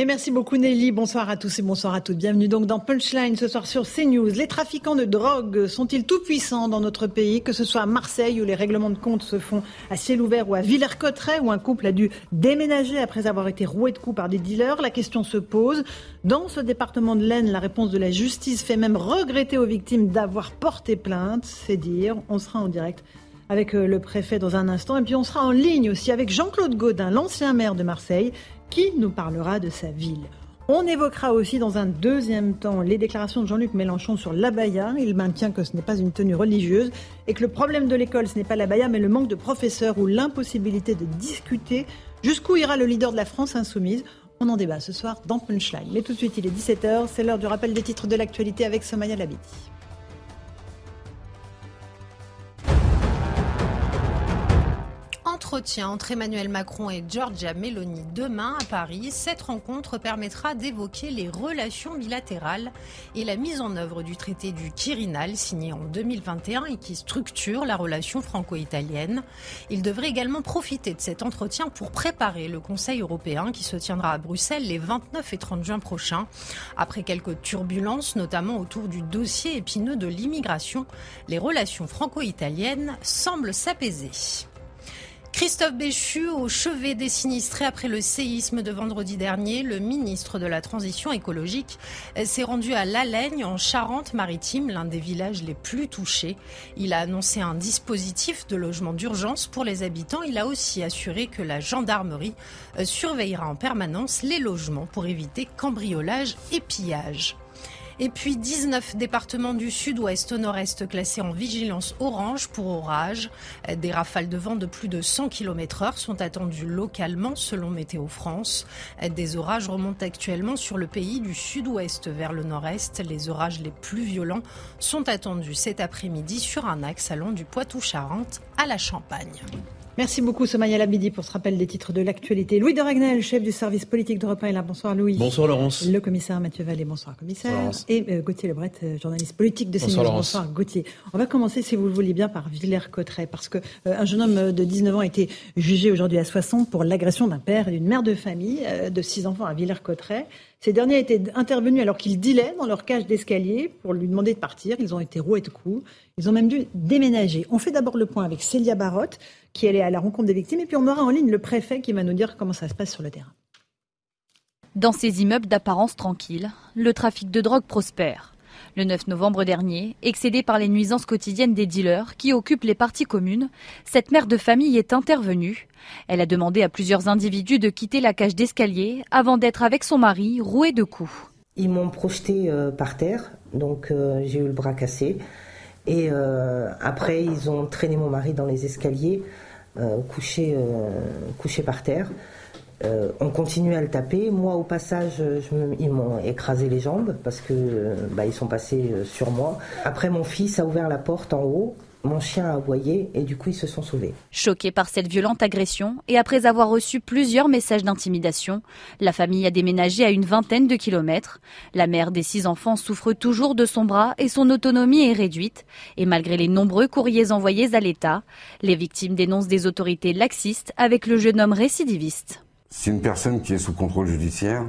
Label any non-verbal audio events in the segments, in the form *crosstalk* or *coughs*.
Et merci beaucoup Nelly. Bonsoir à tous et bonsoir à toutes. Bienvenue donc dans Punchline ce soir sur CNews. Les trafiquants de drogue sont-ils tout puissants dans notre pays, que ce soit à Marseille où les règlements de compte se font à ciel ouvert ou à Villers-Cotterêts où un couple a dû déménager après avoir été roué de coups par des dealers? La question se pose. Dans ce département de l'Aisne, la réponse de la justice fait même regretter aux victimes d'avoir porté plainte. C'est dire. On sera en direct avec euh, le préfet dans un instant. Et puis on sera en ligne aussi avec Jean-Claude Gaudin, l'ancien maire de Marseille, qui nous parlera de sa ville? On évoquera aussi dans un deuxième temps les déclarations de Jean-Luc Mélenchon sur l'abaya. Il maintient que ce n'est pas une tenue religieuse et que le problème de l'école, ce n'est pas l'abaya, mais le manque de professeurs ou l'impossibilité de discuter. Jusqu'où ira le leader de la France insoumise? On en débat ce soir dans Punchline. Mais tout de suite, il est 17h, c'est l'heure du rappel des titres de l'actualité avec Somaya Labidi. Entretien entre Emmanuel Macron et Giorgia Meloni demain à Paris. Cette rencontre permettra d'évoquer les relations bilatérales et la mise en œuvre du traité du Quirinal signé en 2021 et qui structure la relation franco-italienne. Il devrait également profiter de cet entretien pour préparer le Conseil européen qui se tiendra à Bruxelles les 29 et 30 juin prochains. Après quelques turbulences, notamment autour du dossier épineux de l'immigration, les relations franco-italiennes semblent s'apaiser. Christophe Béchu, au chevet des sinistrés après le séisme de vendredi dernier, le ministre de la Transition écologique s'est rendu à Lalagne, en Charente-Maritime, l'un des villages les plus touchés. Il a annoncé un dispositif de logement d'urgence pour les habitants. Il a aussi assuré que la gendarmerie surveillera en permanence les logements pour éviter cambriolage et pillage. Et puis 19 départements du sud-ouest au nord-est classés en vigilance orange pour orage. Des rafales de vent de plus de 100 km heure sont attendues localement selon Météo France. Des orages remontent actuellement sur le pays du sud-ouest vers le nord-est. Les orages les plus violents sont attendus cet après-midi sur un axe allant du Poitou-Charentes à la Champagne. Merci beaucoup, Somaya Labidi, pour ce rappel des titres de l'actualité. Louis de Ragnel, chef du service politique d'Europe 1, est là. Bonsoir, Louis. Bonsoir, Laurence. Le commissaire Mathieu Vallée, bonsoir, commissaire. Bonsoir, Et euh, Gauthier Lebret, euh, journaliste politique de CNews. Bonsoir, bonsoir, Gauthier. On va commencer, si vous le voulez bien, par Villers-Cotterêts, parce que euh, un jeune homme de 19 ans a été jugé aujourd'hui à 60 pour l'agression d'un père et d'une mère de famille de six enfants à Villers-Cotterêts. Ces derniers étaient intervenus alors qu'ils dealaient dans leur cage d'escalier pour lui demander de partir. Ils ont été roués de coups. Ils ont même dû déménager. On fait d'abord le point avec Célia Barotte, qui est à la rencontre des victimes, et puis on aura en ligne le préfet qui va nous dire comment ça se passe sur le terrain. Dans ces immeubles d'apparence tranquille, le trafic de drogue prospère. Le 9 novembre dernier, excédée par les nuisances quotidiennes des dealers qui occupent les parties communes, cette mère de famille est intervenue. Elle a demandé à plusieurs individus de quitter la cage d'escalier avant d'être avec son mari roué de coups. Ils m'ont projeté euh, par terre, donc euh, j'ai eu le bras cassé. Et euh, après, ils ont traîné mon mari dans les escaliers, couché, couché par terre. Euh, on continue à le taper. Moi, au passage, je ils m'ont écrasé les jambes parce que euh, bah, ils sont passés euh, sur moi. Après, mon fils a ouvert la porte en haut. Mon chien a aboyé et du coup ils se sont sauvés. Choquée par cette violente agression et après avoir reçu plusieurs messages d'intimidation, la famille a déménagé à une vingtaine de kilomètres. La mère des six enfants souffre toujours de son bras et son autonomie est réduite. Et malgré les nombreux courriers envoyés à l'État, les victimes dénoncent des autorités laxistes avec le jeune homme récidiviste. C'est une personne qui est sous contrôle judiciaire,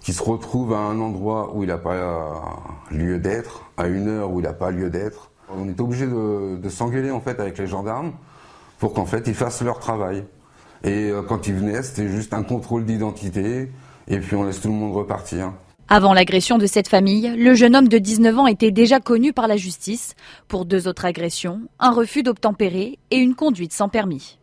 qui se retrouve à un endroit où il n'a pas lieu d'être, à une heure où il n'a pas lieu d'être. On est obligé de, s'engueuler en fait avec les gendarmes pour qu'en fait ils fassent leur travail. Et euh, quand ils venaient, c'était juste un contrôle d'identité et puis on laisse tout le monde repartir. Avant l'agression de cette famille, le jeune homme de 19 ans était déjà connu par la justice pour deux autres agressions, un refus d'obtempérer et une conduite sans permis.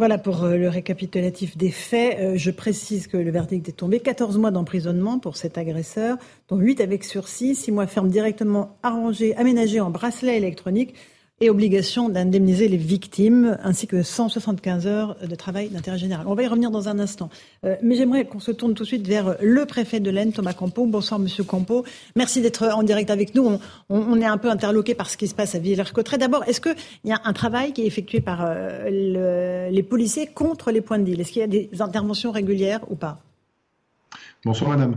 Voilà pour euh, le récapitulatif des faits. Euh, je précise que le verdict est tombé. 14 mois d'emprisonnement pour cet agresseur, dont 8 avec sursis, 6 mois ferme directement arrangés, aménagés en bracelet électronique. Et obligation d'indemniser les victimes, ainsi que 175 heures de travail d'intérêt général. On va y revenir dans un instant. Euh, mais j'aimerais qu'on se tourne tout de suite vers le préfet de l'Aisne, Thomas Campo. Bonsoir, Monsieur Campo. Merci d'être en direct avec nous. On, est un peu interloqué par ce qui se passe à Villers-Cotterêts. D'abord, est-ce qu'il y a un travail qui est effectué par euh, les policiers contre les points de deal? Est-ce qu'il y a des interventions régulières ou pas? Bonsoir, Madame.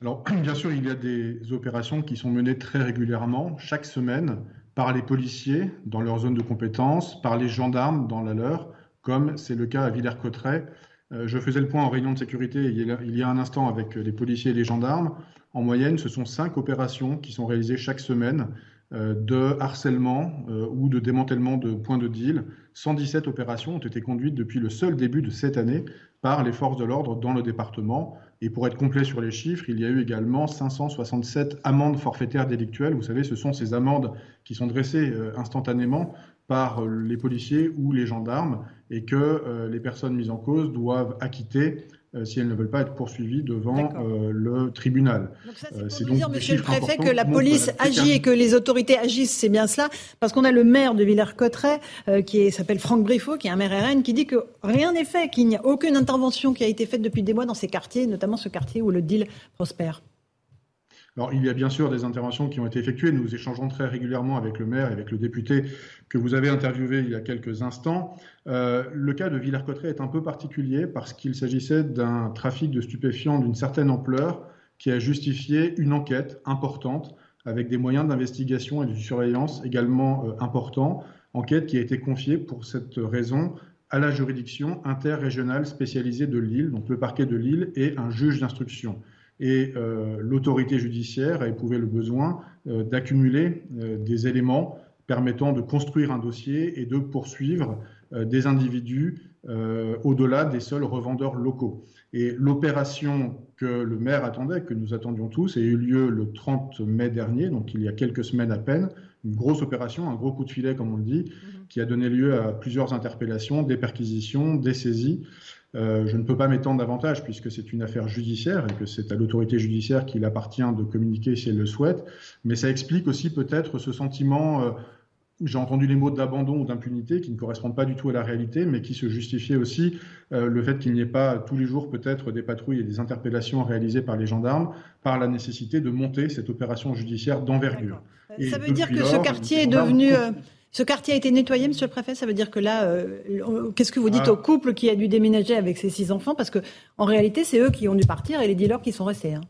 Alors, *clears throat* bien sûr, il y a des opérations qui sont menées très régulièrement, chaque semaine, par les policiers dans leur zone de compétence, par les gendarmes dans la leur, comme c'est le cas à Villers-Cotterêts. Euh, je faisais le point en réunion de sécurité il y a un instant avec les policiers et les gendarmes. En moyenne, ce sont cinq opérations qui sont réalisées chaque semaine euh, de harcèlement euh, ou de démantèlement de points de deal. 117 opérations ont été conduites depuis le seul début de cette année par les forces de l'ordre dans le département. Et pour être complet sur les chiffres, il y a eu également 567 amendes forfaitaires délictuelles. Vous savez, ce sont ces amendes qui sont dressées euh, instantanément par euh, les policiers ou les gendarmes et que euh, les personnes mises en cause doivent acquitter si elles ne veulent pas être poursuivies devant le tribunal. c'est donc dire, Monsieur le Préfet, que la police agit et que les autorités agissent, c'est bien cela, parce qu'on a le maire de Villers-Cotterêts qui s'appelle Franck Briffaut, qui est un maire RN, qui dit que rien n'est fait, qu'il n'y a aucune intervention qui a été faite depuis des mois dans ces quartiers, notamment ce quartier où le deal prospère. Alors, il y a bien sûr des interventions qui ont été effectuées. Nous échangeons très régulièrement avec le maire et avec le député que vous avez interviewé il y a quelques instants. Euh, le cas de Villers-Cotterêts est un peu particulier parce qu'il s'agissait d'un trafic de stupéfiants d'une certaine ampleur qui a justifié une enquête importante avec des moyens d'investigation et de surveillance également euh, importants. Enquête qui a été confiée pour cette raison à la juridiction interrégionale spécialisée de Lille, donc le parquet de Lille et un juge d'instruction et euh, l'autorité judiciaire a éprouvé le besoin euh, d'accumuler euh, des éléments permettant de construire un dossier et de poursuivre des individus au-delà des seuls revendeurs locaux. Et l'opération que le maire attendait, que nous attendions tous, a eu lieu le 30 mai dernier, donc il y a quelques semaines à peine, une grosse opération, un gros coup de filet comme on le dit, mhm. qui a donné lieu à plusieurs interpellations, des perquisitions, des saisies. Euh, je ne peux pas m'étendre davantage puisque c'est une affaire judiciaire et que c'est à l'autorité judiciaire qu'il appartient de communiquer si elle le souhaite. Mais ça explique aussi peut-être ce sentiment, euh, j'ai entendu les mots d'abandon ou d'impunité qui ne correspondent pas du tout à la réalité, mais qui se justifiait aussi euh, le fait qu'il n'y ait pas tous les jours peut-être des patrouilles et des interpellations réalisées par les gendarmes, par la nécessité de monter cette opération judiciaire d'envergure. Ça veut dire que ce quartier est devenu... Ce quartier a été nettoyé, monsieur le préfet? Ça veut dire que là, euh, qu'est-ce que vous dites ah. au couple qui a dû déménager avec ses six enfants? Parce que en réalité, c'est eux qui ont dû partir et les dealers qui sont restés. Hein.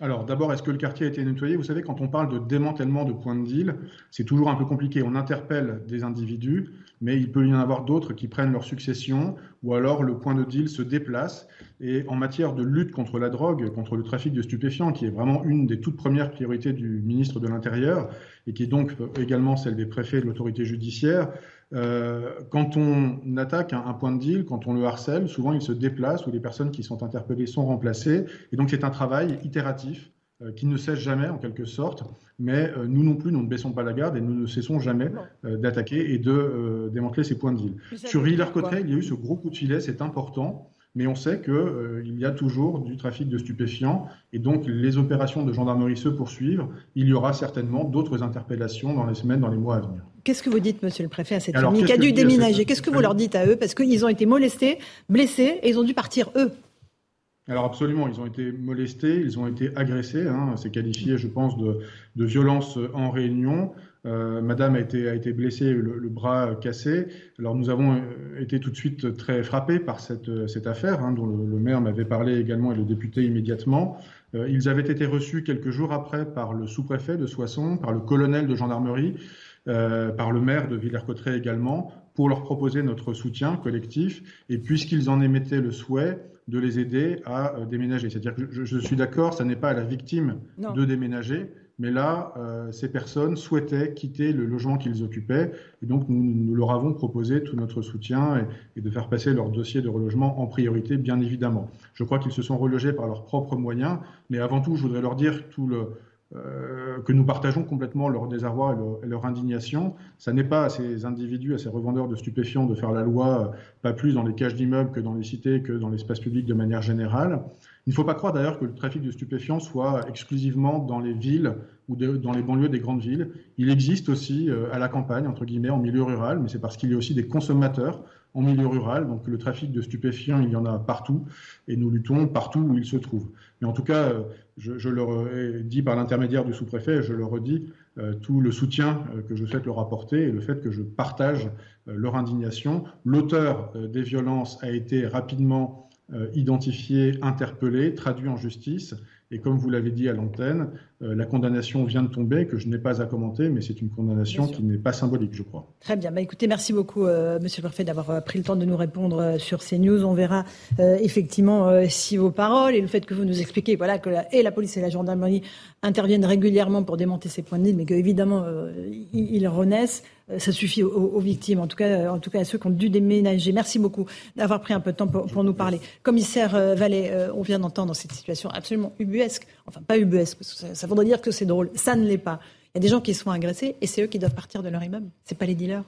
Alors d'abord, est-ce que le quartier a été nettoyé? Vous savez, quand on parle de démantèlement de points de deal, c'est toujours un peu compliqué. On interpelle des individus, mais il peut y en avoir d'autres qui prennent leur succession, ou alors le point de deal se déplace. Et en matière de lutte contre la drogue, contre le trafic de stupéfiants, qui est vraiment une des toutes premières priorités du ministre de l'Intérieur, et qui est donc également celle des préfets et de l'autorité judiciaire, euh, quand on attaque un, point de deal, quand on le harcèle, souvent il se déplace ou les personnes qui sont interpellées sont remplacées. Et donc c'est un travail itératif euh, qui ne cesse jamais en quelque sorte. Mais euh, nous non plus, nous ne baissons pas la garde et nous ne cessons jamais d'attaquer et de démanteler ces points de deal. Sur Villers-Cotterêts, il y a eu ce gros coup de filet, c'est important mais on sait qu'il euh, y a toujours du trafic de stupéfiants et donc les opérations de gendarmerie se poursuivent. Il y aura certainement d'autres interpellations dans les semaines, dans les mois à venir. Qu'est-ce que vous dites, monsieur le préfet, à cette famille qui a dû déménager Qu'est-ce que vous leur dites à eux Parce qu'ils ont été molestés, blessés et ils ont dû partir eux. Alors absolument, ils ont été molestés, ils ont été agressés. Hein, C'est qualifié, je pense, de, de violence en réunion. Euh, madame a été, a été blessée, le, bras cassé. Alors nous avons euh, été tout de suite très frappés par cette, cette affaire, hein, dont le, maire m'avait parlé également et le député immédiatement. Euh, ils avaient été reçus quelques jours après par le sous-préfet de Soissons, par le colonel de gendarmerie, par le maire de Villers-Cotterêts également, pour leur proposer notre soutien collectif. Et puisqu'ils en émettaient le souhait, de les aider à déménager. C'est-à-dire que je, je suis d'accord, ça n'est pas à la victime de déménager, mais là, euh, ces personnes souhaitaient quitter le logement qu'ils occupaient, et donc nous, leur avons proposé tout notre soutien et, de faire passer leur dossier de relogement en priorité, bien évidemment. Je crois qu'ils se sont relogés par leurs propres moyens, mais avant tout, je voudrais leur dire tout le, euh, que nous partageons complètement leur désarroi et leur, indignation. Ça n'est pas à ces individus, à ces revendeurs de stupéfiants de faire la loi, euh, pas plus dans les cages d'immeubles que dans les cités, que dans l'espace public de manière générale. Il ne faut pas croire d'ailleurs que le trafic de stupéfiants soit exclusivement dans les villes ou dans les banlieues des grandes villes. Il existe aussi euh, à la campagne, entre guillemets, en milieu rural, mais c'est parce qu'il y a aussi des consommateurs en milieu rural. Donc le trafic de stupéfiants, il y en a partout et nous luttons partout où il se trouve. Mais en tout cas, euh, je, je le dit par l'intermédiaire du sous-préfet, je le redis, euh, tout le soutien euh, que je souhaite leur apporter et le fait que je partage leur indignation. L'auteur des violences a été rapidement identifié, interpellé, traduit en justice. Et comme vous l'avez dit à l'antenne, euh, la condamnation vient de tomber, que je n'ai pas à commenter, mais c'est une condamnation qui n'est pas symbolique, je crois. Très bien. Bah, écoutez, merci beaucoup, euh, Monsieur le Préfet, d'avoir euh, pris le temps de nous répondre sur ces news. On verra effectivement si vos paroles et le fait que vous nous expliquez voilà, que la, et la police et la gendarmerie interviennent régulièrement pour démonter ces points de vue, mais qu'évidemment, ils renaissent. Ça suffit aux, victimes, en tout, cas, en tout cas à ceux qui ont dû déménager. Merci beaucoup d'avoir pris un peu de temps pour, nous parler. Commissaire Vallée, on vient d'entendre cette situation absolument ubuesque. Enfin, pas ubuesque, parce que ça ça voudrait dire que c'est drôle. Ça ne l'est pas. Il y a des gens qui sont agressés et c'est eux qui doivent partir de leur immeuble. C'est pas les dealers.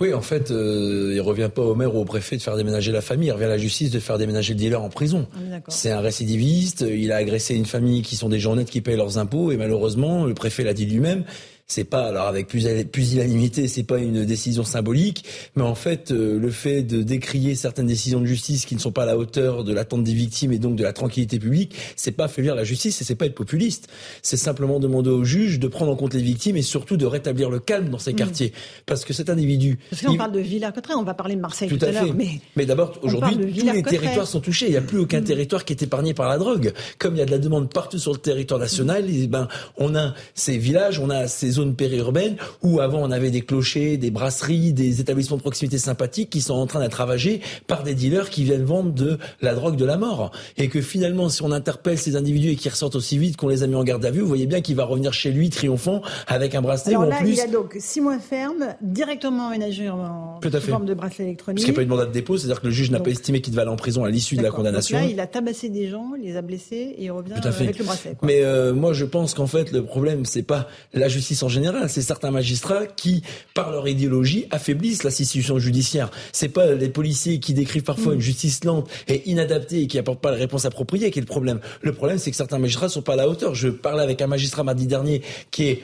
Oui, en fait, euh, il revient pas au maire ou au préfet de faire déménager la famille, il revient à la justice de faire déménager le dealer en prison. C'est un récidiviste, il a agressé une famille qui sont des gens nets qui payent leurs impôts et malheureusement, le préfet l'a dit lui-même, c'est pas alors avec pusillanimité, c'est pas une décision symbolique, mais en fait euh, le fait de décrier certaines décisions de justice qui ne sont pas à la hauteur de l'attente des victimes et donc de la tranquillité publique, c'est pas affaiblir la justice et c'est pas être populiste. C'est simplement demander aux juges de prendre en compte les victimes et surtout de rétablir le calme dans ces mmh. quartiers, parce que cet individu. Parce qu'on parle de Villers-Cotterêts, on va parler de Marseille tout, à, l'heure, mais. Mais d'abord aujourd'hui tous les territoires sont touchés. Il n'y a plus aucun mmh. territoire qui est épargné par la drogue. Comme il y a de la demande partout sur le territoire national, et ben on a ces villages, on a ces zones périurbaines où avant on avait des clochers, des brasseries, des établissements de proximité sympathiques qui sont en train d'être ravagés par des dealers qui viennent vendre de la drogue de la mort. Et que finalement, si on interpelle ces individus et qu'ils ressortent aussi vite qu'on les a mis en garde à vue, vous voyez bien qu'il va revenir chez lui triomphant avec un bracelet. Alors là, en plus... il a donc six mois ferme, directement aménagé en forme de bracelet électronique. Parce qu'il n'y a pas eu de mandat de dépôt, c'est-à-dire que le juge n'a pas estimé qu'il devait aller en prison à l'issue de la condamnation. Donc là, il a tabassé des gens, il les a blessés et il revient avec le bracelet. Mais euh, moi, je pense qu'en fait, le problème, c'est pas la justice en général, c'est certains magistrats qui, par leur idéologie, affaiblissent l'institution judiciaire. C'est pas les policiers qui décrivent parfois mm. une justice lente et inadaptée et qui apportent pas la réponse appropriée qui est le problème. Le problème, c'est que certains magistrats sont pas à la hauteur. Je parlais avec un magistrat mardi dernier qui est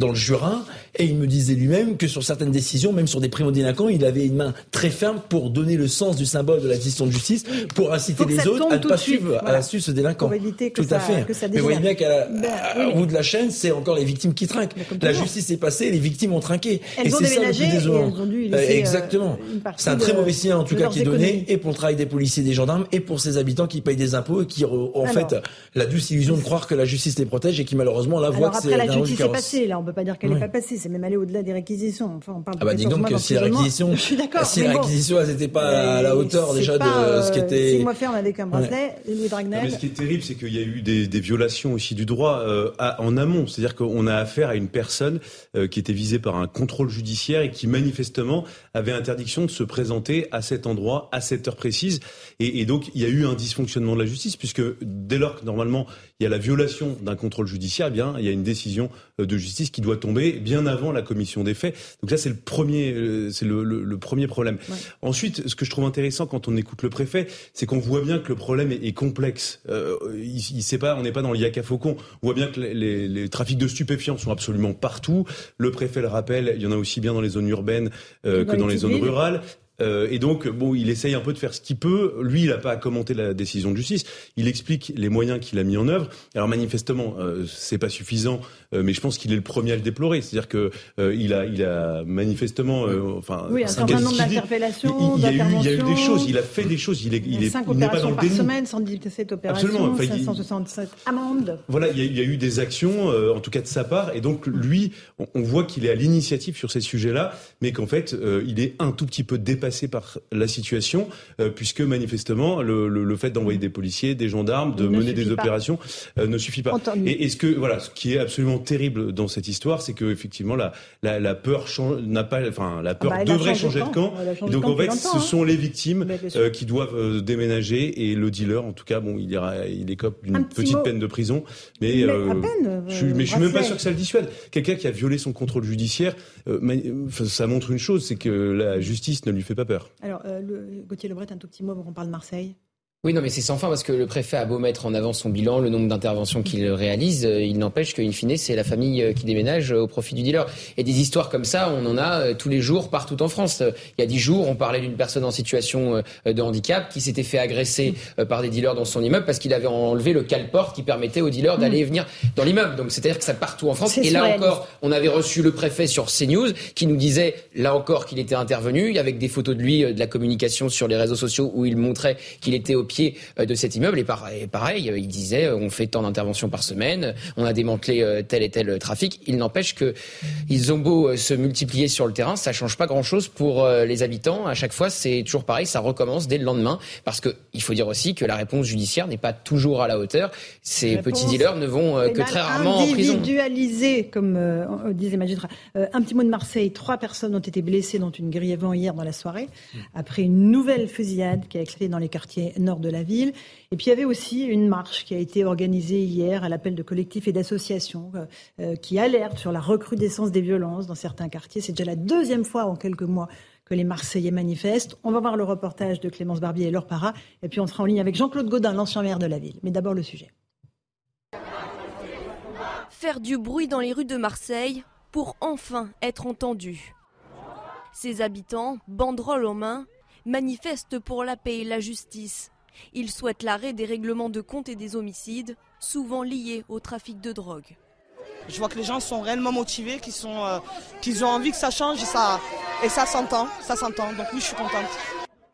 dans le Jura, et il me disait lui-même que sur certaines décisions, même sur des primo-délinquants, il avait une main très ferme pour donner le sens du symbole de la décision de justice, pour inciter les autres à ne pas suivre, à suivre ce délinquant. Pour éviter que tout ça, à fait. Que ça Mais vous voyez bien qu'à ben, bout de la chaîne, c'est encore les victimes qui trinquent. La justice est passée, les victimes ont trinqué. Elles et c'est ça le plus désolant. Euh, exactement. C'est un très mauvais signal en tout cas qui est donné, et pour le travail des policiers et des gendarmes, et pour ces habitants qui payent des impôts et qui ont en fait la douce illusion de croire que la justice les protège et qui malheureusement la voient que c'est la justice est passée, là on peut pas dire qu'elle n'est pas passée, c'est même allé au-delà des réquisitions. Enfin, on parle ah bah dis donc que si la réquisition, si la réquisition, elles n'étaient pas à la hauteur déjà de ce qui était. Six mois ferme avec un bracelet, Louis Dragnel. Mais ce qui est terrible, c'est qu'il y a eu des, des, violations aussi du droit euh, en amont. C'est-à-dire qu'on a affaire à une personne euh, qui était visée par un contrôle judiciaire et qui manifestement avait interdiction de se présenter à cet endroit à cette heure précise. Et, et donc il y a eu un dysfonctionnement de la justice puisque dès lors que normalement il y a la violation d'un contrôle judiciaire, eh bien il y a une décision euh, de justice qui doit tomber bien avant la commission des faits. Donc ça, c'est le premier, euh, c'est le, le, premier problème. Ensuite, ce que je trouve intéressant quand on écoute le préfet, c'est qu'on voit bien que le problème est, complexe. Euh, il, il sait pas, on n'est pas dans l'IACA Faucon. On voit bien que les, les, trafics de stupéfiants sont absolument partout. Le préfet le rappelle, il y en a aussi bien dans les zones urbaines euh, que dans les zones rurales. Euh, et donc, bon, il essaye un peu de faire ce qu'il peut. Lui, il n'a pas à commenter la décision de justice. Il explique les moyens qu'il a mis en œuvre. Alors, manifestement, euh, c'est pas suffisant, euh, mais je pense qu'il est le premier à le déplorer. C'est-à-dire que euh, il a, il a manifestement, enfin, oui, un certain nombre d'interpellations, il, il, il, y a eu des choses. Il a fait des choses. Il est, il est, cinq il opérations pas dans par semaine, 117 opérations, Absolument. 567 amendes. Voilà, il y, a, il y, a, eu des actions, en tout cas de sa part, et donc lui, on, on voit qu'il est à l'initiative sur ces sujets-là, mais qu'en fait, il est un tout petit peu dépassé par la situation, puisque manifestement, le, fait d'envoyer des policiers, des gendarmes, de mener des opérations ne suffit pas. Et, ce que voilà, ce qui est absolument terrible dans cette histoire, c'est que effectivement la, la, peur n'a pas, enfin la peur ah bah, devrait changer de camp. Donc en fait, ce sont hein. les victimes qui doivent déménager et le dealer, en tout cas, bon, il ira, il écope d'une petite peine de prison, mais, mais à peine, je, mais je suis même pas sûr que ça le dissuade. Quelqu'un qui a violé son contrôle judiciaire, euh, ça montre une chose, c'est que la justice ne lui fait pas peur. Alors, euh, le, Gauthier Lebret, un tout petit mot, on parle de Marseille. Oui, non, mais c'est sans fin parce que le préfet a beau mettre en avant son bilan, le nombre d'interventions qu'il réalise, euh, il n'empêche qu'in fine, c'est la famille euh, qui déménage euh, au profit du dealer. Et des histoires comme ça, on en a tous les jours partout en France. Il y a dix jours, on parlait d'une personne en situation de handicap qui s'était fait agresser par des dealers dans son immeuble parce qu'il avait enlevé le cale-porte qui permettait aux dealers d'aller et venir dans l'immeuble. Donc c'est-à-dire que ça partout en France. Et là encore, on avait reçu le préfet sur CNews qui nous disait là encore qu'il était intervenu avec des photos de lui, de la communication sur les réseaux sociaux où il montrait qu'il était au pied euh, de cet immeuble. Et pareil, euh, il disait on fait tant d'interventions par semaine, on a démantelé euh, tel et tel trafic. Il n'empêche que ils ont beau se multiplier sur le terrain, ça change pas grand-chose pour les habitants. À chaque fois, c'est toujours pareil, ça recommence dès le lendemain. Parce qu'il faut dire aussi que la réponse judiciaire n'est pas toujours à la hauteur. Ces petits dealers ne vont que très rarement en prison. Individualisé, comme disait magistrat. un petit mot de Marseille. Trois personnes ont été blessées, dont une grièvement hier dans la soirée, après une nouvelle fusillade qui a éclaté dans les quartiers nord de la ville. Et puis il y avait aussi une marche qui a été organisée hier à l'appel de collectifs et d'associations euh, euh, qui alertent sur la recrudescence des violences dans certains quartiers. C'est déjà la deuxième fois en quelques mois que les Marseillais manifestent. On va voir le reportage de Clémence Barbier et Laure Para, et puis on sera en ligne avec Jean-Claude Gaudin, l'ancien maire de la ville. Mais d'abord le sujet. Faire du bruit dans les rues de Marseille pour enfin être entendu. Ses habitants, banderoles en main, manifestent pour la paix et la justice. Ils souhaitent l'arrêt des règlements de compte et des homicides, souvent liés au trafic de drogue. Je vois que les gens sont réellement motivés, qu'ils euh, ont envie que ça change et ça, et ça s'entend, ça s'entend. Donc oui, je suis contente.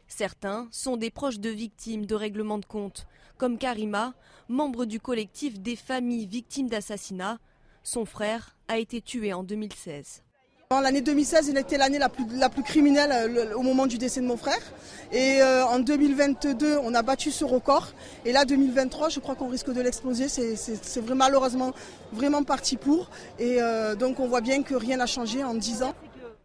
Certains sont des proches de victimes de règlements de compte, comme Karima, membre du collectif des familles victimes d'assassinat. Son frère a été tué en 2016. L'année 2016, il était l'année la plus, la plus criminelle euh, au moment du décès de mon frère. Et euh, en 2022, on a battu ce record. Et là, 2023, je crois qu'on risque de l'exploser. C'est vraiment malheureusement vraiment parti pour. Et euh, donc on voit bien que rien n'a changé en 10 ans.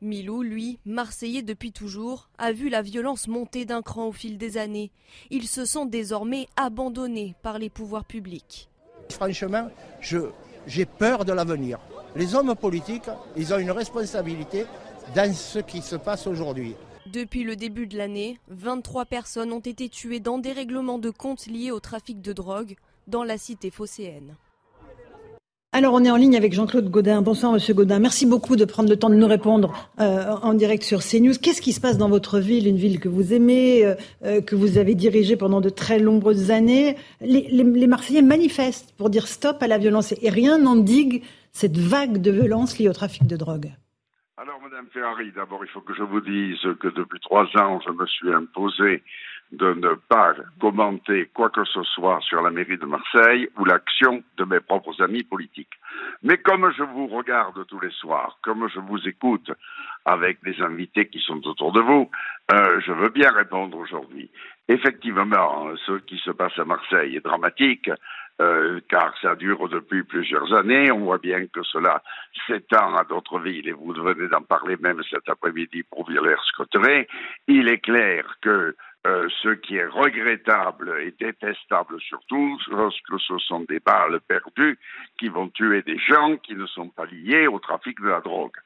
Milou, lui, marseillais depuis toujours, a vu la violence monter d'un cran au fil des années. Il se sent désormais abandonné par les pouvoirs publics. Franchement, j'ai peur de l'avenir les hommes politiques, ils ont une responsabilité dans ce qui se passe aujourd'hui. Depuis le début de l'année, 23 personnes ont été tuées dans des règlements de compte liés au trafic de drogue dans la cité phocéenne. Alors, on est en ligne avec Jean-Claude Godin. Bonsoir, Monsieur Godin. Merci beaucoup de prendre le temps de nous répondre euh, en direct sur CNews. Qu'est-ce qui se passe dans votre ville, une ville que vous aimez, euh, euh, que vous avez dirigée pendant de très nombreuses années? Les, les, Marseillais manifestent pour dire stop à la violence et rien n'endigue cette vague de violence liée au trafic de drogue. Alors, Madame Ferrari, d'abord, il faut que je vous dise que depuis trois ans, je me suis imposé de ne pas commenter quoi que ce soit sur la mairie de Marseille ou l'action de mes propres amis politiques. Mais comme je vous regarde tous les soirs, comme je vous écoute avec les invités qui sont autour de vous, euh, je veux bien répondre aujourd'hui. Effectivement, ce qui se passe à Marseille est dramatique. Euh, car ça dure depuis plusieurs années. On voit bien que cela s'étend à d'autres villes, et vous venez d'en parler même cet après-midi pour Villers-Cotterêts. Il est clair que euh, ce qui est regrettable et détestable surtout, lorsque ce sont des balles perdues qui vont tuer des gens qui ne sont pas liés au trafic de la drogue.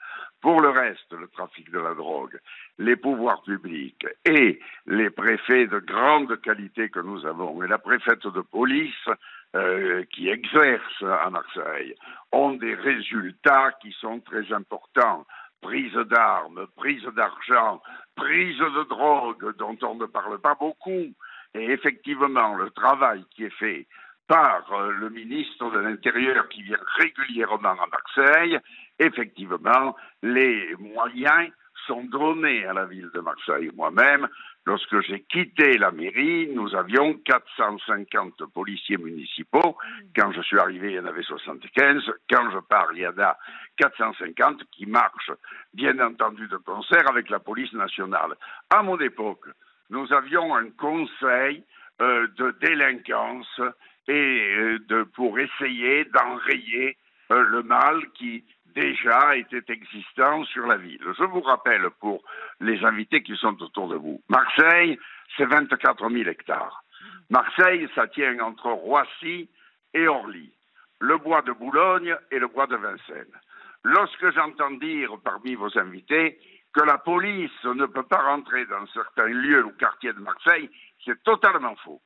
Pour le reste, le trafic de la drogue, les pouvoirs publics et les préfets de grande qualité que nous avons et la préfète de police euh, qui exercent à Marseille ont des résultats qui sont très importants prise d'armes, prise d'argent, prise de drogue dont on ne parle pas beaucoup. Et effectivement, le travail qui est fait par euh, le ministre de l'Intérieur qui vient régulièrement à Marseille, effectivement, les moyens sont donnés à la ville de Marseille. Moi-même, Lorsque j'ai quitté la mairie, nous avions 450 policiers municipaux. Quand je suis arrivé, il y en avait 75. Quand je pars, il y en a 450 qui marchent, bien entendu, de concert avec la police nationale. À mon époque, nous avions un conseil euh, de délinquance et euh, pour essayer d'enrayer euh, le mal qui déjà était existant sur la ville. Je vous rappelle pour les invités qui sont autour de vous, Marseille, c'est 24 000 hectares. Marseille, ça tient entre Roissy et Orly, le bois de Boulogne et le bois de Vincennes. Lorsque j'entends dire parmi vos invités que la police ne peut pas rentrer dans certains lieux ou quartiers de Marseille, c'est totalement faux.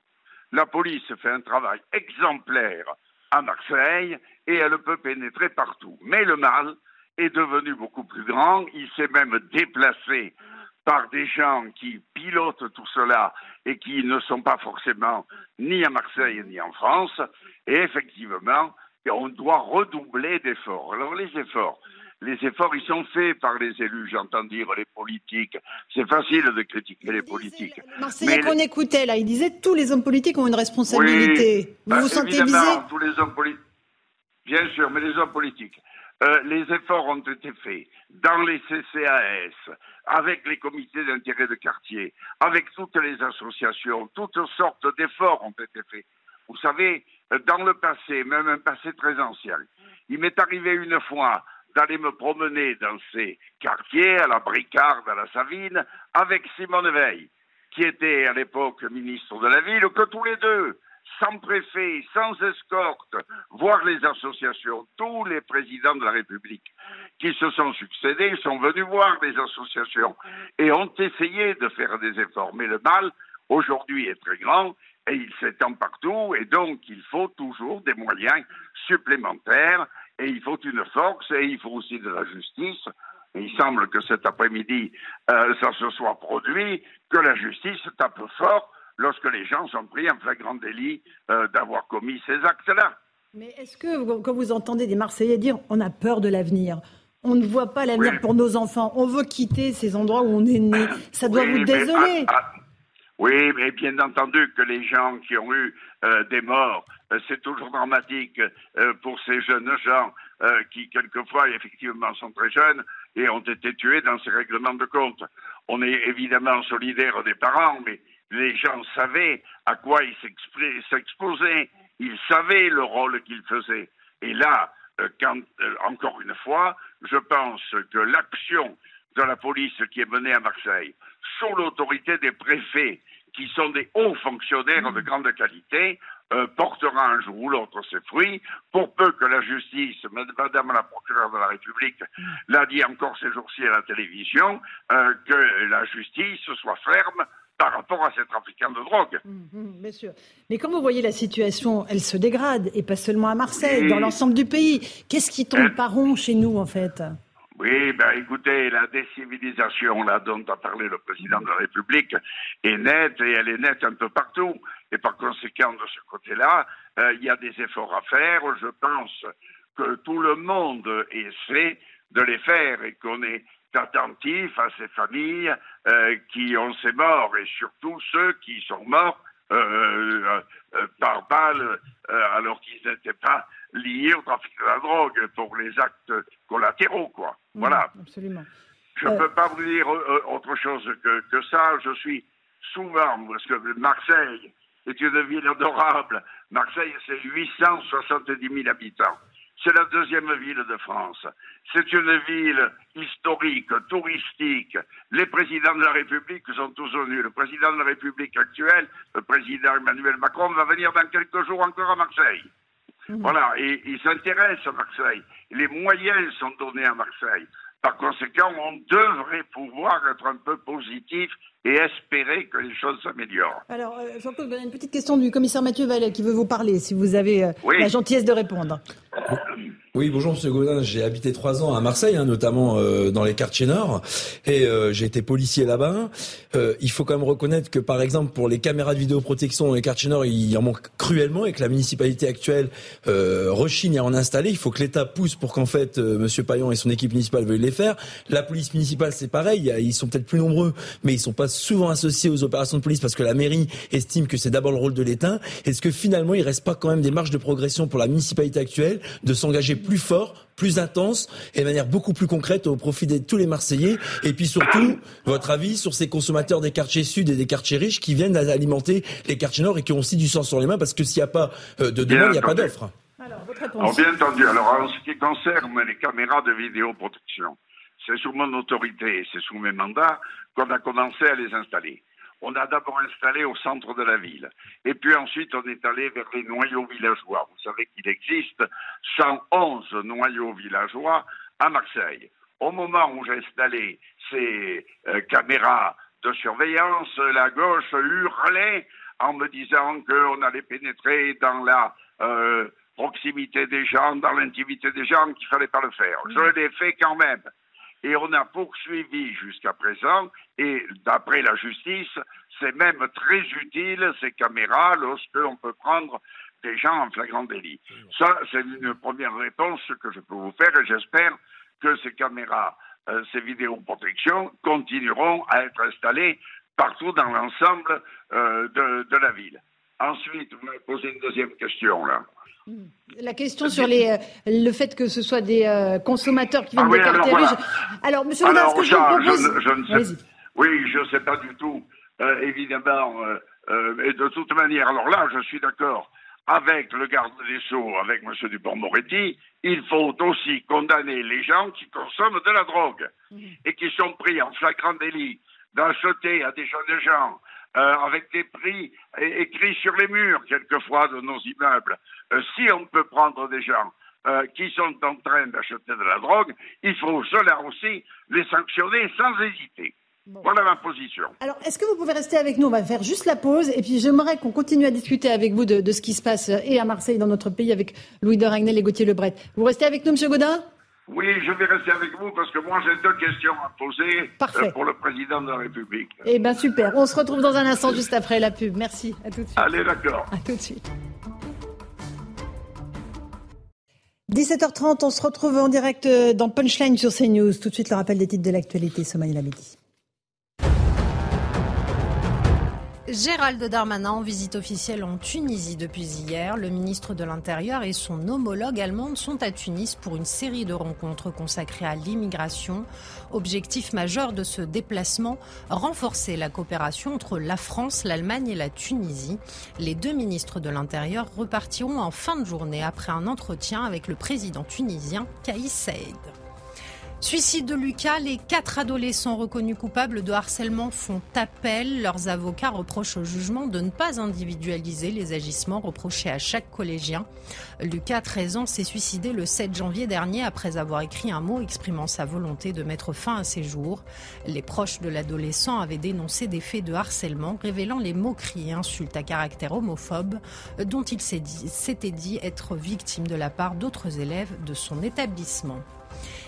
La police fait un travail exemplaire à Marseille et elle peut pénétrer partout. Mais le mal est devenu beaucoup plus grand, il s'est même déplacé par des gens qui pilotent tout cela et qui ne sont pas forcément ni à Marseille ni en France. Et effectivement, on doit redoubler d'efforts. Alors les efforts, les efforts, ils sont faits par les élus, j'entends dire les politiques. C'est facile de critiquer les politiques. Marseillais qu'on écoutait là, il disait tous les hommes politiques ont une responsabilité. vous bah, vous sentez visé tous les hommes politiques. Bien sûr, mais les hommes politiques. Euh, les efforts ont été faits dans les CCAS, avec les comités d'intérêt de quartier, avec toutes les associations, toutes sortes d'efforts ont été faits. Vous savez, dans le passé, même un passé très ancien, il m'est arrivé une fois d'aller me promener dans ces quartiers, à la Bricarde, à la Savine, avec Simone Veil, qui était à l'époque ministre de la ville, que tous les deux, sans préfet, sans escorte, voir les associations, tous les présidents de la République qui se sont succédés sont venus voir les associations et ont essayé de faire des efforts. Mais le mal, aujourd'hui, est très grand et il s'étend partout et donc il faut toujours des moyens supplémentaires et il faut une force et il faut aussi de la justice. Il semble que cet après-midi, euh, ça se soit produit, que la justice tape fort lorsque les gens sont pris en flagrant délit euh, d'avoir commis ces actes-là. Mais est-ce que, quand vous entendez des Marseillais dire on a peur de l'avenir, on ne voit pas l'avenir pour nos enfants, on veut quitter ces endroits où on est né, ça doit vous désoler Oui, mais bien entendu que les gens qui ont eu euh, des morts, euh, c'est toujours dramatique pour ces jeunes gens qui, quelquefois, effectivement, sont très jeunes et ont été tués dans ces règlements de compte. On est évidemment solidaire des parents, mais les gens savaient à quoi ils s'exposaient, ils savaient le rôle qu'ils faisaient. Et là, euh, quand, euh, encore une fois, je pense que l'action de la police qui est menée à Marseille, sous l'autorité des préfets, qui sont des hauts fonctionnaires de grande qualité, euh, portera un jour ou l'autre ses fruits, pour peu que la justice, Madame la procureure de la République l'a dit encore ces jours-ci à la télévision, que la justice soit ferme par rapport à ces trafiquants de drogue. Hum, hum, bien sûr. Mais quand vous voyez la situation, elle se dégrade, et pas seulement à Marseille, dans l'ensemble du pays. Qu'est-ce qui tombe euh, par rond chez nous, en fait? Oui, ben écoutez, la décivilisation là dont a parlé le président de la République est nette et elle est nette un peu partout. Et par conséquent, de ce côté-là, euh, il y a des efforts à faire. Je pense que tout le monde essaie de les faire et qu'on est attentif à ces familles euh, qui ont ces morts et surtout ceux qui sont morts euh, euh, par balle alors qu'ils n'étaient pas liés au trafic de la drogue pour les actes collatéraux, quoi. Mmh, voilà. Absolument. Je ne peux pas vous dire autre chose que, que ça. Je suis souvent, parce que Marseille est une ville adorable. Marseille, c'est 870 000 habitants. C'est la deuxième ville de France. C'est une ville historique, touristique. Les présidents de la République sont tous venus. Le président de la République actuel, le président Emmanuel Macron, va venir dans quelques jours encore à Marseille. Mmh. Voilà, et il s'intéresse à Marseille. Les moyens sont donnés à Marseille. Par conséquent, on devrait pouvoir être un peu positif et espérer que les choses s'améliorent. Alors, euh, Jean-Claude, vous avez une petite question du commissaire Mathieu Vallet qui veut vous parler, si vous avez euh, la gentillesse de répondre. *coughs* Oui, bonjour Monsieur Godin. J'ai habité trois ans à Marseille, hein, notamment euh, dans les quartiers nord, et euh, j'ai été policier là-bas. Euh, il faut quand même reconnaître que, par exemple, pour les caméras de vidéoprotection dans les quartiers nord, il en manque cruellement, et que la municipalité actuelle rechigne à en installer. Il faut que l'État pousse pour qu'en fait Monsieur Payon et son équipe municipale veuillent les faire. La police municipale, c'est pareil. Ils sont peut-être plus nombreux, mais ils sont pas souvent associés aux opérations de police parce que la mairie estime que c'est d'abord le rôle de l'État. Est-ce que finalement, il reste pas quand même des marges de progression pour la municipalité actuelle de s'engager plus fort, plus intense et de manière beaucoup plus concrète au profit de tous les Marseillais. Et puis surtout, votre avis sur ces consommateurs des quartiers sud et des quartiers riches qui viennent alimenter les quartiers nord et qui ont aussi du sang sur les mains parce que s'il n'y a pas euh, de demande, il n'y a pas d'offre. Alors, bien entendu. Alors, en ce qui concerne les caméras de vidéoprotection, c'est sous mon autorité, c'est sous mes mandats qu'on a commencé à les installer on a d'abord installé au centre de la ville. Et puis ensuite, on est allé vers les noyaux villageois. Vous savez qu'il existe 111 noyaux villageois à Marseille. Au moment où j'ai installé ces euh, caméras de surveillance, la gauche hurlait en me disant qu'on allait pénétrer dans la euh, proximité des gens, dans l'intimité des gens, qu'il fallait pas le faire. Je l'ai fait quand même et on a poursuivi jusqu'à présent, et d'après la justice, c'est même très utile ces caméras lorsque l'on peut prendre des gens en flagrant délit. Ça, c'est une première réponse que je peux vous faire et j'espère que ces caméras, euh, ces vidéoprotections continueront à être installées partout dans l'ensemble euh, de, de la ville. Ensuite, vous m'avez posé une deuxième question là. La question sur les, euh, le fait que ce soit des euh, consommateurs qui viennent ah riches. Alors, monsieur le ce que je, propose... je, ne sais, Oui, je ne sais pas du tout, euh, évidemment. et de toute manière, alors là, je suis d'accord avec le garde des Sceaux, avec M. Dupont-Moretti, il faut aussi condamner les gens qui consomment de la drogue mmh. et qui sont pris en flagrant délit d'acheter à des jeunes gens euh, avec des prix écrits sur les murs, quelquefois, de nos immeubles. Euh, si on peut prendre des gens euh, qui sont en train d'acheter de la drogue, il faut cela aussi les sanctionner sans hésiter. Voilà ma position. Alors, est-ce que vous pouvez rester avec nous? On va faire juste la pause. Et puis, j'aimerais qu'on continue à discuter avec vous de, de, ce qui se passe et à Marseille, dans notre pays, avec Louis de Ragnel et Gauthier Lebret. Vous restez avec nous, Monsieur Godin oui, je vais rester avec vous parce que moi j'ai deux questions à poser euh, pour le président de la République. Eh bien super, on se retrouve dans un instant juste après la pub. Merci, à tout de suite. Allez, d'accord. À tout de suite. 17h30, on se retrouve en direct euh, dans Punchline sur CNews. Tout de suite le rappel des titres de l'actualité, Midi. Gérald Darmanin en visite officielle en Tunisie depuis hier. Le ministre de l'Intérieur et son homologue allemande sont à Tunis pour une série de rencontres consacrées à l'immigration. Objectif majeur de ce déplacement, renforcer la coopération entre la France, l'Allemagne et la Tunisie. Les deux ministres de l'Intérieur repartiront en fin de journée après un entretien avec le président tunisien Kaïs Saïd. Suicide de Lucas, les quatre adolescents reconnus coupables de harcèlement font appel. Leurs avocats reprochent au jugement de ne pas individualiser les agissements reprochés à chaque collégien. Lucas, 13 ans, s'est suicidé le 7 janvier dernier après avoir écrit un mot exprimant sa volonté de mettre fin à ses jours. Les proches de l'adolescent avaient dénoncé des faits de harcèlement révélant les moqueries et insultes à caractère homophobe dont il s'était dit être victime de la part d'autres élèves de son établissement.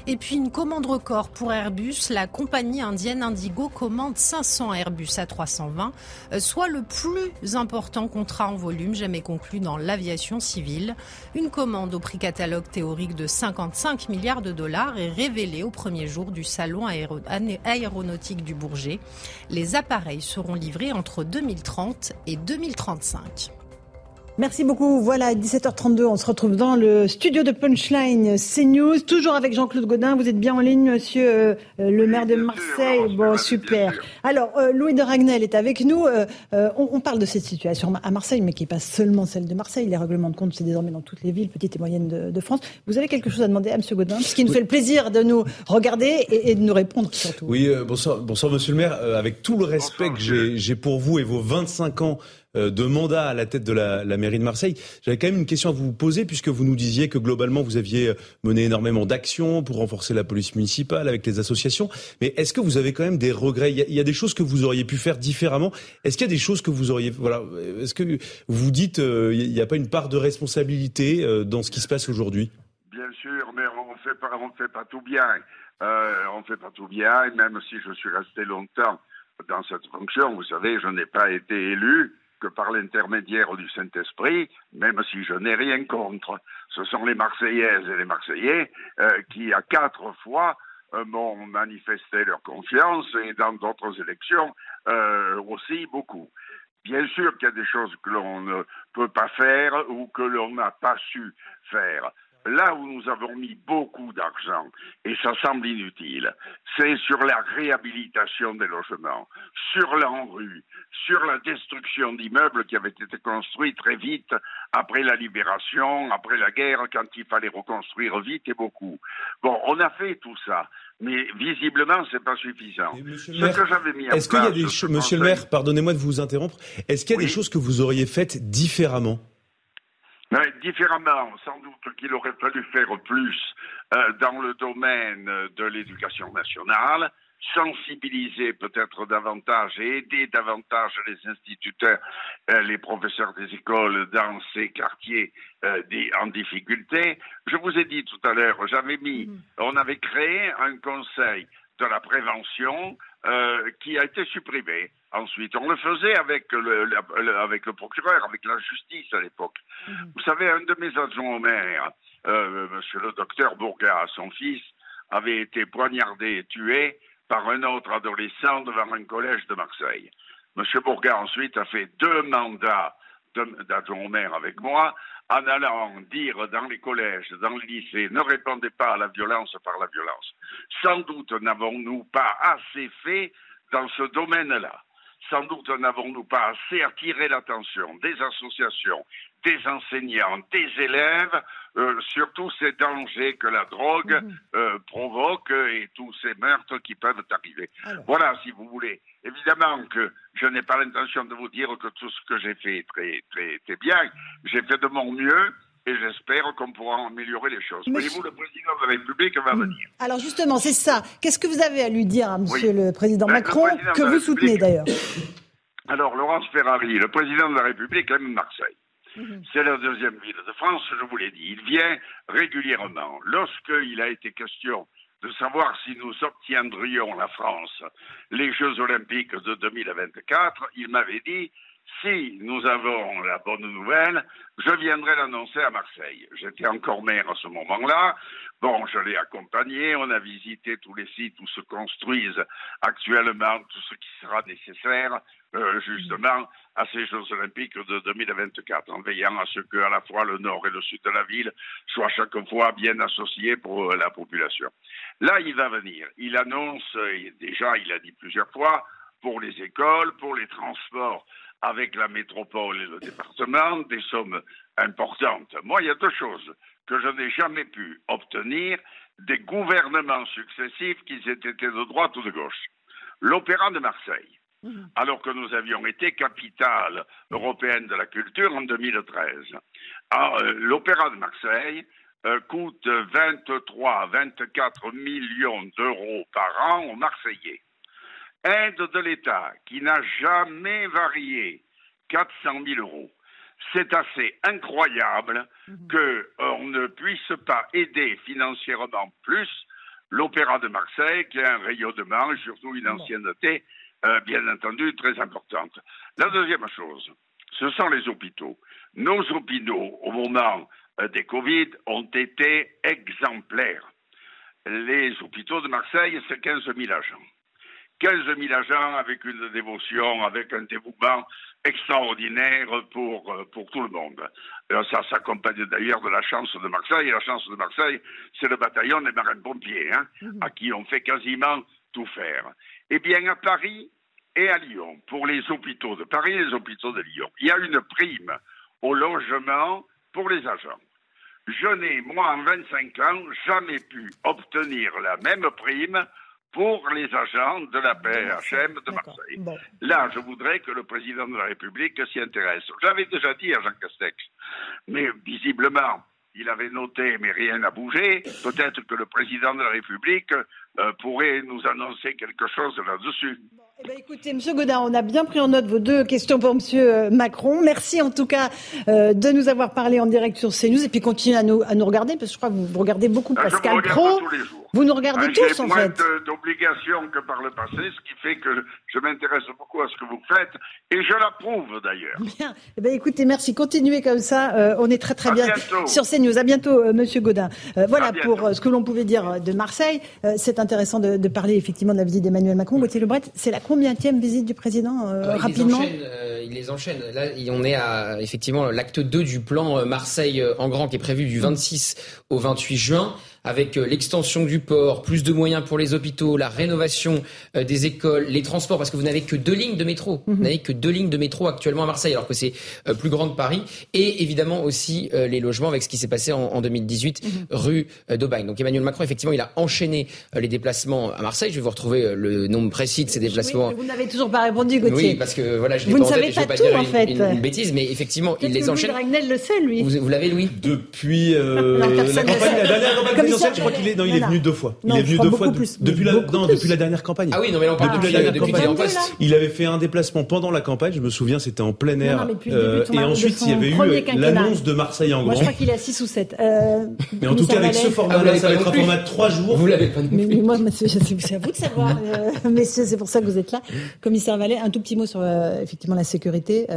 Et puis une commande record pour Airbus. La compagnie indienne Indigo commande 500 Airbus A320, euh, soit le plus important contrat en volume jamais conclu dans l'aviation civile. Une commande au prix catalogue théorique de 55 milliards de dollars est révélée au premier jour du salon aéronautique du Bourget. Les appareils seront livrés entre 2030 et 2035. Merci beaucoup. Voilà, 17h32, on se retrouve dans le studio de Punchline CNews, toujours avec Jean-Claude Godin. Vous êtes bien en ligne, monsieur euh, le maire de Marseille. bon, super. Alors, euh, Louis de Ragnel est avec nous. Euh, on, parle de cette situation à Marseille, mais qui n'est pas seulement celle de Marseille. Les règlements de compte, c'est désormais dans toutes les villes, petites et moyennes de, France. Vous avez quelque chose à demander à monsieur Godin, ce qui nous fait le plaisir de nous regarder et, de nous répondre surtout. Oui, bonsoir, bonsoir, monsieur le maire. avec tout le respect que j'ai pour vous et vos 25 ans euh, de mandat à la tête de la, mairie de Marseille. J'avais quand même une question à vous poser puisque vous nous disiez que globalement vous aviez mené énormément d'actions pour renforcer la police municipale avec les associations. Mais est-ce que vous avez quand même des regrets? Il y, a, des choses que vous auriez pu faire différemment. Est-ce qu'il y a des choses que vous auriez voilà Est-ce que vous dites euh, il n'y a pas une part de responsabilité euh, dans ce qui se passe aujourd'hui? Bien sûr, mais on ne fait, pas, fait pas tout bien. Euh, on ne fait pas tout bien, même si je suis resté longtemps dans cette fonction. Vous savez, je n'ai pas été élu par l'intermédiaire du Saint-Esprit, même si je n'ai rien contre. Ce sont les Marseillaises et les Marseillais euh, qui, à quatre fois, euh, m'ont manifesté leur confiance et dans d'autres élections euh, aussi beaucoup. Bien sûr qu'il y a des choses que l'on ne peut pas faire ou que l'on n'a pas su faire. Là où nous avons mis beaucoup d'argent, et ça semble inutile, c'est sur la réhabilitation des logements, sur l'enrue, sur la destruction d'immeubles qui avaient été construits très vite après la libération, après la guerre, quand il fallait reconstruire vite et beaucoup. Bon, on a fait tout ça, mais visiblement, c'est pas suffisant. Monsieur maire, est-ce qu'il y a des choses, Monsieur le maire, pardonnez-moi de vous interrompre, est-ce qu'il y a des choses que vous auriez faites différemment? Différemment, sans doute qu'il aurait fallu faire plus euh, dans le domaine de l'éducation nationale, sensibiliser peut-être davantage et aider davantage les instituteurs, euh, les professeurs des écoles dans ces quartiers euh, en difficulté. Je vous ai dit tout à l'heure, j'avais mis, mm. on avait créé un conseil de la prévention qui a été supprimé. Ensuite, on le faisait avec le, avec le procureur, avec la justice à l'époque. Mhm. Vous savez, un de mes adjoints au maire, euh, monsieur le docteur Bourgas, son fils, avait été poignardé et tué par un autre adolescent devant un collège de Marseille. Monsieur Bourgas ensuite a fait deux mandats d'adjoint au maire avec moi, en allant dire dans les collèges, dans les lycées, ne répondez pas à la violence par la violence. Sans doute n'avons-nous pas assez fait dans ce domaine-là. Sans doute n'avons-nous pas assez attiré l'attention des associations, des enseignants, des élèves euh, sur tous ces dangers que la drogue mhm. euh, provoque et tous ces meurtres qui peuvent arriver. Voilà, si vous voulez. Évidemment que je n'ai pas l'intention de vous dire que tout ce que j'ai fait est très, très, très bien. J'ai fait de mon mieux et j'espère qu'on pourra améliorer les choses. Voyez-vous, le président de la République va hmm. venir. Alors justement, c'est ça. Qu'est-ce que vous avez à lui dire à Monsieur le président ben, Macron, que vous soutenez d'ailleurs *coughs* Alors, Laurence Ferrari, le président de la République aime Marseille. Mhm. C'est la deuxième ville de France, je vous l'ai dit. Il vient régulièrement. Lorsqu'il a été question de savoir si nous obtiendrions la France les Jeux olympiques de 2024, il m'avait dit si nous avons la bonne nouvelle, je viendrai l'annoncer à Marseille. J'étais encore maire à ce moment-là. Bon, je l'ai accompagné, on a visité tous les sites où se construisent actuellement tout ce qui sera nécessaire, euh, justement, à ces Jeux Olympiques de 2024, en veillant à ce que, à la fois, le nord et le sud de la ville soient chaque fois bien associés pour euh, la population. Là, il va venir. Il annonce, déjà, il a dit plusieurs fois, pour les écoles, pour les transports, avec la métropole et le département des sommes importantes. Moi, il y a deux choses que je n'ai jamais pu obtenir des gouvernements successifs, qu'ils aient été de droite ou de gauche. L'Opéra de Marseille, mhm. alors que nous avions été capitale européenne de la culture en 2013. Ah, euh, L'Opéra de Marseille euh, coûte 23 24 millions d'euros par an aux Marseillais aide de l'État qui n'a jamais varié, 400 000 euros. C'est assez incroyable mhm. qu'on ne puisse pas aider financièrement plus l'Opéra de Marseille, qui a un rayonnement et surtout une ancienneté, euh, bien entendu, très importante. La deuxième chose, ce sont les hôpitaux. Nos hôpitaux, au moment euh, des Covid, ont été exemplaires. Les hôpitaux de Marseille, c'est 15 000 agents. 15 000 agents avec une dévotion, avec un dévouement extraordinaire pour, euh, pour tout le monde. Euh, ça s'accompagne d'ailleurs de la chance de Marseille. Et la chance de Marseille, c'est le bataillon des marins-pompiers, hein, mhm. à qui on fait quasiment tout faire. Eh bien, à Paris et à Lyon, pour les hôpitaux de Paris et les hôpitaux de Lyon, il y a une prime au logement pour les agents. Je n'ai, moi, en 25 ans, jamais pu obtenir la même prime pour les agents de la PHM de Marseille. Là, je voudrais que le président de la République s'y intéresse. J'avais déjà dit à Jean Castex, mais visiblement, il avait noté, mais rien n'a bougé. Peut-être que le président de la République pourrait nous annoncer quelque chose là-dessus. Eh ben, écoutez, Monsieur Godin, on a bien pris en note vos deux questions pour Monsieur euh, Macron. Merci en tout cas euh, de nous avoir parlé en direct sur CNews et puis continuez à nous, à nous regarder parce que je crois que vous regardez beaucoup ah, Pascal Pro. Vous nous regardez ah, tous en fait. J'ai moins d'obligations que par le passé, ce qui fait que je m'intéresse beaucoup à ce que vous faites et je l'approuve d'ailleurs. Bien. Eh ben, écoutez, merci. Continuez comme ça. Euh, on est très très bien sur CNews. À bientôt, Monsieur Godin. voilà pour ce que l'on pouvait dire de Marseille. c'est intéressant de, de, parler effectivement de la visite d'Emmanuel Macron. Gauthier Lebret, c'est la combienième visite du président euh, euh, rapidement il les, enchaîne, Là, on est à effectivement l'acte 2 du plan euh, Marseille en grand qui est prévu du 26 au 28 juin avec euh, l'extension du port, plus de moyens pour les hôpitaux, la rénovation euh, des écoles, les transports, parce que vous n'avez que deux lignes de métro. Vous mhm. n'avez que deux lignes de métro actuellement à Marseille, alors que c'est euh, plus grand que Paris. Et évidemment aussi les logements avec ce qui s'est passé en, 2018 mhm. rue d'Aubagne. Donc Emmanuel Macron, effectivement, il a enchaîné les déplacements à Marseille. Je vais vous retrouver le nombre précis de ces déplacements. vous n'avez toujours pas répondu, Gauthier. Oui, parce que voilà, je vous pas ne savez pas, tout, en fait. Une, bêtise, mais effectivement, il les enchaîne. Louis le sait, lui. Vous, l'avez, Louis? Depuis la, campagne, la dernière campagne je crois qu'il est, il est venu deux fois. il est venu deux fois depuis la, non, depuis la dernière campagne. Ah oui, non, mais on depuis, la dernière campagne. Il avait fait un déplacement pendant la campagne. Je me souviens, c'était en plein air. Euh, et ensuite, il y avait eu l'annonce de Marseille en grand. Moi, je crois qu'il est à 6 ou 7. Euh, mais en tout cas, avec ce format-là, ah, ça va être un format de 3 jours. Vous l'avez pas Mais moi, c'est à vous de savoir. *laughs* Euh, mais c'est pour ça que vous êtes là. Commissaire Vallet, un tout petit mot sur effectivement la sécurité.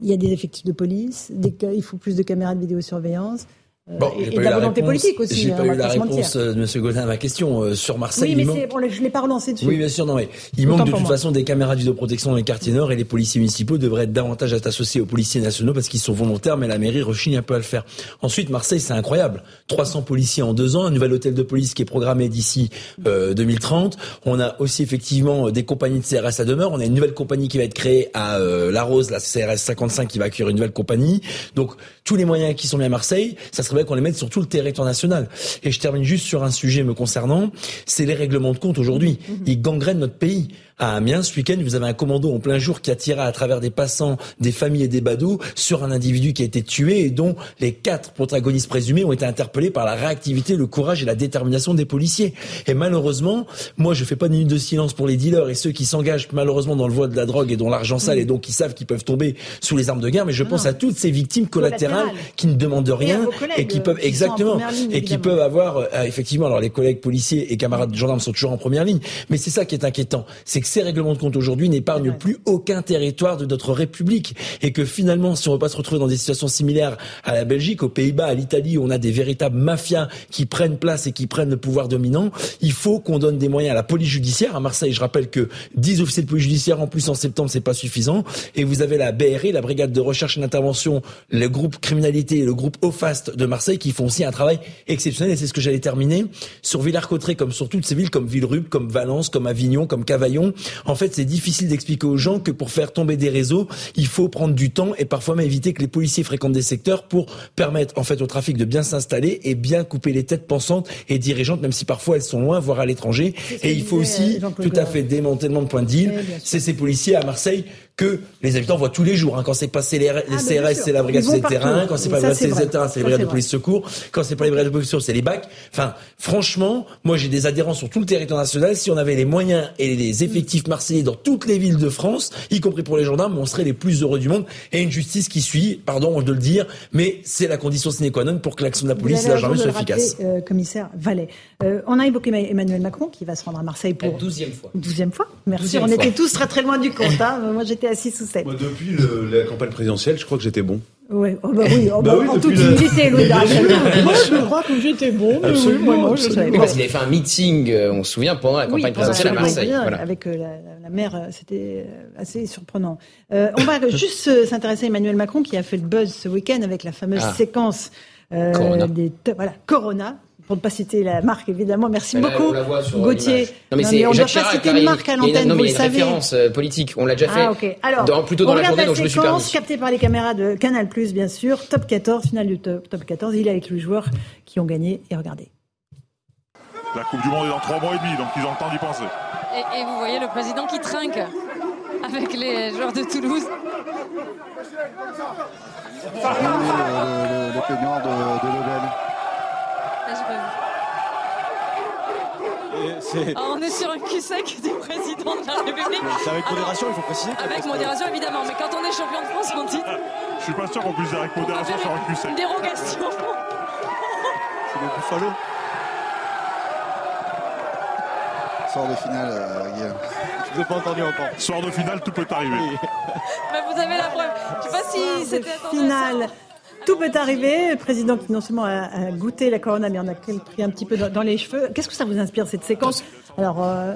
Il y a des effectifs de police. Il faut plus de caméras de vidéosurveillance. Euh, bon, et, de la, volonté politique aussi. J'ai pas hein, eu la réponse de M. Godin à ma question euh, sur Marseille. Oui, mais bon, je l'ai pas relancé dessus. Oui, bien sûr, non, mais il manque de toute façon des caméras de vidéoprotection dans les quartiers nord et les policiers municipaux devraient être davantage associés aux policiers nationaux parce qu'ils sont volontaires, mais la mairie rechigne un peu à le faire. Ensuite, Marseille, c'est incroyable. 300 policiers en deux ans, un nouvel hôtel de police qui est programmé d'ici euh, 2030. On a aussi effectivement des compagnies de CRS à demeure. On a une nouvelle compagnie qui va être créée à euh, La Rose, la CRS 55 qui va accueillir une nouvelle compagnie. Donc tous les moyens qui sont mis à Marseille, ça serait qu'on les mette sur tout le territoire national. Et je termine juste sur un sujet me concernant, c'est les règlements de compte aujourd'hui. Mhm. Ils gangrènent notre pays à Amiens ce week-end, vous avez un commando en plein jour qui attira à travers des passants, des familles et des badauds sur un individu qui a été tué et dont les quatre protagonistes présumés ont été interpellés par la réactivité, le courage et la détermination des policiers. Et malheureusement, moi je fais pas de minute de silence pour les dealers et ceux qui s'engagent malheureusement dans le voie de la drogue et dont l'argent sale et donc qui savent qu'ils peuvent tomber sous les armes de guerre, mais je pense à toutes ces victimes collatérales qui ne demandent rien et, qui peuvent exactement et qui peuvent avoir euh, effectivement alors les collègues policiers et camarades gendarmes sont toujours en première ligne, mais c'est ça qui est inquiétant, c'est ces règlements de compte aujourd'hui n'épargnent plus aucun territoire de notre République et que finalement, si on ne veut pas se retrouver dans des situations similaires à la Belgique, aux Pays-Bas, à l'Italie, où on a des véritables mafias qui prennent place et qui prennent le pouvoir dominant, il faut qu'on donne des moyens à la police judiciaire. À Marseille, je rappelle que 10 officiers de police judiciaire en plus en septembre, c'est pas suffisant. Et vous avez la BRI, la brigade de recherche et d'intervention, le groupe criminalité et le groupe OFAST de Marseille qui font aussi un travail exceptionnel. Et c'est ce que j'allais terminer sur Villars-Cotterêts, comme sur toutes ces villes, comme Villerupt, comme Valence, comme Avignon, comme Cavaillon. En fait, c'est difficile d'expliquer aux gens que pour faire tomber des réseaux, il faut prendre du temps et parfois même éviter que les policiers fréquentent des secteurs pour permettre en fait au trafic de bien s'installer et bien couper les têtes pensantes et dirigeantes, même si parfois elles sont loin, voire à l'étranger. Et il faut aussi tout à fait démantèlement de point de deal. C'est ces policiers à Marseille que les habitants voient tous les jours. Hein. Quand c'est pas les, les ah, CRS, c'est la brigade de terrain. Quand c'est pas la brigade de terrain, c'est les brigades de police secours. Quand c'est pas les brigades de police secours, c'est les bacs. Enfin, franchement, moi j'ai des adhérents sur tout le territoire national. Si on avait les moyens et les effectifs marseillais dans toutes les villes de France, y compris pour les gendarmes, on serait les plus heureux du monde. Et une justice qui suit, pardon de le dire, mais c'est la condition sine qua non pour que l'action de la police et la gendarmerie soit efficace. Euh, commissaire Vallet. Euh, on a évoqué Emmanuel Macron qui va se rendre à Marseille pour... La douzième fois. Douzième fois Merci, on était tous très très loin du compte. Hein. *laughs* moi j'étais à 6 ou 7 depuis la campagne présidentielle, je crois que j'étais bon. Ouais. Oh bah oui, oh bah, bah en toute humilité, Louis *laughs* Moi, je crois que j'étais bon. Absolument. Oui, absolument. Parce qu'il avait fait un meeting, euh, on se souvient, pendant la campagne présidentielle à Marseille. Voilà. Avec euh, la, la, maire, euh, c'était assez surprenant. Euh, on va *laughs* juste s'intéresser à Emmanuel Macron qui a fait le buzz ce week-end avec la fameuse ah. séquence euh, Corona. des voilà Corona pour ne pas citer la marque, évidemment. Merci beaucoup, Gauthier. Non, mais, on ne doit pas citer une marque à l'antenne, vous le savez. Il y a une référence euh, politique. On l'a déjà fait. Ah, ok. Alors, dans, plutôt dans la journée, donc je me suis permis. capté par les caméras de Canal+, bien sûr. Top 14, finale du top, 14. Il est avec les joueurs qui ont gagné. Et regardez. La Coupe du Monde est dans trois mois et demi, donc ils ont le temps d'y penser. Et, vous voyez le président qui trinque avec les joueurs de Toulouse. le, le, le, de, de Ah, on est sur un cul sec du président de la République. C'est avec modération, il faut préciser. Avec modération, évidemment. Mais quand on est champion de France en titre. Je suis pas sûr qu'on puisse dire avec modération sur un cul sec. Une dérogation. *laughs* C'est le Buffalo. Sort de finale, euh, Guillaume. Je vous ai pas entendu encore. Soir de finale, tout peut arriver. Mais vous avez la preuve. Je sais pas si c'était attendu. Finale. Tout peut arriver. Le président qui non seulement a, a goûté la corona, mais en a pris un petit peu dans, dans les cheveux. Qu'est-ce que ça vous inspire cette séquence Alors, euh,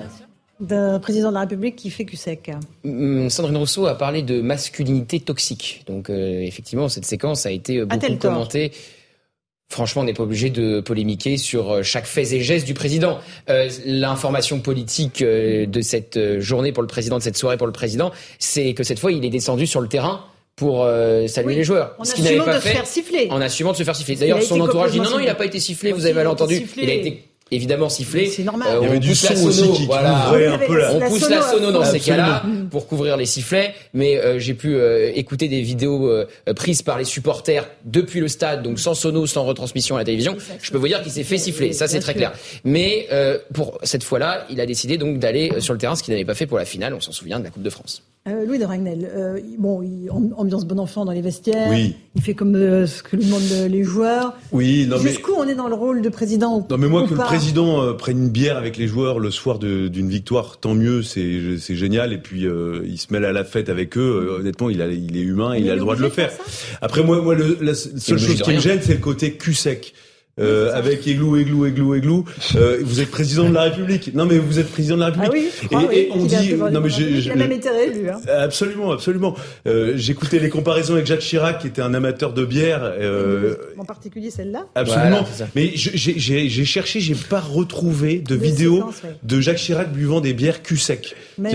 d'un président de la République qui fait cul sec? Hum, Sandrine Rousseau a parlé de masculinité toxique. Donc euh, effectivement, cette séquence a été euh, beaucoup commentée. Franchement, on n'est pas obligé de polémiquer sur euh, chaque fait et geste du président. Euh, L'information politique de cette journée pour le président, de cette soirée pour le président, c'est que cette fois, il est descendu sur le terrain pour euh, saluer Oui, les joueurs. en Ce assumant pas de se fait. faire siffler. En assumant de se faire siffler. D'ailleurs, son entourage dit non, non, il n'a pas été sifflé, vous avez mal entendu. Il a été évidemment sifflé. C'est normal. Euh, Il y on avait du son aussi sono, qui voilà. couvrait un peu la- On La pousse la sono dans ces cas-là pour couvrir les sifflets, mais euh, j'ai pu euh, écouter des vidéos euh, prises par les supporters depuis le stade, donc sans sono, sans retransmission à la télévision. Je peux vous dire qu'il s'est fait siffler, ça c'est très clair. Mais euh, pour cette fois-là, il a décidé donc d'aller sur le terrain, ce qu'il n'avait pas fait pour la finale. On s'en souvient de la Coupe de France. Euh, Louis de Ragnel, euh, bon, il, am- ambiance bon enfant dans les vestiaires. Oui. Il fait comme euh, ce que lui demandent les joueurs. Oui, non mais. Jusqu'où on est dans le rôle de président Non mais moi que le pas président euh, prenne une bière avec les joueurs le soir de- d'une victoire, tant mieux, c'est c'est génial. Et puis euh, il se mêle à la fête avec eux. euh, honnêtement, il, a, il est humain, il, il a le droit de le faire. Après moi, moi le, la seule chose qui me gêne, c'est le côté cul sec. Euh, avec églou, églou, églou, églou. Euh, vous êtes président de la République. Non mais vous êtes président de la Ah République. oui, je crois, et, oui, et on dit, non mais j'ai- a même été réélu. Hein. Absolument, absolument. Euh, J'écoutais les comparaisons avec Jacques Chirac, qui était un amateur de bière. Euh, En particulier celle-là. Absolument. Voilà. Mais j'ai j'ai- j'ai cherché, j'ai pas retrouvé de De vidéo ouais. de Jacques Chirac buvant des bières cul sec. Oui.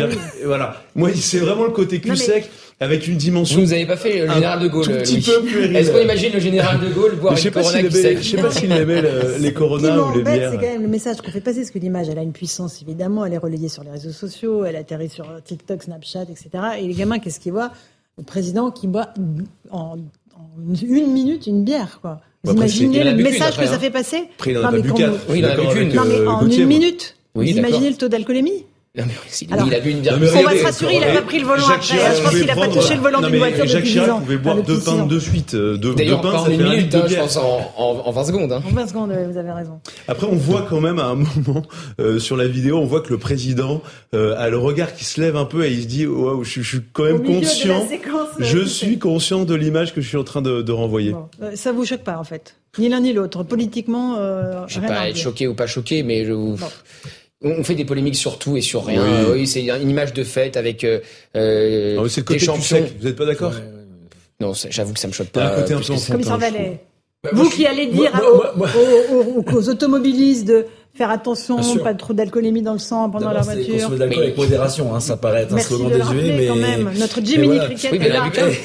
Voilà. Moi, c'est vraiment le côté cul Non, mais- sec avec une Vous dimension. nous avez pas fait le général de Gaulle, tout petit Louis. peu puéril. Est-ce qu'on imagine le général de Gaulle boire une Corona qui je sais pas s'il aimait le- *laughs* les Corona ou les bières. c'est quand même le message qu'on fait passer, parce que l'image, elle a une puissance, évidemment, elle est relayée sur les réseaux sociaux, elle atterrit sur TikTok, Snapchat, etc. Et les gamins, qu'est-ce qu'ils voient? Le président qui boit en, en une minute une bière, quoi. Vous Bah, après, imaginez le message après, que ça hein. fait passer? Après, il en a Non, pas mais bu quand quatre. vous- Je suis Oui, il en a. Non, mais euh, en une minute Vous imaginez le taux d'alcoolémie? Non, mais il, Alors, il a bu une bière. Non, mais On va se rassurer, il n'a pas pris le volant Jacques après. Chirac Je pense qu'il n'a pas touché le volant d'une voiture Jacques depuis 10 Chirac ans. pouvait boire deux pintes ans. de suite. euh, Deux, deux D'ailleurs, pintes, pas en ça une fait un minute, litre de hein, je pense en, en, en 20 secondes. hein. En 20 secondes, vous avez raison. Après, on voit quand même à un *laughs* moment euh, sur la vidéo, on voit que le président euh, a le regard qui se lève un peu et il se dit waouh, je, je suis quand même conscient. séquence, Je suis conscient de l'image que je suis en train de, de renvoyer. Bon, ça vous choque pas en fait, ni l'un ni l'autre. Politiquement, euh, Je vais rien pas être choqué ou pas choqué, mais je vous- Bon. On fait des polémiques sur tout et sur rien. Oui. Oui, c'est une image de fête avec euh, euh, Ah, mais c'est le des côté cul champions. sec. Vous n'êtes pas d'accord Non, j'avoue que ça me choque Il pas. un côté un peu. Comme il s'en valait. Bah, Vous qui allez dire moi- aux, moi- aux- aux- aux automobilistes de faire attention, pas trop d'alcoolémie dans le sang pendant la voiture. consommer de l'alcool avec modération, hein, ça paraît être un Merci slogan désuet, mais quand même. Notre Jiminy voilà. Cricket Oui.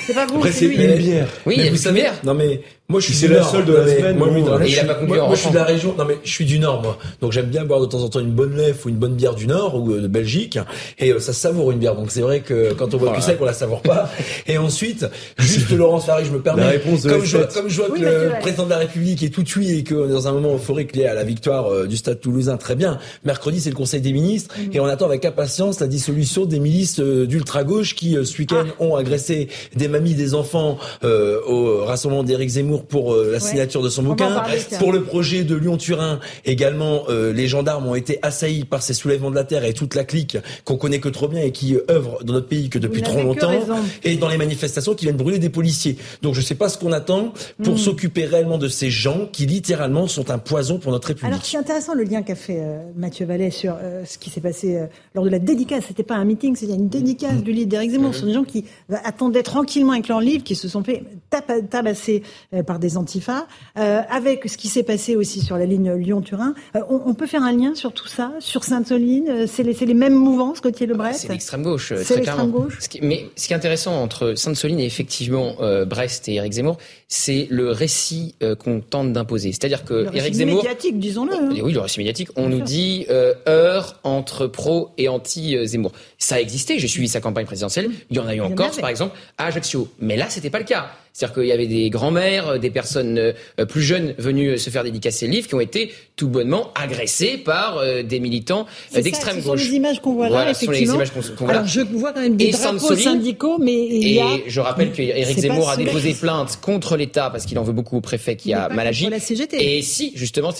C'est pas vous, c'est lui. une bière. Oui, il y Mais a vous une savez, bière. non mais moi je suis C'est la seule de la semaine, Moi, je suis- pas conclu moi- en moi, je suis de la région. Non mais je suis du Nord moi, donc j'aime bien boire de temps en temps une bonne lèvre ou une bonne bière du Nord ou euh, de Belgique, et euh, ça savoure une bière. Donc c'est vrai que quand on boit plus sec, on la savoure pas. Et ensuite, *laughs* juste Laurence Farry, je me permets. La réponse de comme je, vois, F7. comme je vois Oui, que le président de la République est tout tué et que dans un moment euphorique lié à la victoire euh, du Stade Toulousain, très bien. Mercredi, c'est le Conseil des ministres Mm. et on attend avec impatience la dissolution des milices euh, d'ultra gauche qui euh, ce week-end Ah. ont agressé des mamies, des enfants euh, au rassemblement d'Éric Zemmour pour euh, la Ouais. signature de son bouquin. Pour le projet de Lyon-Turin, également, euh, les gendarmes ont été assaillis par ces soulèvements de la terre et toute la clique qu'on connaît que trop bien et qui euh, œuvre dans notre pays que depuis trop longtemps. Et dans les manifestations qui viennent brûler des policiers. Donc je sais pas ce qu'on attend pour Mm. s'occuper réellement de ces gens qui littéralement sont un poison pour notre République. Alors c'est intéressant le lien qu'a fait euh, Mathieu Vallet sur ce qui s'est passé lors de la dédicace. C'était pas un meeting, c'était une dédicace du livre d'Éric Zemmour. Ce sont des gens qui attendaient tranquillement avec leur livre, qui se sont fait tabasser par des antifas. Euh, avec ce qui s'est passé aussi sur la ligne Lyon-Turin, Euh, on, on peut faire un lien sur tout ça, sur Sainte-Soline. euh, c'est les, les mêmes mouvances, Gauthier Lebret. C'est l'extrême gauche, C'est très l'extrême clairement. gauche. Ce qui- mais ce qui est intéressant entre Sainte-Soline et effectivement euh, Brest et Éric Zemmour, c'est le récit qu'on tente d'imposer. C'est-à-dire que Le récit Éric Zemmour, médiatique, disons-le. hein. Et oui, le récit médiatique, on Bien nous sûr. dit heure entre pro et anti-Zemmour. Ça a existé, j'ai suivi sa campagne présidentielle, il y en a eu en Corse par exemple, à Ajaccio. Mais là, c'était pas le cas. C'est-à-dire qu'il y avait des grands-mères, des personnes plus jeunes venues se faire dédicacer le livre qui ont été tout bonnement agressés par des militants d'extrême gauche. Ce sont les images qu'on voit là, voilà, effectivement. Ce sont les images qu'on voit là. Alors je vois quand même des drapeaux syndicaux, mais il y a... Et je rappelle qu'Éric Zemmour a déposé plainte contre l'État parce qu'il en veut beaucoup au préfet qui a mal agi. Et si, justement,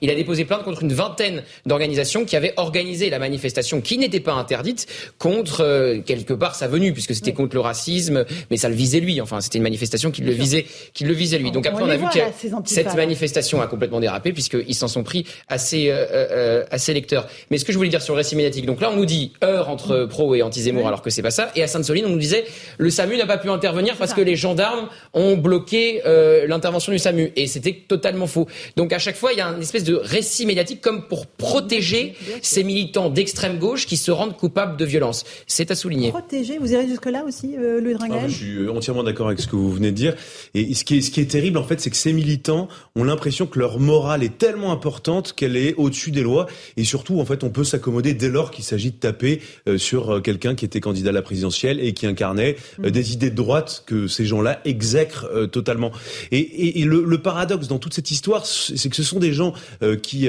il a déposé plainte contre une vingtaine d'organisations qui avaient organisé la manifestation qui n'était pas interdite contre euh, quelque part sa venue puisque c'était contre le racisme, mais ça le visait lui. Enfin, c'était une manifestation qui le visait, qui le visait lui. Donc après, on, a vu que cette manifestation a complètement dérapé puisqu'ils s'en sont pris assez, euh, euh, assez lecteurs. Mais ce que je voulais dire sur le récit médiatique, donc là, on nous dit heure entre pro et anti-Zemmour alors que c'est pas ça. Et à Sainte-Soline, on nous disait le SAMU n'a pas pu intervenir parce que les gendarmes ont bloqué l'intervention du SAMU. Et c'était totalement faux. Donc à chaque fois, il y a une espèce de récit médiatique comme pour protéger ces militants d'extrême gauche qui se rendent coupables de violence. C'est à souligner. Protéger, vous irez jusque-là aussi, euh, Louis Dringal ah, Je suis entièrement d'accord avec ce que vous venez de dire. Et ce qui est, ce qui est terrible, en fait, c'est que ces militants ont l'impression que leur morale est tellement importante qu'elle est au-dessus des lois. Et surtout, en fait, on peut s'accommoder dès lors qu'il s'agit de taper euh, sur euh, quelqu'un qui était candidat à la présidentielle et qui incarnait mm. des idées de droite que ces gens-là exècrent totalement. Et, et, le, le, paradoxe dans toute cette histoire, c'est que ce sont des gens qui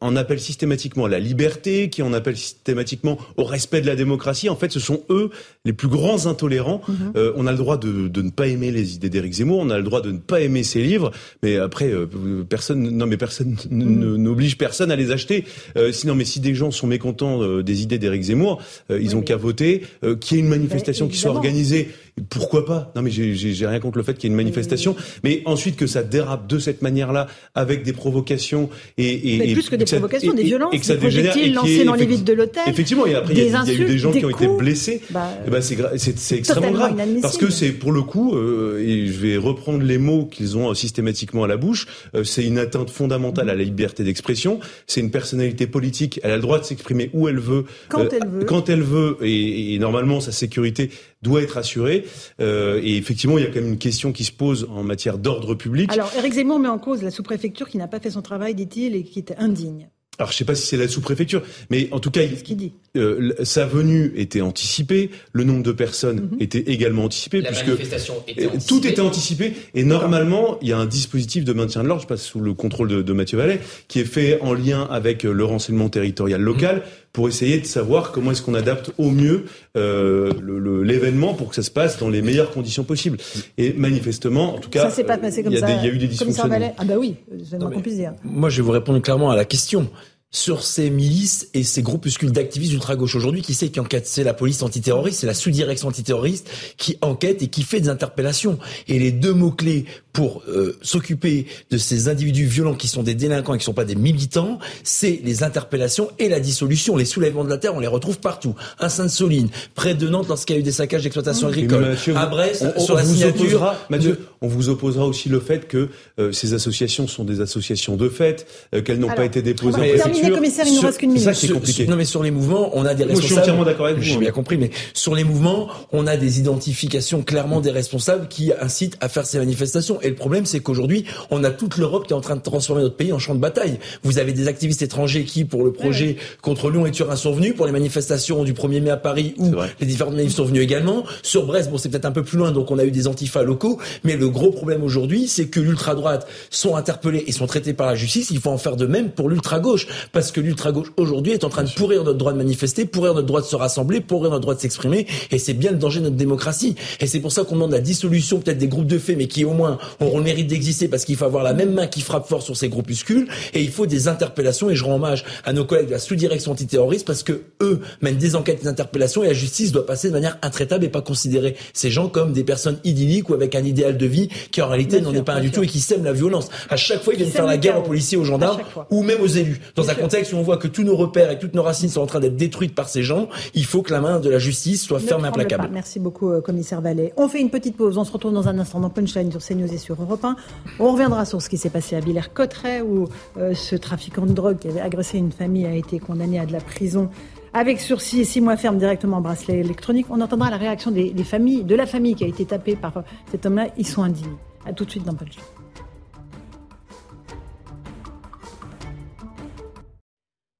en appellent systématiquement à la liberté, qui en appellent systématiquement au respect de la démocratie. En fait, ce sont eux les plus grands intolérants. Mhm. Euh, on a le droit de, de, ne pas aimer les idées d'Éric Zemmour, on a le droit de ne pas aimer ses livres, mais après, euh, personne, non mais personne *laughs* mhm. n'oblige personne à les acheter. Euh, sinon, mais si des gens sont mécontents euh, des idées d'Éric Zemmour, ils ont qu'à voter, qu'il y ait une manifestation bah, qui soit organisée pourquoi pas? Non, mais j'ai rien contre le fait qu'il y ait une manifestation, mais ensuite que ça dérape de cette manière-là, avec des provocations et, et, plus que des provocations, des violences, et que ça des projectiles lancés dans les vides de l'hôtel. Effectivement, et après il y, a eu des gens qui ont été blessés. Bah, eh ben, c'est extrêmement grave parce que c'est pour le coup, euh, et je vais reprendre les mots qu'ils ont systématiquement à la bouche, euh, c'est une atteinte fondamentale à la liberté d'expression. C'est une personnalité politique, elle a le droit de s'exprimer où elle veut, quand euh, elle veut, quand elle veut, et, et normalement sa sécurité doit être assurée. Euh, et effectivement, il y a quand même une question qui se pose en matière d'ordre public. Alors, Éric Zemmour met en cause la sous-préfecture qui n'a pas fait son travail, dit-il, et qui était indigne. Alors je sais pas si c'est la sous-préfecture, mais en tout cas, dit. Euh, sa venue était anticipée, le nombre de personnes mhm. était également anticipé, la puisque manifestation était anticipée. tout était anticipé. Et normalement, il y a un dispositif de maintien de l'ordre, je passe sous le contrôle de, de, Mathieu Vallet, qui est fait en lien avec le renseignement territorial local. Mhm pour essayer de savoir comment est-ce qu'on adapte au mieux euh, l'événement pour que ça se passe dans les meilleures conditions possibles. Et manifestement, en tout cas, ça s'est pas passé comme il ça. Il y a eu des dysfonctionnements. Ah bah oui, c'est qu'on puisse dire. Moi, je vais vous répondre clairement à la question sur ces milices et ces groupuscules d'activistes ultra-gauche aujourd'hui, qui sait qui enquête? C'est la police antiterroriste, c'est la sous-direction antiterroriste qui enquête et qui fait des interpellations. Et les deux mots-clés pour euh, s'occuper de ces individus violents qui sont des délinquants et qui sont pas des militants, c'est les interpellations et la dissolution. Les soulèvements de la terre, on les retrouve partout. À Sainte-Soline, près de Nantes, lorsqu'il y a eu des saccages d'exploitation mmh. agricole. à Brest, sur la signature. Mathieu, on vous opposera aussi le fait que euh, ces associations sont des associations de fait, euh, qu'elles n'ont pas été déposées en préfecture. commissaire, il nous reste qu'une minute. C'est ça qui est compliqué. non, mais sur les mouvements, on a des responsables. Moi, je suis entièrement d'accord avec vous. J'ai hein. bien compris, mais sur les mouvements, on a des identifications clairement des responsables qui incitent à faire ces manifestations. Et le problème, c'est qu'aujourd'hui, on a toute l'Europe qui est en train de transformer notre pays en champ de bataille. Vous avez des activistes étrangers qui, pour le projet contre Lyon et Turin, sont venus, pour les manifestations du 1er mai à Paris, où les différentes manifs sont venus également. Sur Brest, bon, c'est peut-être un peu plus loin, donc on a eu des antifas locaux, mais le gros problème aujourd'hui, c'est que l'ultra-droite sont interpellés et sont traités par la justice. Il faut en faire de même pour l'ultra-gauche, parce que l'ultra-gauche aujourd'hui est en train de pourrir notre droit de manifester, pourrir notre droit de se rassembler, pourrir notre droit de s'exprimer, et c'est bien le danger de notre démocratie. Et c'est pour ça qu'on demande la dissolution peut-être des groupes de faits, mais qui au moins auront le mérite d'exister parce qu'il faut avoir la même main qui frappe fort sur ces groupuscules et il faut des interpellations et je rends hommage à nos collègues de la sous-direction antiterroriste parce que eux mènent des enquêtes, des interpellations et la justice doit passer de manière intraitable et pas considérer ces gens comme des personnes idylliques ou avec un idéal de vie qui en réalité n'en est pas un du tout et qui sèment la violence. À chaque fois, ils viennent faire la guerre aux policiers, aux gendarmes ou même aux élus. Dans un contexte où on voit que tous nos repères et toutes nos racines sont en train d'être détruites par ces gens, il faut que la main de la justice soit ferme et implacable. Merci beaucoup, euh, commissaire Vallée. On fait une petite pause. On se retrouve dans un instant dans Punchline sur CNews sur Europe 1. On reviendra sur ce qui s'est passé à Villers-Cotterêts, où euh, ce trafiquant de drogue qui avait agressé une famille a été condamné à de la prison avec sursis et six mois ferme directement bracelet électronique. On entendra la réaction des, familles, de la famille qui a été tapée par cet homme-là. Ils sont indignes. À tout de suite dans Punch.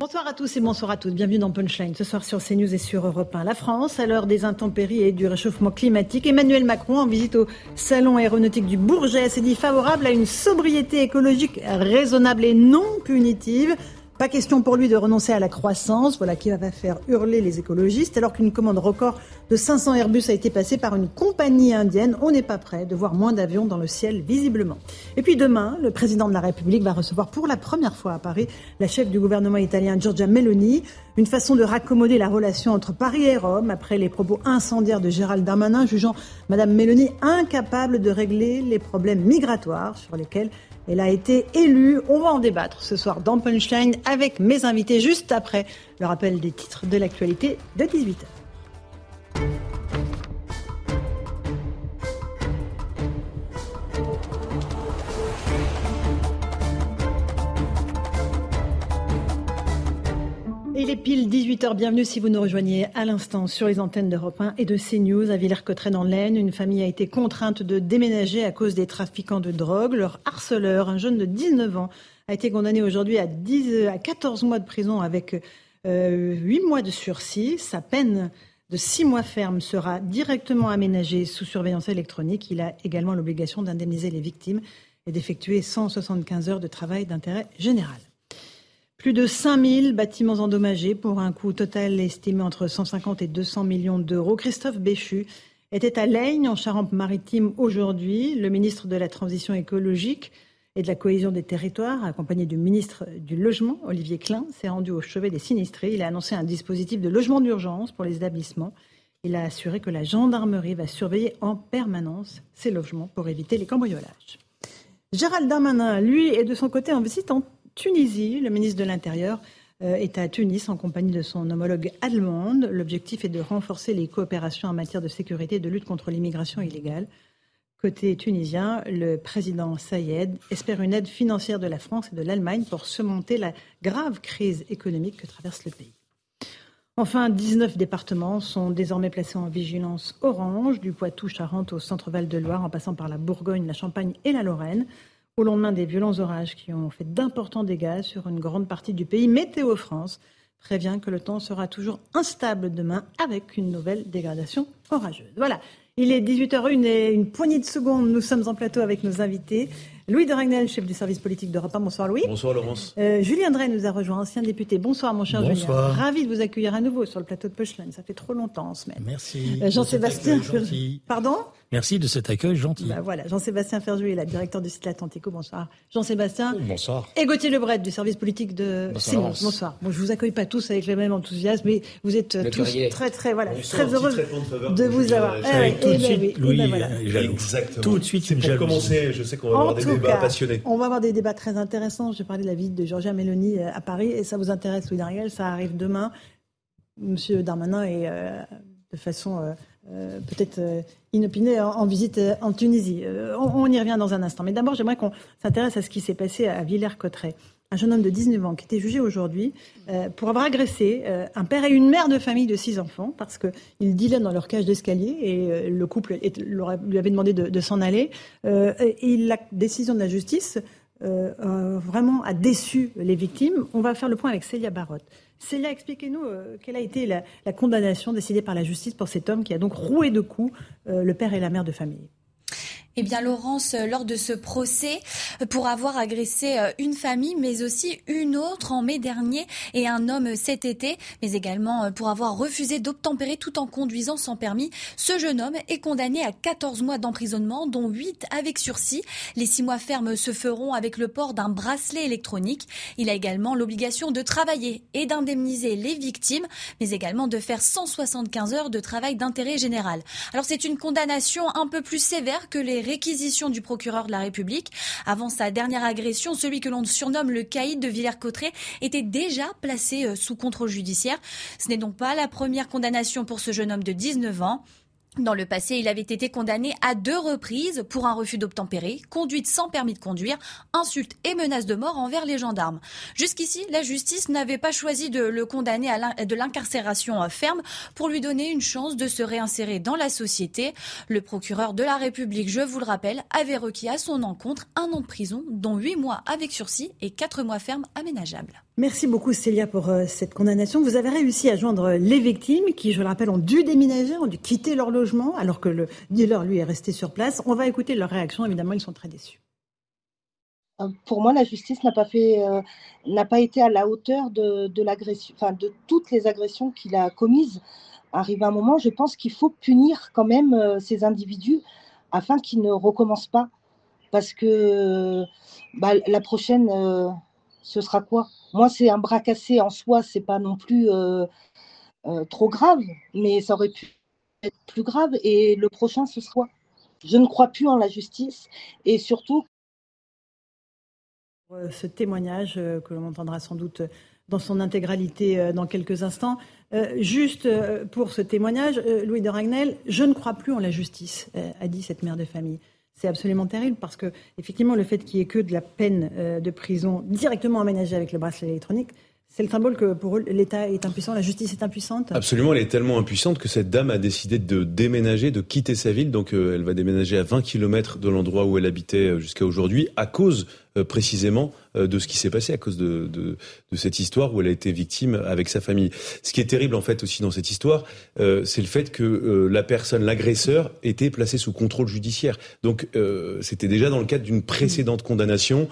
Bonsoir à tous et bonsoir à toutes. Bienvenue dans Punchline. Ce soir sur CNews et sur Europe 1. La France, à l'heure des intempéries et du réchauffement climatique, Emmanuel Macron, en visite au salon aéronautique du Bourget, s'est dit favorable à une sobriété écologique raisonnable et non punitive. Pas question pour lui de renoncer à la croissance, voilà qui va faire hurler les écologistes, alors qu'une commande record de 500 Airbus a été passée par une compagnie indienne. On n'est pas prêt de voir moins d'avions dans le ciel, visiblement. Et puis demain, le président de la République va recevoir pour la première fois à Paris la chef du gouvernement italien Giorgia Meloni, une façon de raccommoder la relation entre Paris et Rome après les propos incendiaires de Gérald Darmanin, jugeant Madame Meloni incapable de régler les problèmes migratoires sur lesquels elle a été élue. On va en débattre ce soir dans Punchline avec mes invités juste après le rappel des titres de l'actualité de 18h. Il est pile 18h. Bienvenue si vous nous rejoignez à l'instant sur les antennes d'Europe 1 et de CNews à Villers-Cotterêts dans l'Aisne. Une famille a été contrainte de déménager à cause des trafiquants de drogue. Leur harceleur, un jeune de 19 ans, a été condamné aujourd'hui à, 10, à 14 mois de prison avec euh, 8 mois de sursis. Sa peine de 6 mois ferme sera directement aménagée sous surveillance électronique. Il a également l'obligation d'indemniser les victimes et d'effectuer 175 heures de travail d'intérêt général. Plus de 5000 bâtiments endommagés pour un coût total estimé entre 150 et 200 millions d'euros. Christophe Béchu était à Laigne, en Charente-Maritime, aujourd'hui. Le ministre de la Transition écologique et de la cohésion des territoires, accompagné du ministre du Logement, Olivier Klein, s'est rendu au chevet des sinistrés. Il a annoncé un dispositif de logement d'urgence pour les établissements. Il a assuré que la gendarmerie va surveiller en permanence ces logements pour éviter les cambriolages. Gérald Darmanin, lui, est de son côté en visite en Tunisie. Le ministre de l'Intérieur euh, est à Tunis en compagnie de son homologue allemande. L'objectif est de renforcer les coopérations en matière de sécurité et de lutte contre l'immigration illégale. Côté tunisien, le président Sayed espère une aide financière de la France et de l'Allemagne pour surmonter la grave crise économique que traverse le pays. Enfin, 19 départements sont désormais placés en vigilance orange, du Poitou-Charentes au centre-Val de Loire, en passant par la Bourgogne, la Champagne et la Lorraine au lendemain des violents orages qui ont fait d'importants dégâts sur une grande partie du pays. Météo France prévient que le temps sera toujours instable demain avec une nouvelle dégradation orageuse. Voilà, il est 18h01 et une poignée de secondes. Nous sommes en plateau avec nos invités. Louis de Ragnel, chef du service politique d'Europe 1. Bonsoir Louis. Bonsoir Laurence. Euh, Julien Drey nous a rejoint, ancien député. Bonsoir mon cher Bonsoir. Julien. Ravi de vous accueillir à nouveau sur le plateau de Pushline. Ça fait trop longtemps en semaine. Merci. Euh, Jean-Sébastien. Pardon? Merci de cet accueil gentil. Bah voilà, Jean-Sébastien Ferjou est la directeur du site L'Atlantico. Bonsoir. Jean-Sébastien. Bonsoir. Et Gauthier Lebret du service politique de Bonsoir. CNews. Bonsoir. Bon, je vous accueille pas tous avec le même enthousiasme, mais vous êtes Le tous très très voilà, très heureux de vous avoir. Eh avec ouais, tout de eh ben suite, oui, eh Louis ben jaloux. Exactement. Tout de suite, C'est pour commencer, je sais qu'on va En avoir des tout débats cas, passionnés. On va avoir des débats très intéressants. Je parlais de la visite de Georgia Meloni euh, à Paris et ça vous intéresse, Louis Darriel. Ça arrive demain. Monsieur Darmanin est euh, de façon euh, euh, peut-être euh, inopinée en, visite euh, en Tunisie. Euh, on, y revient dans un instant. Mais d'abord, j'aimerais qu'on s'intéresse à ce qui s'est passé à Villers-Cotterêts. Un jeune homme de 19 ans qui était jugé aujourd'hui pour avoir agressé un père et une mère de famille de six enfants parce qu'ils dealaient dans leur cage d'escalier et le couple lui avait demandé de, de s'en aller. Et la décision de la justice vraiment a déçu les victimes. On va faire le point avec Célia Barotte. Célia, expliquez-nous euh, quelle a été la, condamnation décidée par la justice pour cet homme qui a donc roué de coups euh, le père et la mère de famille. Eh bien, Laurence, euh, lors de ce procès, euh, pour avoir agressé euh, une famille, mais aussi une autre en mai dernier et un homme cet été, mais également pour avoir refusé d'obtempérer tout en conduisant sans permis, ce jeune homme est condamné à 14 mois d'emprisonnement, dont 8 avec sursis. Les 6 mois fermes se feront avec le port d'un bracelet électronique. Il a également l'obligation de travailler et d'indemniser les victimes, mais également de faire 175 heures de travail d'intérêt général. Alors c'est une condamnation un peu plus sévère que les réquisitions du procureur de la République. Avant sa dernière agression, celui que l'on surnomme le caïd de Villers-Cotterêts était déjà placé euh, sous contrôle judiciaire. Ce n'est donc pas la première condamnation pour ce jeune homme de 19 ans. Dans le passé, il avait été condamné à deux reprises pour un refus d'obtempérer, conduite sans permis de conduire, insultes et menaces de mort envers les gendarmes. Jusqu'ici, la justice n'avait pas choisi de le condamner à de l'incarcération euh, ferme pour lui donner une chance de se réinsérer dans la société. Le procureur de la République, je vous le rappelle, avait requis à son encontre un an de prison, dont huit mois avec sursis et quatre mois ferme aménageables. Merci beaucoup Célia pour euh, cette condamnation. Vous avez réussi à joindre les victimes qui, je le rappelle, ont dû déménager, ont dû quitter leur logement alors que le dealer, lui, est resté sur place. On va écouter leur réaction. Évidemment, ils sont très déçus. Euh, pour moi, la justice n'a pas euh, été à la hauteur de toutes les agressions qu'il a commises. Arrive un moment, je pense qu'il faut punir quand même ces individus afin qu'ils ne recommencent pas, parce que bah, la prochaine, ce sera quoi? Moi, c'est un bras cassé en soi, c'est pas non plus euh, euh, trop grave, mais ça aurait pu être plus grave. Et le prochain, ce sera. Je ne crois plus en la justice et surtout. Euh, ce témoignage que l'on entendra sans doute dans son intégralité dans quelques instants. juste pour ce témoignage, Louis de Ragnel, je ne crois plus en la justice, a dit cette mère de famille. C'est absolument terrible parce que, effectivement, le fait qu'il n'y ait que de la peine euh, de prison directement aménagée avec le bracelet électronique, c'est le symbole que pour eux, l'État est impuissant, la justice est impuissante Absolument, elle est tellement impuissante que cette dame a décidé de déménager, de quitter sa ville. Donc euh, elle va déménager à 20 km de l'endroit où elle habitait euh, jusqu'à aujourd'hui, à cause euh, précisément de ce qui s'est passé, à cause de, de, de, cette histoire où elle a été victime avec sa famille. Ce qui est terrible en fait aussi dans cette histoire, c'est le fait que la personne, l'agresseur, était placé sous contrôle judiciaire. Donc c'était déjà dans le cadre d'une précédente condamnation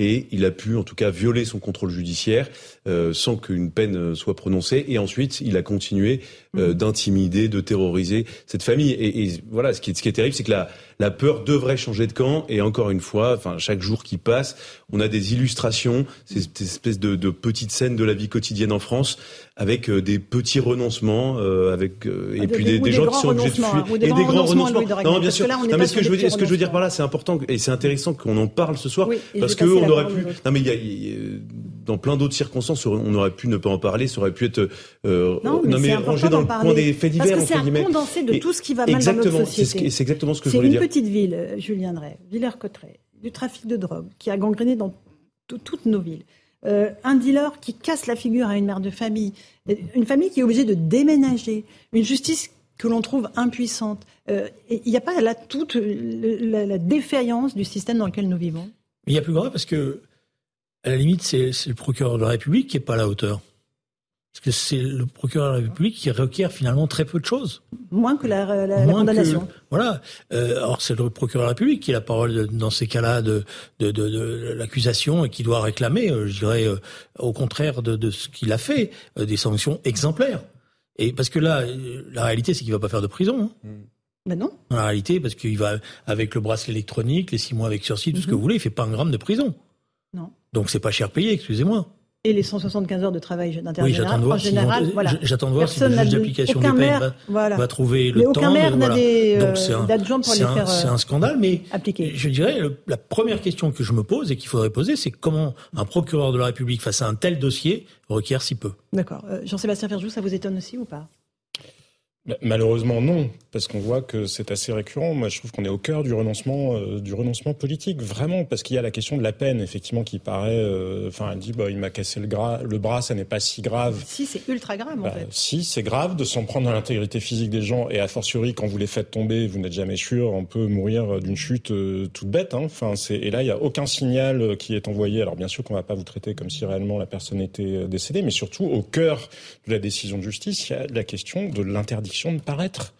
et il a pu en tout cas violer son contrôle judiciaire euh, sans qu'une peine soit prononcée. Et ensuite il a continué euh, mmh. d'intimider, de terroriser cette famille. Et, et voilà ce qui est, ce qui est terrible c'est que la, la peur devrait changer de camp. Et encore une fois enfin chaque jour qui passe on a des illustrations cette espèce de, de petites scènes de la vie quotidienne en France avec des petits renoncements avec et puis des, des gens qui sont obligés de fuir. hein, et des grands renoncements non bien sûr. non, mais ce que je veux dire ce que je veux dire par là c'est important et c'est intéressant qu'on en parle ce soir parce que on aurait pu. Non, mais il y a, dans plein d'autres circonstances, on aurait pu ne pas en parler. Ça aurait pu être euh, non, mais, rangé dans le coin des faits divers. Parce que c'est un condensé de tout ce qui va mal dans notre société. C'est exactement ce que je voulais dire. C'est une petite ville, euh, Julien Drey, Villers-Cotterêts, du trafic de drogue qui a gangréné dans toutes nos villes. Euh, un dealer qui casse la figure à une mère de famille, une famille qui est obligée de déménager, une justice que l'on trouve impuissante. Il n'y a pas là toute la, la défaillance du système dans lequel nous vivons il y a plus grave parce que, à la limite, c'est le procureur de la République qui n'est pas à la hauteur. Parce que c'est le procureur de la République qui requiert finalement très peu de choses. Moins que la, la, condamnation. voilà. Euh, alors c'est le procureur de la République qui a la parole dans ces cas-là de, de, de, de l'accusation et qui doit réclamer, euh, je dirais, euh, au contraire de, de ce qu'il a fait, des sanctions exemplaires. Et parce que là, la réalité, c'est qu'il va pas faire de prison. Hein. Mm. Ben non. En réalité, parce qu'il va avec le bracelet électronique, les six mois avec sursis, tout ce que mhm. vous voulez, il fait pas un gramme de prison. Donc c'est pas cher payé, excusez-moi. Et les 175 heures de travail d'intérêt oui, j'attends de voir, si, voilà. j'attends de voir si le juge d'application des peines va, trouver le mais temps. Aucun maire n'a des euh, faire C'est un scandale, mais appliquer. je dirais, la première question que je me pose et qu'il faudrait poser, c'est comment un procureur de la République face à un tel dossier requiert si peu. D'accord. Euh, Jean-Sébastien Ferjou, ça vous étonne aussi ou pas? Malheureusement non, parce qu'on voit que c'est assez récurrent. Moi, je trouve qu'on est au cœur du renoncement, euh, du renoncement politique, vraiment, parce qu'il y a la question de la peine, effectivement, qui paraît. Euh, enfin, elle dit, bah, il m'a cassé le, le bras, ça n'est pas si grave. Si, c'est ultra grave, en bah, fait. Si, c'est grave de s'en prendre à l'intégrité physique des gens, et a fortiori, quand vous les faites tomber, vous n'êtes jamais sûr, on peut mourir d'une chute euh, toute bête. Hein. Enfin, c'est et là, il y a aucun signal qui est envoyé. Alors, bien sûr, qu'on va pas vous traiter comme si réellement la personne était décédée, mais surtout au cœur de la décision de justice, il y a la question de l'interdiction de paraître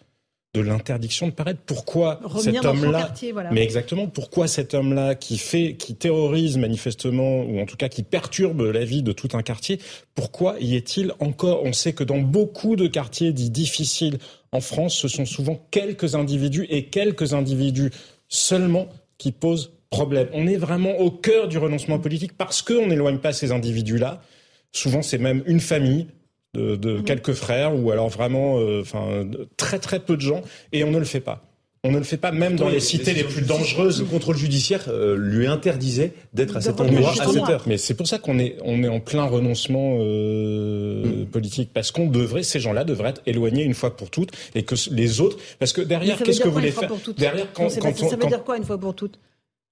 de l'interdiction de paraître. Pourquoi cet homme-là Mais exactement, pourquoi cet homme-là qui fait, qui terrorise manifestement, ou en tout cas qui perturbe la vie de tout un quartier, pourquoi y est-il encore? On sait que dans beaucoup de quartiers dits difficiles en France, ce sont souvent quelques individus et quelques individus seulement qui posent problème. On est vraiment au cœur du renoncement politique parce qu'on n'éloigne pas ces individus-là. Souvent, c'est même une famille, de, mhm. quelques frères ou alors vraiment, euh, enfin, très très peu de gens, et on ne le fait pas. On ne le fait pas même dans les cités les plus dangereuses. Le contrôle judiciaire euh, lui interdisait d'être à cet endroit à cette heure. Mais c'est pour ça qu'on est on est en plein renoncement euh, mm. politique parce qu'on devrait ces gens-là devraient être éloignés une fois pour toutes et que les autres parce que derrière qu'est-ce que vous voulez faire derrière quand, quand, ça veut dire quoi une fois pour toutes?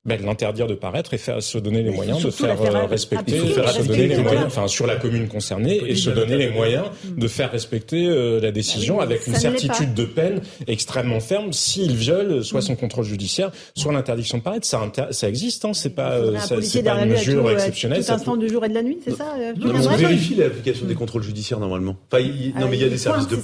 Ben, l'interdire de paraître et faire, se donner les moyens de faire euh, respecter, faire se donner les moyens, enfin sur la commune concernée et se donner les moyens de faire respecter euh, la décision bah avec une certitude de peine extrêmement ferme s'il viole soit son contrôle judiciaire, soit l'interdiction de paraître. Ça, ça existe, hein, c'est pas, c'est pas une mesure exceptionnelle. Tout instant du jour et de la nuit, c'est ça On vérifie l'application des contrôles judiciaires normalement. Enfin, non, mais il y a des services de.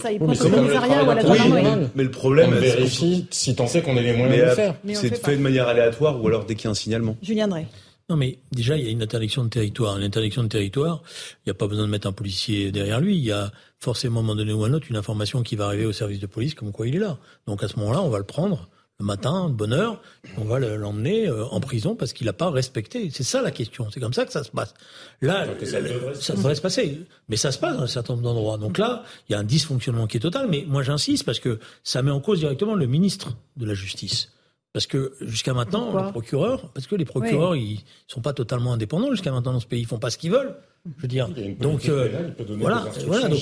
Mais le problème, on vérifie si t'en sais qu'on ait les moyens de le faire. C'est fait de manière aléatoire ou alors dès qu'il y a un signalement. Julien Drey. Non, mais déjà, il y a une interdiction de territoire. L'interdiction de territoire, il n'y a pas besoin de mettre un policier derrière lui. Il y a forcément, à un moment donné ou à un autre, une information qui va arriver au service de police comme quoi il est là. Donc à ce moment-là, on va le prendre le matin, de bonne heure, on va l'emmener euh, en prison parce qu'il n'a pas respecté. C'est ça la question. C'est comme ça que ça se passe. Là, ça, devrait se passer. Mais ça se passe dans un certain nombre d'endroits. Donc là, il y a un dysfonctionnement qui est total. Mais moi, j'insiste parce que ça met en cause directement le ministre de la Justice. Parce que jusqu'à maintenant, les procureurs, parce que les procureurs, ils sont pas totalement indépendants jusqu'à maintenant dans ce pays, ils font pas ce qu'ils veulent. Je veux dire, donc euh, voilà, voilà, donc,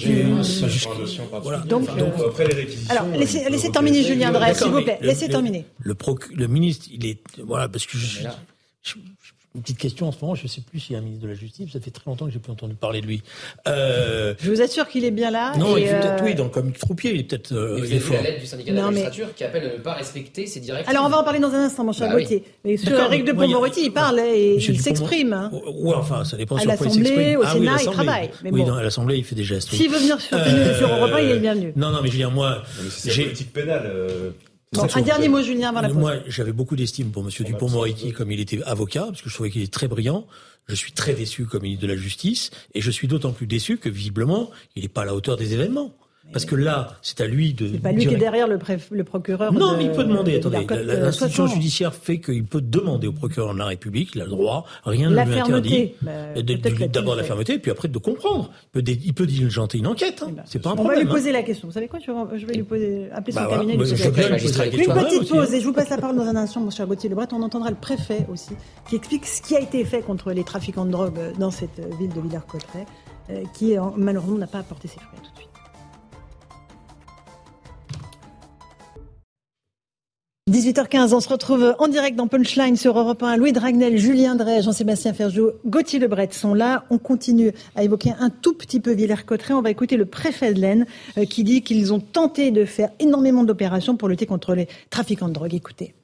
voilà. donc, après les réquisitions. Alors laissez, laissez terminer Julien Drey, s'il vous plaît, laissez terminer. Le, le ministre, il est voilà, parce que je une petite question en ce moment, je ne sais plus s'il y a un ministre de la Justice, ça fait très longtemps que j'ai plus entendu parler de lui. Euh... Je vous assure qu'il est bien là. Non, il fait peut-être, oui, donc, comme troupier, il est peut-être. Euh, il est la lettre du syndicat de la magistrature qui appelle à ne pas respecter ses directives. Alors on va en parler dans un instant, mon cher bah Gauthier. Mais sur Eric de Pont-Moretti, il parle et il s'exprime. Hein. Oui, enfin, ça dépend à sur quoi il s'exprime. Au ah Sénat, il travaille. oui, à l'Assemblée, il fait des gestes. S'il veut venir sur, sur Europe 1, il est bienvenu. Non, non, mais je veux dire, moi. C'est politique pénale. Un dernier mot, Julien, avant la pause. Moi, j'avais beaucoup d'estime pour Monsieur Dupont-Moretti, comme il était avocat, parce que je trouvais qu'il est très brillant. Je suis très déçu comme ministre de la Justice, et je suis d'autant plus déçu que visiblement, il n'est pas à la hauteur des événements. Parce que là, c'est à lui de. C'est pas lui qui est derrière le, le procureur. Non, mais il peut demander. Attendez, l'institution judiciaire fait qu'il peut demander au procureur de la République, il a le droit, rien ne lui interdit. Bah, d'abord la fermeté, puis après de comprendre. Il peut, il peut diligenter une enquête. Hein. Eh ben, c'est pas un problème. On va lui poser hein. la question. Vous savez quoi Je vais lui poser, appeler son bah, cabinet. Bah, une petite pause hein. et je vous passe la parole dans un instant, mon cher Gauthier Lebret. On entendra le préfet aussi qui explique ce qui a été fait contre les trafiquants de drogue dans cette ville de Villers-Cotterêts, euh, qui malheureusement n'a pas apporté ses fruits tout de suite. 18h15, on se retrouve en direct dans Punchline sur Europe 1. Louis Dragnel, Julien Drey, Jean-Sébastien Ferjou, Gauthier Lebret sont là. On continue à évoquer un tout petit peu Villers-Cotterêts. On va écouter le préfet de l'Aisne euh, qui dit qu'ils ont tenté de faire énormément d'opérations pour lutter contre les trafiquants de drogue. Écoutez.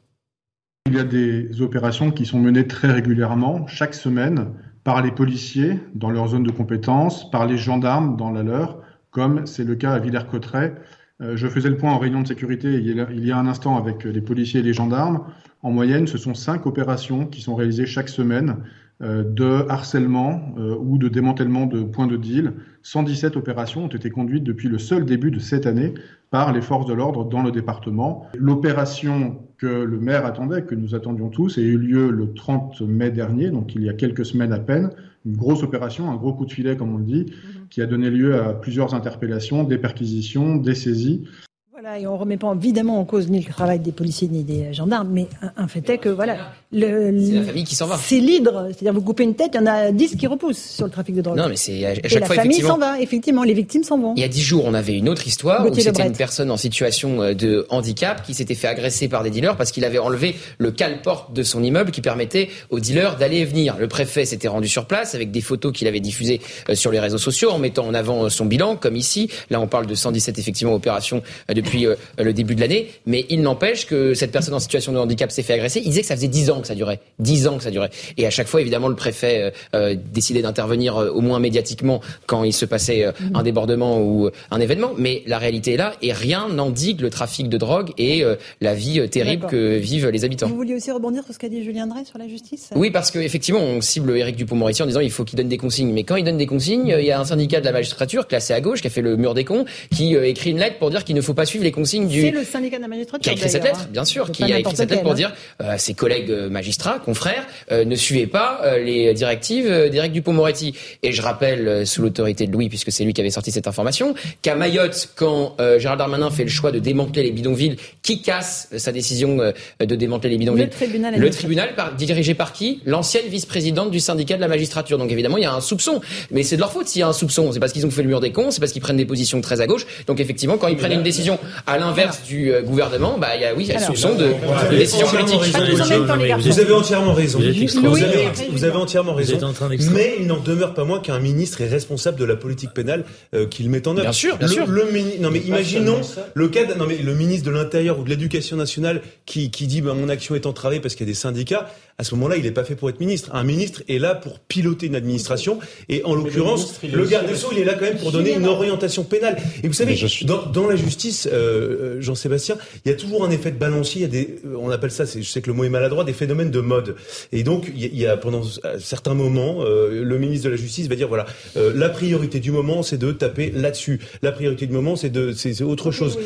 Il y a des opérations qui sont menées très régulièrement, chaque semaine, par les policiers dans leur zone de compétence, par les gendarmes dans la leur, comme c'est le cas à Villers-Cotterêts je faisais le point en réunion de sécurité il y a un instant avec les policiers et les gendarmes. En moyenne, ce sont cinq opérations qui sont réalisées chaque semaine euh, de harcèlement euh, ou de démantèlement de points de deal. 117 opérations ont été conduites depuis le seul début de cette année par les forces de l'ordre dans le département. L'opération que le maire attendait, que nous attendions tous, a eu lieu le 30 mai dernier, donc il y a quelques semaines à peine. Une grosse opération, un gros coup de filet, comme on le dit, qui a donné lieu à plusieurs interpellations, des perquisitions, des saisies. Voilà, et on ne remet pas évidemment en cause ni le travail des policiers ni des gendarmes, mais un, fait est que voilà, le, c'est la famille qui s'en va. C'est l'hydre, c'est-à-dire vous coupez une tête, il y en a 10 qui repoussent sur le trafic de drogue. Non, mais c'est à, chaque et la famille s'en va, effectivement, les victimes s'en vont. Il y a 10 jours, on avait une autre histoire où c'était une personne en situation euh, de handicap qui s'était fait agresser par des dealers parce qu'il avait enlevé le cale-porte de son immeuble qui permettait aux dealers d'aller et venir. Le préfet s'était rendu sur place avec des photos qu'il avait diffusées euh, sur les réseaux sociaux en mettant en avant euh, son bilan, comme ici. Là, on parle de 117 effectivement opérations depuis le début de l'année, mais il n'empêche que cette personne en situation de handicap s'est fait agresser. Il disait que ça faisait 10 ans que ça durait. 10 ans que ça durait. Et à chaque fois, évidemment, le préfet euh, euh décidait d'intervenir euh, au moins médiatiquement quand il se passait euh, un débordement ou un événement. Mais la réalité est là et rien n'endigue le trafic de drogue et la vie terrible que vivent les habitants. Vous vouliez aussi rebondir sur ce qu'a dit Julien Drey sur la justice? Oui, parce qu'effectivement, on cible Éric Dupont-Moretti en disant il faut qu'il donne des consignes. Mais quand il donne des consignes, il y a un syndicat de la magistrature classé à gauche qui a fait le mur des cons, qui écrit une lettre pour dire qu'il ne faut pas suivre les consignes du. C'est le syndicat de la magistrature. Qui a écrit cette lettre, hein. bien sûr, qui a écrit cette lettre pour dire euh, ses collègues magistrats, confrères, euh, ne suivaient pas euh, les directives euh, d'Éric Dupont-Moretti. Et je rappelle, sous l'autorité de Louis, puisque c'est lui qui avait sorti cette information, qu'à Mayotte, quand Gérald Darmanin fait le choix de démanteler les bidonvilles, qui casse sa décision de démanteler les bidonvilles? Le tribunal. Le tribunal par, dirigé par qui? L'ancienne vice-présidente du syndicat de la magistrature. Donc évidemment, il y a un soupçon. Mais c'est de leur faute s'il y a un soupçon. C'est parce qu'ils ont fait le mur des cons, c'est parce qu'ils prennent des positions très à gauche. Donc effectivement, quand ils prennent une décision À l'inverse du euh, gouvernement, bah, il y a, oui, il y a soupçon de, de décision politique. Vous avez entièrement raison. Vous avez, vous avez entièrement raison. Mais il n'en demeure pas moins qu'un ministre est responsable de la politique pénale euh, qu'il met en œuvre. Bien sûr, bien sûr. Le, non mais imaginons le cas, non mais le ministre de l'Intérieur ou de l'Éducation nationale qui, qui dit bah, mon action est entravée parce qu'il y a des syndicats à ce moment-là, il n'est pas fait pour être ministre. Un ministre est là pour piloter une administration, et en l'occurrence, le, garde des Sceaux, il est là quand même pour donner une orientation pénale. Et vous savez, dans, dans, la justice, euh, euh, Jean-Sébastien, il y a toujours un effet de balancier. Il y a des, euh, on appelle ça, je sais que le mot est maladroit, des phénomènes de mode. Et donc, il y a pendant certains moments, euh, le ministre de la Justice va dire voilà, euh, la priorité du moment, c'est de taper là-dessus. La priorité du moment, c'est de, c'est autre chose.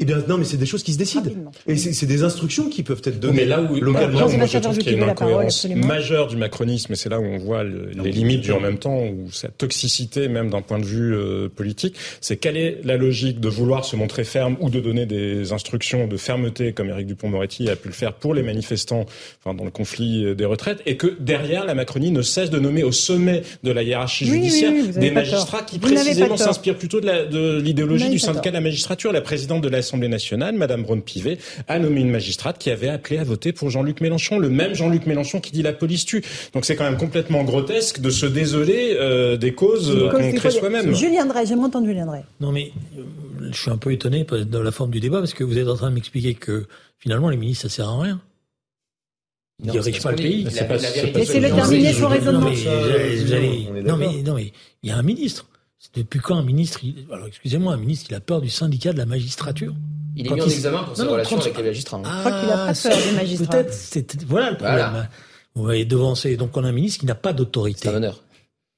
Eh bien, non, mais c'est des choses qui se décident. Et c'est des instructions qui peuvent être données. Mais là où, localement, moi, je trouve qu'il y a une incohérence majeure du macronisme, et c'est là où on voit les limites du en même temps, ou sa toxicité, même d'un point de vue euh, politique, c'est quelle est la logique de vouloir se montrer ferme ou de donner des instructions de fermeté, comme Éric Dupont-Moretti a pu le faire pour les manifestants, enfin, dans le conflit euh, des retraites, et que derrière, la Macronie ne cesse de nommer au sommet de la hiérarchie judiciaire des magistrats qui précisément s'inspirent plutôt de l'idéologie du syndicat de la magistrature. La présidente de la l'Assemblée nationale, Madame Braun-Pivet, a nommé une magistrate qui avait appelé à voter pour Jean-Luc Mélenchon, le même Jean-Luc Mélenchon qui dit la police tue. Donc c'est quand même complètement grotesque de se désoler euh, des causes qu'on crée soi-même. Julien Drey, j'aimerais entendre Julien Drey. Non mais euh, je suis un peu étonné de la forme du débat parce que vous êtes en train de m'expliquer que finalement les ministres ça sert à rien. Ils dirigent pas le pays. Laissez-le terminer son raisonnement. Non mais, non mais il y a un ministre. Depuis quand un ministre, alors excusez-moi, un ministre, il a peur du syndicat de la magistrature Il est mis en examen pour ses relations avec les magistrats. Hein. Je crois qu'il a pas peur des magistrats. Peut-être, voilà le problème. Vous voyez, devancer. Donc on a un ministre qui n'a pas d'autorité. C'est un honneur.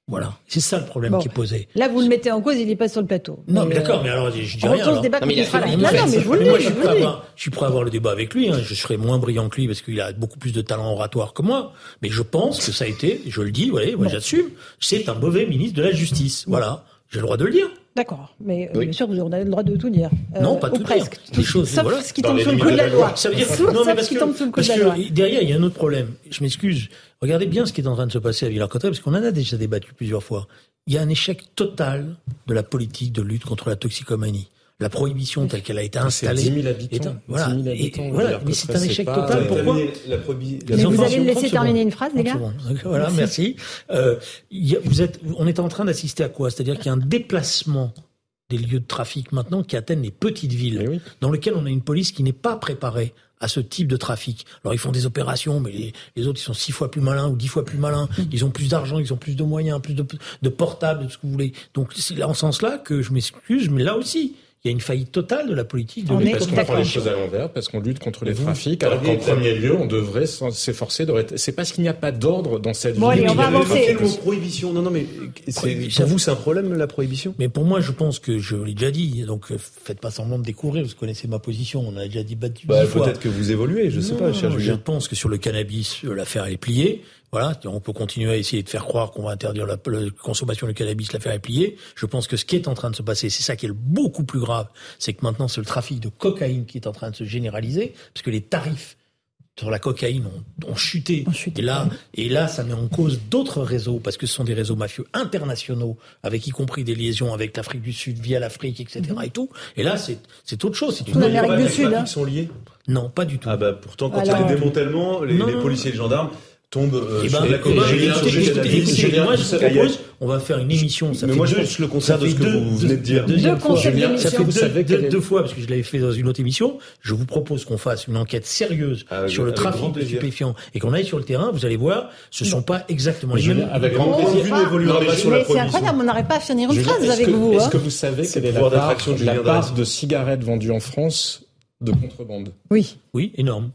Voilà, c'est ça le problème qui est posé. Là, vous le mettez en cause, il n'est pas sur le plateau. Non, mais, d'accord, mais alors je dis rien. Alors. Débat non, mais il a non, non, mais je vous le dis. Moi, je suis, prêt à avoir, je suis prêt à avoir le débat avec lui. Hein. Je serai moins brillant que lui parce qu'il a beaucoup plus de talent oratoire que moi. Mais je pense que ça a été, je le dis, voyez, moi j'assume, c'est un mauvais ministre de la Justice. Voilà. J'ai le droit de le dire. D'accord, mais euh, bien sûr, vous avez le droit de tout dire. Euh, non, pas tout presque. Dire. choses, sauf voilà. ce qui tombe sous le coup de la loi. Ça veut dire sauf, non, mais parce ce qui tombe sous le coup de la loi. Derrière, il y a un autre problème. Je m'excuse. Regardez bien ce qui est en train de se passer à Villers-Cotterêts, parce qu'on en a déjà débattu plusieurs fois. Il y a un échec total de la politique de lutte contre la toxicomanie la prohibition telle qu'elle a été installée. C'est 10 000 habitants. voilà. 10 000 habitants voilà. Mais c'est un échec total. Pourquoi la Mais vous allez me laisser terminer une phrase, les gars Voilà, merci. Euh, vous êtes, on est en train d'assister à quoi? C'est-à-dire qu'il y a un déplacement des lieux de trafic maintenant qui atteignent les petites villes, dans lesquelles on a une police qui n'est pas préparée à ce type de trafic. Alors ils font des opérations, mais les, les, autres ils sont six fois plus malins ou dix fois plus malins. Ils ont plus d'argent, ils ont plus de moyens, plus de, de portables, de ce que vous voulez. Donc c'est là en ce sens-là que je m'excuse, mais là aussi il y a une faillite totale de la politique de on Parce qu'on prend les choses à l'envers, parce qu'on lutte contre les trafics, alors qu'en premier lieu, on devrait s'efforcer de... C'est parce qu'il n'y a pas d'ordre dans cette bon, Allez, on va avancer. Prohibition. Non, non, mais pour vous, c'est un problème, la prohibition? Mais pour moi, je pense que je l'ai déjà dit, donc euh, faites pas semblant de découvrir, vous connaissez ma position, on a déjà débattu bah, Peut-être que vous évoluez, je ne sais pas, cher Je pense que sur le cannabis, euh, l'affaire est pliée. Voilà, on peut continuer à essayer de faire croire qu'on va interdire la, consommation de cannabis, l'affaire est pliée. Je pense que ce qui est en train de se passer, c'est ça qui est beaucoup plus grave, c'est que maintenant c'est le trafic de cocaïne qui est en train de se généraliser, parce que les tarifs sur la cocaïne ont, chuté. Et là, et là, ça met en cause d'autres réseaux parce que ce sont des réseaux mafieux internationaux, avec y compris des liaisons avec l'Afrique du Sud via l'Afrique, etc. Mhm. Et tout. Et là, c'est c'est autre chose. C'est l'Amérique du Sud. Hein. sont liés? Non, pas du tout. Ah bah pourtant, quand il y a des démantèlements, les, les policiers et les gendarmes tombe euh, eh ben, sur la moi, je propose, on va faire une émission. Ça mais fait moi, deux, je le concerne de ce que vous venez de dire. Deux fois. Ça fait deux, deux, fois, parce que je l'avais fait dans une autre émission. Je vous propose qu'on fasse une enquête sérieuse ah, sur le trafic de stupéfiants et qu'on aille sur le terrain. Vous allez voir, ce ne sont pas exactement les mêmes. Avec grand plaisir. C'est incroyable, on n'arrête pas à finir une phrase avec vous. Est-ce hein. que vous savez quelle est la part de cigarettes vendues en France de contrebande? Oui. Oui, énorme.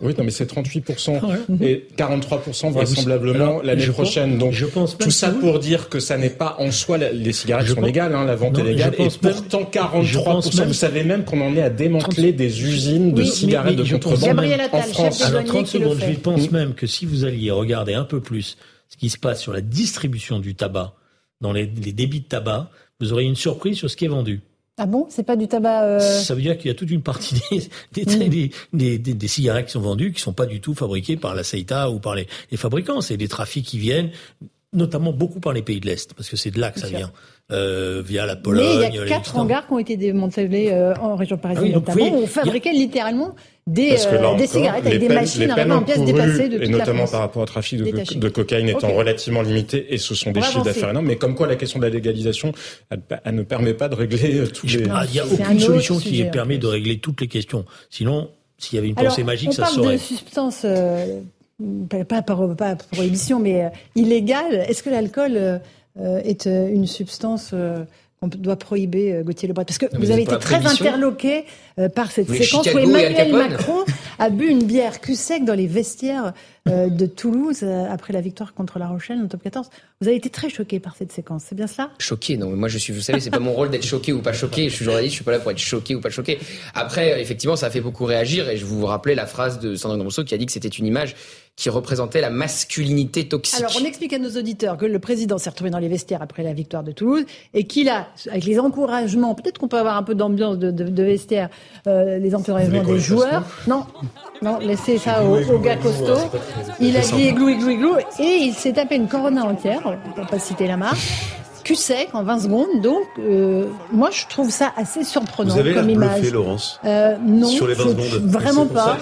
Oui, non, mais c'est 38% ah et 43% vraisemblablement l'année prochaine. Donc, je pense tout ça pour dire que ça n'est pas en soi, les cigarettes sont légales, hein, la vente est légale, et pourtant 43%, vous savez même qu'on en est à démanteler des usines de cigarettes de contrebande en France. Alors 30 secondes, je pense même que si vous alliez regarder un peu plus ce qui se passe sur la distribution du tabac, dans les, les débits de tabac, vous aurez une surprise sur ce qui est vendu. Ah bon? C'est pas du tabac euh... Ça veut dire qu'il y a toute une partie des, des, des, des, des, cigarettes qui sont vendues qui sont pas du tout fabriquées par la CETA ou par les, les fabricants. C'est des trafics qui viennent notamment beaucoup par les pays de l'Est, parce que c'est de là que ça vient. Euh, via la Pologne. Mais il y a quatre hangars qui ont été démantelés euh, en région parisienne, ah notamment, où on fabriquait littéralement des, euh, des cigarettes avec des machines en pièces dépassées de toute Et notamment par rapport au trafic de, de cocaïne étant relativement limité, et ce sont des chiffres d'affaires énormes. Mais comme quoi, la question de la légalisation, elle, ne permet pas de régler tous les... Il n'y a aucune solution qui permet de régler toutes les questions. Sinon, s'il y avait une pensée magique, ça serait... On parle de substances, pas, par, pas prohibition, mais illégales. Est-ce que l'alcool euh, est euh, une substance euh, qu'on doit prohiber, Gauthier Lebret Parce que vous avez été très interloqué par cette séquence où Emmanuel Macron a bu une bière cul sec dans les vestiaires de Toulouse après la victoire contre La Rochelle en top 14. Vous avez été très choqué par cette séquence, c'est bien cela? Choqué, non. Moi, je suis, vous savez, c'est pas mon rôle d'être choqué ou pas choqué. Je suis journaliste, je suis pas là pour être choqué ou pas choqué. Après, effectivement, ça a fait beaucoup réagir et je vous rappelais la phrase de Sandrine Rousseau qui a dit que c'était une image qui représentait la masculinité toxique. Alors, on explique à nos auditeurs que le président s'est retrouvé dans les vestiaires après la victoire de Toulouse et qu'il a, avec les encouragements, peut-être qu'on peut avoir un peu d'ambiance de, de, de, vestiaire, euh, les encouragements des joueurs. Non, non, laissez ça au, gars costaud. Il a dit igloo, igloo, igloo, et il s'est tapé une corona entière, on va pas citer la marque cul sec en 20 secondes. Donc, euh, moi, je trouve ça assez surprenant Vous avez comme image. Bluffé, Laurence euh, non, sur les 20 secondes. Vraiment pas.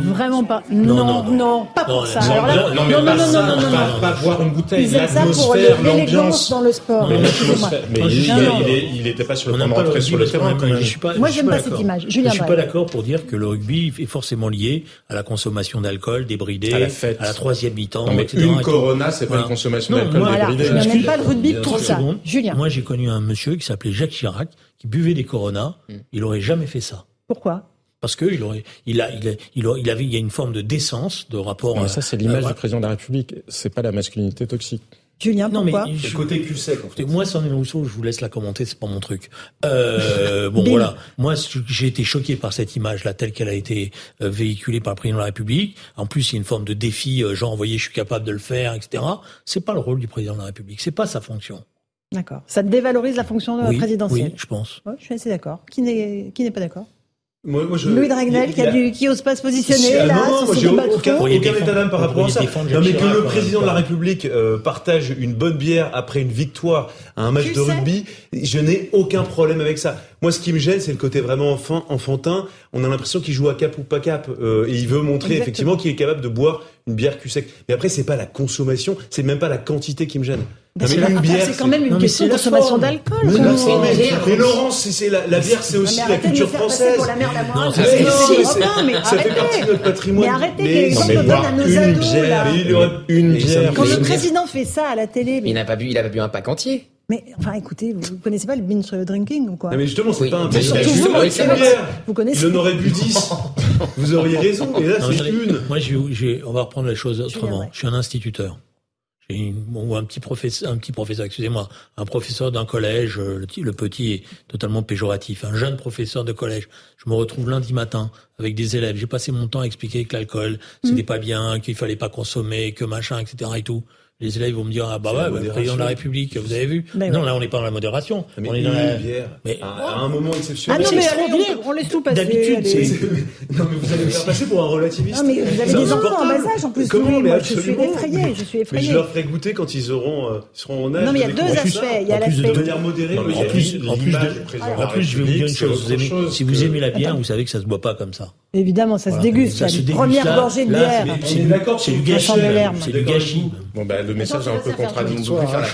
Vraiment pas. Non, non, non, pas pour ça. Alors là, non, non, non, non, non, non, pas boire une bouteille. Ils aiment ça pour l'élégance dans le sport. Mais il n'était pas sur le point d'entrer sur le terrain. Moi, j'aime pas cette image. Je suis pas d'accord pour dire que le rugby est forcément lié à la consommation d'alcool débridé, à la troisième mi-temps. Une Corona, c'est pas une consommation d'alcool débridé. Je n'aime pas le rugby Julien. Moi, j'ai connu un monsieur qui s'appelait Jacques Chirac, qui buvait des Corona. Mm. Il aurait jamais fait ça. Pourquoi? Parce que il aurait, il a, il, il, avait, il y a une forme de décence, de rapport. ça, c'est l'image du président de la République. C'est pas la masculinité toxique. Julien, pourquoi? non, mais je, côté cul sec. En fait. Moi, Sandrine Rousseau, je vous laisse la commenter, c'est pas mon truc. Euh, bon, *laughs* voilà. Moi, j'ai été choqué par cette image-là, telle qu'elle a été euh, véhiculée par le président de la République. En plus, il y a une forme de défi, euh, genre, voyez, je suis capable de le faire, etc. C'est pas le rôle du président de la République. C'est pas sa fonction. D'accord. Ça dévalorise la fonction de oui, présidentielle. Oui, je pense. je suis assez d'accord. Qui n'est qui n'est pas d'accord moi, moi, je, Louis Dragnel qui, a dû, qui ose pas se positionner là, non, non, moi j'ai aucun, aucun état d'âme par rapport à ça. Non mais que le président de la République euh, partage une bonne bière après une victoire à un match de rugby, je n'ai aucun problème avec ça. Moi, ce qui me gêne, c'est le côté vraiment enfant, enfantin. On a l'impression qu'il joue à cap ou pas cap, euh, et il veut montrer effectivement qu'il est capable de boire une bière cul sec. Mais après, c'est pas la consommation, c'est même pas la quantité qui me gêne. C'est quand même une question de consommation d'alcool. Mais, mais, Laurence, c'est la, la, bière, c'est aussi la culture française. Pour la ça fait partie de notre patrimoine. Mais arrêtez, mais. Une bière. Quand le président fait ça à la télé. Il n'a pas bu, il a pas bu un pack entier. Mais enfin, écoutez, vous, ne connaissez pas le binge drinking ou quoi? Non, Mais justement, c'est pas un binge Vous connaissez Il en aurait bu 10. vous auriez raison. Et là, c'est une. Moi, on va reprendre les choses autrement. Je suis un instituteur. Ou un petit professeur, un petit professeur, excusez-moi, un professeur d'un collège, le, le, petit est totalement péjoratif, un jeune professeur de collège. Je me retrouve lundi matin avec des élèves. J'ai passé mon temps à expliquer que l'alcool, c'était mmh. pas bien, qu'il fallait pas consommer, que machin, etc. et tout les élèves vont me dire ah bah ouais, bah, président de la République, vous avez vu ben Non, là on n'est pas dans la modération. Mais on est dans la bière. Mais à, un moment exceptionnel. Ah non mais allez, on, on laisse tout passer. D'habitude, c'est *laughs* non mais vous allez me faire passer pour un relativiste. Non mais vous avez des enfants en bas âge en plus. Comment mais Je suis effrayé, je suis effrayé. Mais je leur ferai goûter quand ils auront euh, seront en âge. Non mais il y a deux aspects, il y a l'aspect de manière modérée. En plus, en plus, en plus, je vais vous dire une chose. Si vous aimez la bière, vous savez que ça se boit pas comme ça. Évidemment, ça se déguste. La première gorgée de bière. C'est du gâchis. C'est du gâchis. Bon ben le message est un peu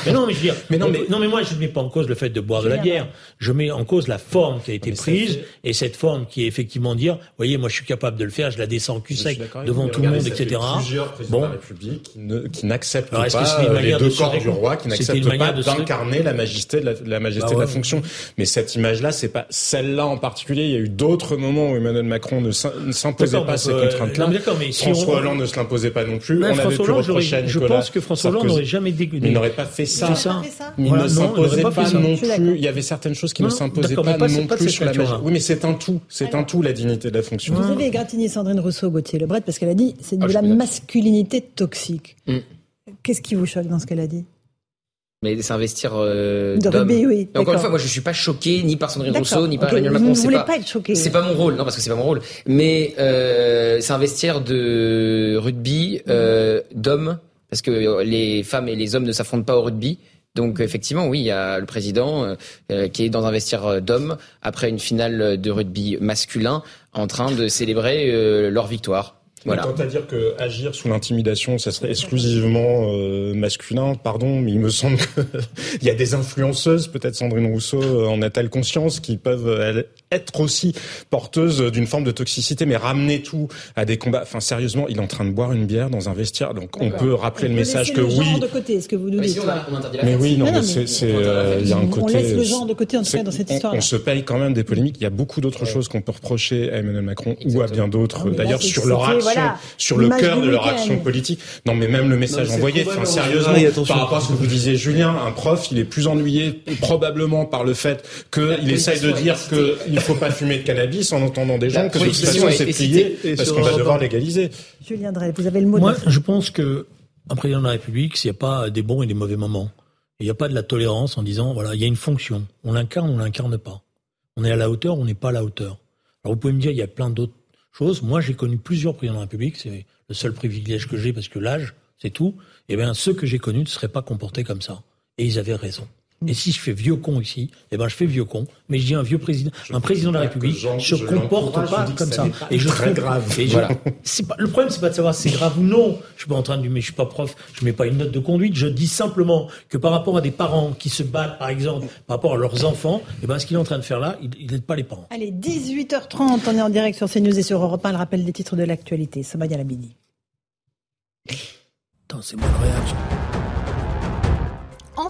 mais non, mais je veux dire, mais non, mais, non, mais moi, je ne mets pas en cause le fait de boire de la bière. Je mets en cause la forme qui a été prise et cette forme qui est effectivement dire, vous voyez, moi, je suis capable de le faire, je la descends cul sec devant tout le monde, etc. Bon. de la République qui n'acceptent pas les deux corps du roi, qui n'acceptent pas d'incarner la majesté de la, majesté de la bah fonction. Mais cette image-là, c'est pas celle-là en particulier. Il y a eu d'autres moments où Emmanuel Macron ne s'imposait pas ces contraintes-là. François Hollande ne se l'imposait pas non plus. On avait pu reprocher à Nicolas. François Hollande n'aurait jamais il n'aurait pas fait ça. il ne s'imposait pas, non plus. Il y avait certaines choses qui ne s'imposaient pas, non plus sur la magie. Oui, mais c'est un tout. C'est un tout, la dignité de la fonction. Vous avez égratigné Sandrine Rousseau, Gauthier Lebret, parce qu'elle a dit c'est de ah, la masculinité toxique. Mm. Qu'est-ce qui vous choque dans ce qu'elle a dit? Mais s'investir euh, d'hommes. Oui, encore une fois, moi je suis pas choqué ni par Sandrine Rousseau ni par Emmanuel Macron. Vous ne voulez pas, être choqué. C'est pas mon rôle, non parce que c'est pas mon rôle. Mais euh, s'investir de rugby euh, d'hommes parce que les femmes et les hommes ne s'affrontent pas au rugby. Donc effectivement, oui, il y a le président qui est dans un vestiaire d'hommes après une finale de rugby masculin en train de célébrer leur victoire. Voilà. Quant à dire que agir sous l'intimidation, ça serait exclusivement euh, masculin, pardon, mais il me semble qu'il *laughs* y a des influenceuses, peut-être Sandrine Rousseau euh, en a-t-elle conscience, qui peuvent être aussi porteuses d'une forme de toxicité, mais ramener tout à des combats. Enfin, sérieusement, il est en train de boire une bière dans un vestiaire, donc on peut rappeler le message que le oui. Genre de côté, ce que vous nous dites. mais oui, non, mais, c'est, euh, il y a un côté. On laisse le genre de côté en tout cas dans cette histoire. On se paye quand même des polémiques. Il y a beaucoup d'autres choses qu'on peut reprocher à Emmanuel Macron ou à bien d'autres, d'ailleurs, sur leur action sur le cœur de leur action politique. Non, mais même le message envoyé, enfin, sérieusement, par rapport à ce que vous disiez, Julien, un prof, il est plus ennuyé probablement par le fait qu'il essaye de dire qu'il ne faut pas fumer de cannabis en entendant des gens que de toute façon c'est plié parce qu'on va devoir légaliser. Julien Drey, vous avez le mot. Moi, je pense que un président de la République, s'il n'y a pas des bons et des mauvais moments, il n'y a pas de la tolérance en disant voilà, il y a une fonction, on l'incarne, on l'incarne pas. On est à la hauteur, on n'est pas à la hauteur. Alors vous pouvez me dire, il y a plein d'autres moi, j'ai connu plusieurs présidents de la République. C'est le seul privilège que j'ai parce que l'âge, c'est tout. Eh bien, ceux que j'ai connus ne seraient pas comportés comme ça. Et ils avaient raison. Et si je fais vieux con ici, eh ben je fais vieux con. Mais je dis un vieux président, un président de la République ne se comporte pas comme ça. Et je très grave. Et voilà. pas, le problème, c'est pas de savoir si c'est grave ou non. Je suis pas en train de mais je suis pas prof, je mets pas une note de conduite. Je dis simplement que par rapport à des parents qui se battent, par exemple, par rapport à leurs enfants, eh ben ce qu'il est en train de faire là, il n'aide pas les parents. Allez, 18h30, on est en direct sur CNews et sur Europe 1. Le rappel des titres de l'actualité. Ça va, la midi. Attends, c'est bonne réaction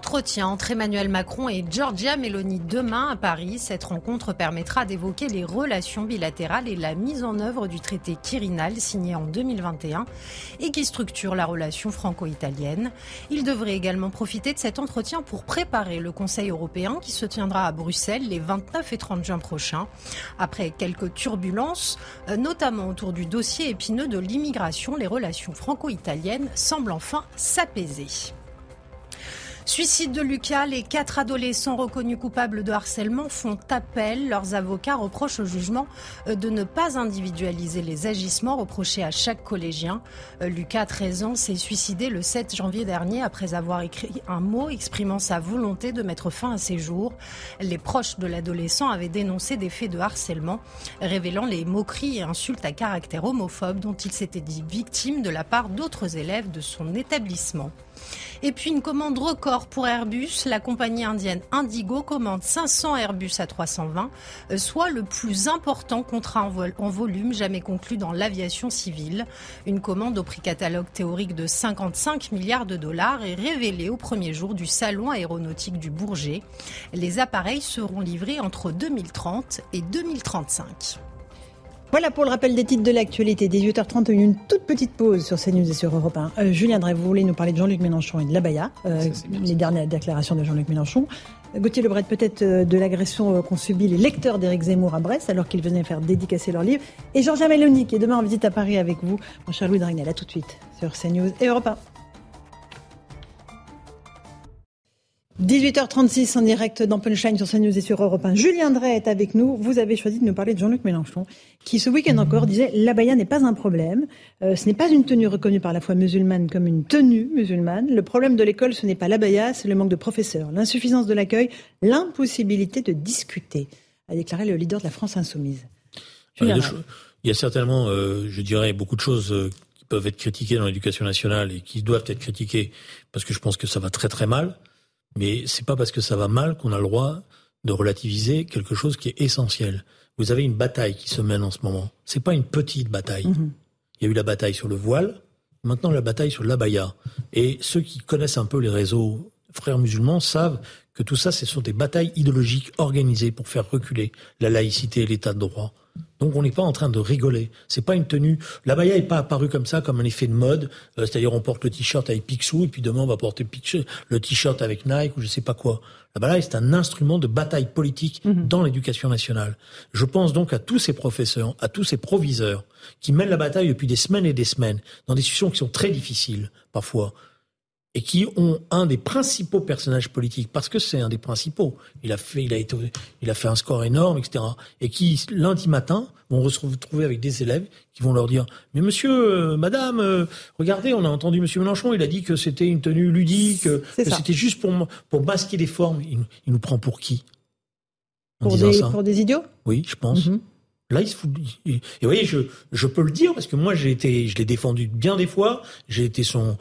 entretien entre Emmanuel Macron et Giorgia Meloni demain à Paris. Cette rencontre permettra d'évoquer les relations bilatérales et la mise en œuvre du traité Quirinal signé en 2021 et qui structure la relation franco-italienne. Il devrait également profiter de cet entretien pour préparer le Conseil européen qui se tiendra à Bruxelles les 29 et 30 juin prochains. Après quelques turbulences, euh, notamment autour du dossier épineux de l'immigration, les relations franco-italiennes semblent enfin s'apaiser. Suicide de Lucas, les quatre adolescents reconnus coupables de harcèlement font appel. Leurs avocats reprochent au jugement euh, de ne pas individualiser les agissements reprochés à chaque collégien. Euh, Lucas, 13 ans, s'est suicidé le 7 janvier dernier après avoir écrit un mot exprimant sa volonté de mettre fin à ses jours. Les proches de l'adolescent avaient dénoncé des faits de harcèlement, révélant les moqueries et insultes à caractère homophobe dont il s'était dit victime de la part d'autres élèves de son établissement. Et puis une commande record pour Airbus. La compagnie indienne Indigo commande 500 Airbus à 320, euh, soit le plus important contrat en, volume jamais conclu dans l'aviation civile. Une commande au prix catalogue théorique de 55 milliards de dollars est révélée au premier jour du salon aéronautique du Bourget. Les appareils seront livrés entre 2030 et 2035. Voilà pour le rappel des titres de l'actualité. 18h30, une toute petite pause sur CNews et sur Europe 1. Euh, Julien Drey, vous voulez nous parler de Jean-Luc Mélenchon et de l'Abaya, euh, les dernières déclarations de Jean-Luc Mélenchon. Gauthier Lebret, peut-être euh, de l'agression qu'ont subi les lecteurs d'Éric Zemmour à Brest alors qu'ils venaient faire dédicacer leur livre. Et Georges Mélanie, qui est demain en visite à Paris avec vous. Mon cher Louis Dragnel, à tout de suite sur CNews et Europe 1. 18h36 en direct dans Punchline sur CNews et sur Europe 1. Julien Drey est avec nous. Vous avez choisi de nous parler de Jean-Luc Mélenchon, qui ce week-end encore disait l'abaya n'est pas un problème. Euh, ce n'est pas une tenue reconnue par la foi musulmane comme une tenue musulmane. Le problème de l'école, ce n'est pas l'abaya, c'est le manque de professeurs, l'insuffisance de l'accueil, l'impossibilité de discuter, a déclaré le leader de la France insoumise. il y a certainement, euh, je dirais, beaucoup de choses euh, qui peuvent être critiquées dans l'éducation nationale et qui doivent être critiquées parce que je pense que ça va très très mal. Mais c'est pas parce que ça va mal qu'on a le droit de relativiser quelque chose qui est essentiel. Vous avez une bataille qui se mène en ce moment. C'est pas une petite bataille. Mhm. Il y a eu la bataille sur le voile, maintenant la bataille sur l'abaya. Et ceux qui connaissent un peu les réseaux frères musulmans savent que tout ça, ce sont des batailles idéologiques organisées pour faire reculer la laïcité et l'état de droit. Donc on n'est pas en train de rigoler. C'est pas une tenue. La baya n'est pas apparue comme ça, comme un effet de mode. Euh, c'est-à-dire on porte le t-shirt avec Picsou et puis demain on va porter le t-shirt avec Nike ou je sais pas quoi. La baya c'est un instrument de bataille politique mhm. dans l'éducation nationale. Je pense donc à tous ces professeurs, à tous ces proviseurs qui mènent la bataille depuis des semaines et des semaines dans des situations qui sont très difficiles parfois et qui ont un des principaux personnages politiques, parce que c'est un des principaux. Il a fait, il a été, il a fait un score énorme, etc. Et qui lundi matin vont se retrouver avec des élèves qui vont leur dire mais monsieur, euh, madame, euh, regardez, on a entendu monsieur Mélenchon, il a dit que c'était une tenue ludique, que c'était juste pour pour masquer les formes. Il, nous prend pour qui? Pour des, pour des idiots? Oui, je pense. Mhm. Là, il se fout. Et vous voyez, je, je peux le dire parce que moi, j'ai été, je l'ai défendu bien des fois. J'ai été son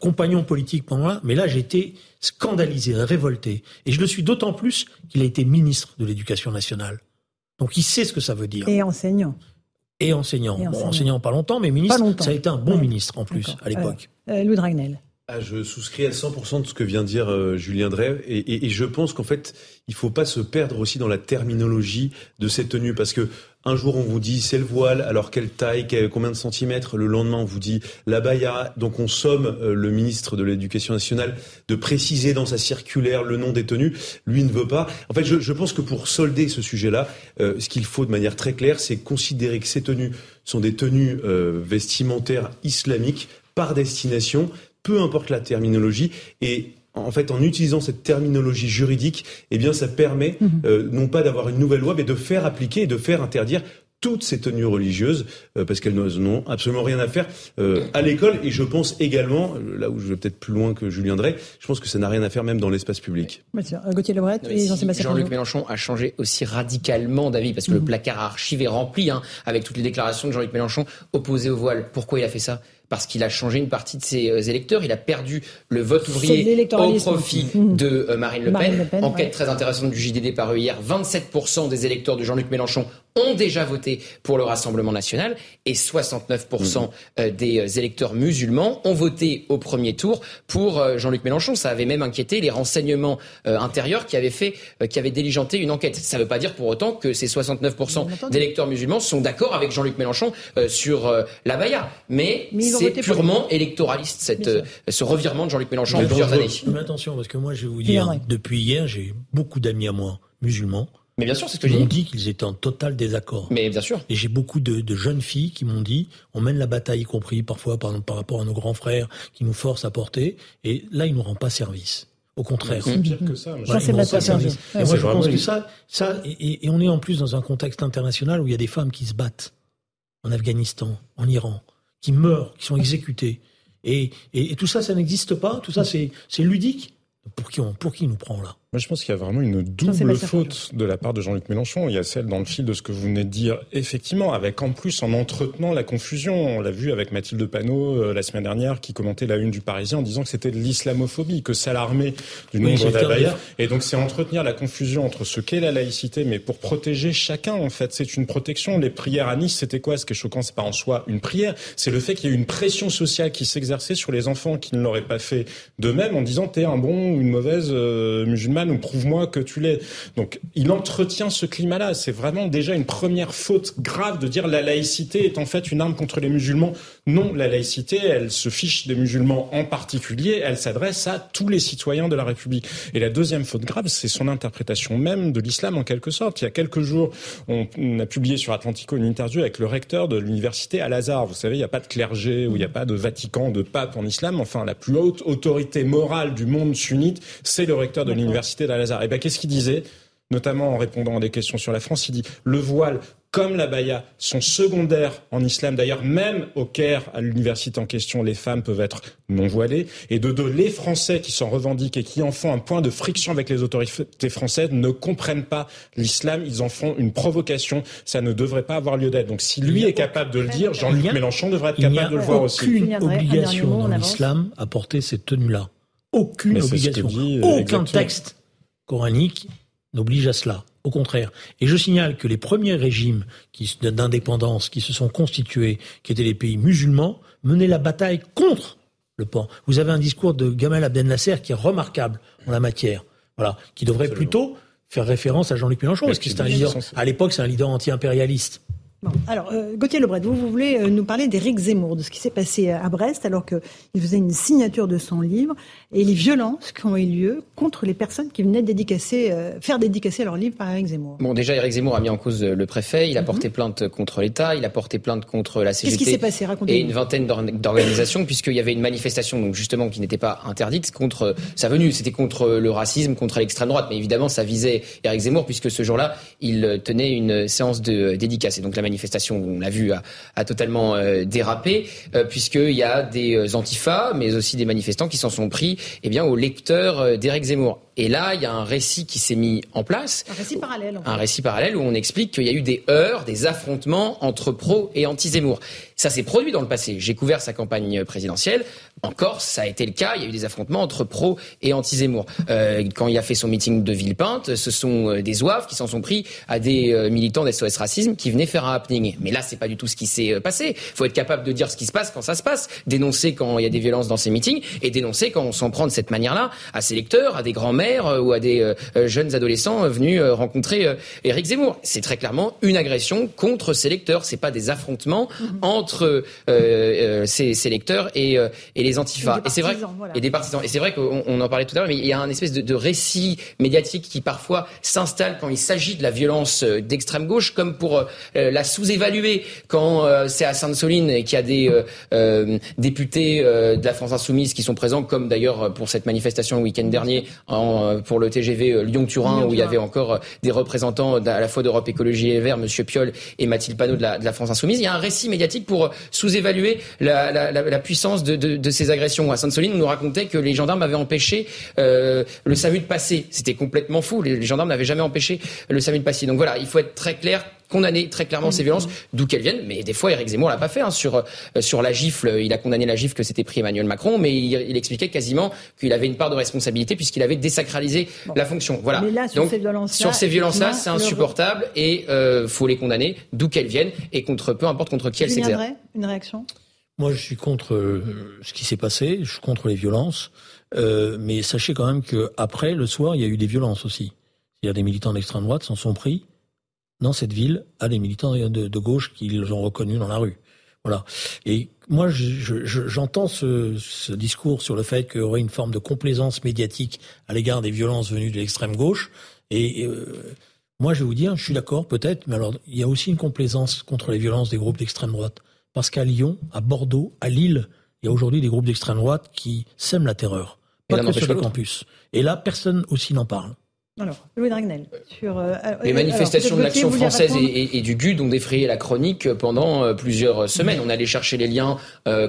compagnon politique pendant là, mais là j'ai été scandalisé, révolté. Et je le suis d'autant plus qu'il a été ministre de l'Éducation nationale. Donc il sait ce que ça veut dire. Et enseignant. Et enseignant. bon, enseignant pas longtemps, mais ministre, ça a été un bon ministre en plus à l'époque. Euh, Louis Dragnel. Ah, je souscris à 100% de ce que vient de dire euh, Julien Drey et, et, je pense qu'en fait il faut pas se perdre aussi dans la terminologie de cette tenue parce que un jour, on vous dit c'est le voile, alors quelle taille, combien de centimètres? Le lendemain, on vous dit la baya. Donc, on somme euh, le ministre de l'Éducation nationale de préciser dans sa circulaire le nom des tenues. Lui ne veut pas. En fait, je, pense que pour solder ce sujet-là, euh, ce qu'il faut de manière très claire, c'est considérer que ces tenues sont des tenues euh, vestimentaires islamiques par destination, peu importe la terminologie, et en fait, en utilisant cette terminologie juridique, eh bien, ça permet mhm. euh, non pas d'avoir une nouvelle loi, mais de faire appliquer et de faire interdire toutes ces tenues religieuses, euh, parce qu'elles n'ont absolument rien à faire euh, à l'école. Et je pense également, là où je vais peut-être plus loin que Julien Drey, je pense que ça n'a rien à faire même dans l'espace public. Gauthier Lebret et Jean-Sébastien Jean-Luc Mélenchon a changé aussi radicalement d'avis, parce que le mhm. placard archivé est rempli, hein, avec toutes les déclarations de Jean-Luc Mélenchon opposées au voile. Pourquoi il a fait ça? Parce qu'il a changé une partie de ses euh, électeurs. Il a perdu le vote ouvrier au profit mmh. de euh, Marine Le Pen. Enquête très intéressante du JDD par hier. 27% des électeurs de Jean-Luc Mélenchon ont déjà voté pour le Rassemblement national et 69% mmh. euh, des électeurs musulmans ont voté au premier tour pour Jean-Luc Mélenchon. Ça avait même inquiété les renseignements intérieurs qui avaient fait, qui avaient diligenté une enquête. Ça ne veut pas dire pour autant que ces 69% d'électeurs musulmans sont d'accord avec Jean-Luc Mélenchon sur la baya. Mais, Mais c'est purement électoraliste, cette, euh, ce revirement de Jean-Luc Mélenchon en plusieurs années. Mais attention, parce que moi, je vais vous dire, depuis hier, j'ai beaucoup d'amis à moi musulmans. Mais bien sûr, c'est ce que j'ai dit. dit qu'ils étaient en total désaccord. Mais bien sûr. Et j'ai beaucoup de, jeunes filles qui m'ont dit, on mène la bataille, y compris parfois par, par rapport à nos grands frères qui nous forcent à porter, et là, ils nous rendent pas service. Au contraire. C'est pire que ça. Moi, c'est Et moi, je pense que ça, ça et, on est en plus dans un contexte international où il y a des femmes qui se battent en Afghanistan, en Iran, qui meurent, qui sont exécutés. Et, et, et tout ça, ça n'existe pas. Tout ça, c'est ludique. Pour qui, on, pour qui nous prend là? Moi, je pense qu'il y a vraiment une double faute de la part de Jean-Luc Mélenchon. Il y a celle dans le fil de ce que vous venez de dire, effectivement, avec en plus en entretenant la confusion. On l'a vu avec Mathilde Panot euh, la semaine dernière, qui commentait la une du Parisien en disant que c'était de l'islamophobie, que ça l'alarmait du nombre oui, Et donc, c'est entretenir la confusion entre ce qu'est la laïcité, mais pour protéger chacun, en fait. C'est une protection. Les prières à Nice, c'était quoi? Ce qui est choquant, c'est pas en soi une prière, c'est le fait qu'il y ait une pression sociale qui s'exerçait sur les enfants qui ne l'auraient pas fait d'eux-mêmes en disant t'es un bon ou une mauvaise euh, musulmane ou prouve-moi que tu l'es. Donc il entretient ce climat-là. C'est vraiment déjà une première faute grave de dire la laïcité est en fait une arme contre les musulmans. Non, la laïcité, elle se fiche des musulmans en particulier, elle s'adresse à tous les citoyens de la République. Et la deuxième faute grave, c'est son interprétation même de l'islam en quelque sorte. Il y a quelques jours, on, a publié sur Atlantico une interview avec le recteur de l'université Al-Azhar. Vous savez, il n'y a pas de clergé ou il n'y a pas de Vatican, de pape en islam. Enfin, la plus haute autorité morale du monde sunnite, c'est le recteur de l'université d'Al-Azhar. Et ben, qu'est-ce qu'il disait notamment en répondant à des questions sur la France, il dit le voile comme la baya sont secondaires en islam. D'ailleurs, même au Caire, à l'université en question, les femmes peuvent être non voilées. Et de deux, les Français qui s'en revendiquent et qui en font un point de friction avec les autorités françaises ne comprennent pas l'islam. Ils en font une provocation. Ça ne devrait pas avoir lieu d'être. Donc, si lui est capable de le dire, Jean-Luc Mélenchon devrait être capable de le voir aussi. Il n'y a aucune obligation dans l'islam à porter cette tenue-là aucune obligation, aucun texte coranique n'oblige à cela. Au contraire. Et je signale que les premiers régimes d'indépendance qui se sont constitués, qui étaient les pays musulmans, menaient la bataille contre le pan. Vous avez un discours de Gamal Abdel Nasser qui est remarquable en la matière. Voilà. Qui devrait plutôt faire référence à Jean-Luc Mélenchon, parce que c'est un leader, à l'époque, c'est un leader anti-impérialiste. Bon, alors, euh, Gauthier Lebret, vous, vous voulez euh, nous parler d'Éric Zemmour, de ce qui s'est passé à Brest alors qu'il faisait une signature de son livre et les violences qui ont eu lieu contre les personnes qui venaient dédicacer, euh, faire dédicacer leur livre par Éric Zemmour. Bon, déjà, Éric Zemmour a mis en cause le préfet, il a mhm. porté plainte contre l'État, il a porté plainte contre la CGT. Qu'est-ce qui s'est passé? Et une vingtaine d'organisations, puisqu'il y avait une manifestation, donc justement, qui n'était pas interdite contre sa venue. C'était contre le racisme, contre l'extrême droite. Mais évidemment, ça visait Éric Zemmour, puisque ce jour-là, il tenait une séance de dédicace. Et donc, la manifestation, on l'a vu, a, totalement euh, dérapé, euh, puisqu'il y a des euh, antifas, mais aussi des manifestants qui s'en sont pris eh bien, aux lecteurs d'Éric Zemmour. Et là, il y a un récit qui s'est mis en place. Un récit parallèle. Un récit parallèle où on explique qu'il y a eu des heurts, des affrontements entre pro et anti-Zemmour. Ça s'est produit dans le passé. J'ai couvert sa campagne présidentielle. En Corse, ça a été le cas. Il y a eu des affrontements entre pro et anti-Zemmour. Euh, quand il a fait son meeting de Villepinte, ce sont euh, des oeufs qui s'en sont pris à des euh, militants d'SOS Racisme qui venaient faire un happening. Mais là, c'est pas du tout ce qui s'est passé. Il faut être capable de dire ce qui se passe quand ça se passe, dénoncer quand il y a des violences dans ces meetings et dénoncer quand on s'en prend de cette manière-là à ses lecteurs, à des grands-mères ou à des jeunes adolescents venus rencontrer Éric Zemmour. C'est très clairement une agression contre ses lecteurs. C'est pas des affrontements mhm. entre ses, lecteurs et, et les antifas. Et, c'est vrai et des partisans. Et c'est vrai qu'on en parlait tout à l'heure, mais il y a un espèce de, récit médiatique qui parfois s'installe quand il s'agit de la violence euh, d'extrême gauche, comme pour euh, la sous-évaluer quand euh, c'est à Sainte-Soline et qu'il y a des députés de la France insoumise qui sont présents, comme d'ailleurs pour cette manifestation le week-end dernier en, pour le TGV Lyon-Turin, où il y avait encore des représentants à la fois d'Europe Écologie et Vert, Monsieur Piolle et Mathilde Panot de la, de la France insoumise. Il y a un récit médiatique pour sous-évaluer la, la, la, puissance de, de, de ces agressions. À Sainte-Soline, on nous racontait que les gendarmes avaient empêché euh, le SAMU de passer. C'était complètement fou. Les, gendarmes n'avaient jamais empêché le SAMU de passer. Donc voilà, il faut être très clair condamner très clairement ces violences, d'où qu'elles viennent. Mais des fois, Éric Zemmour l'a pas fait hein, sur euh, sur la gifle. Il a condamné la gifle que s'était pris Emmanuel Macron, mais il, expliquait quasiment qu'il avait une part de responsabilité puisqu'il avait désacralisé la fonction. Voilà. Mais là, sur ces violences-là, sur ces violences-là, c'est insupportable et euh, faut les condamner, d'où qu'elles viennent et contre peu importe contre qui elles s'exercent. Une réaction? Moi, je suis contre euh, ce qui s'est passé, je suis contre les violences, euh, mais sachez quand même qu'après, le soir, il y a eu des violences aussi. Il y a des militants d'extrême droite s'en sont pris dans cette ville à des militants de, gauche qu'ils ont reconnus dans la rue. Voilà. Et moi, j'entends ce, ce, discours sur le fait qu'il y aurait une forme de complaisance médiatique à l'égard des violences venues de l'extrême gauche. Et euh, moi, je vais vous dire, je suis d'accord, peut-être, mais alors, il y a aussi une complaisance contre les violences des groupes d'extrême droite. Parce qu'à Lyon, à Bordeaux, à Lille, il y a aujourd'hui des groupes d'extrême droite qui sèment la terreur. Pas que sur le campus. Et là, personne aussi n'en parle. Alors, Louis Dragnel, sur... Euh, les euh, manifestations de l'action française et, du GUD ont défrayé la chronique pendant euh, plusieurs semaines. On allait chercher les liens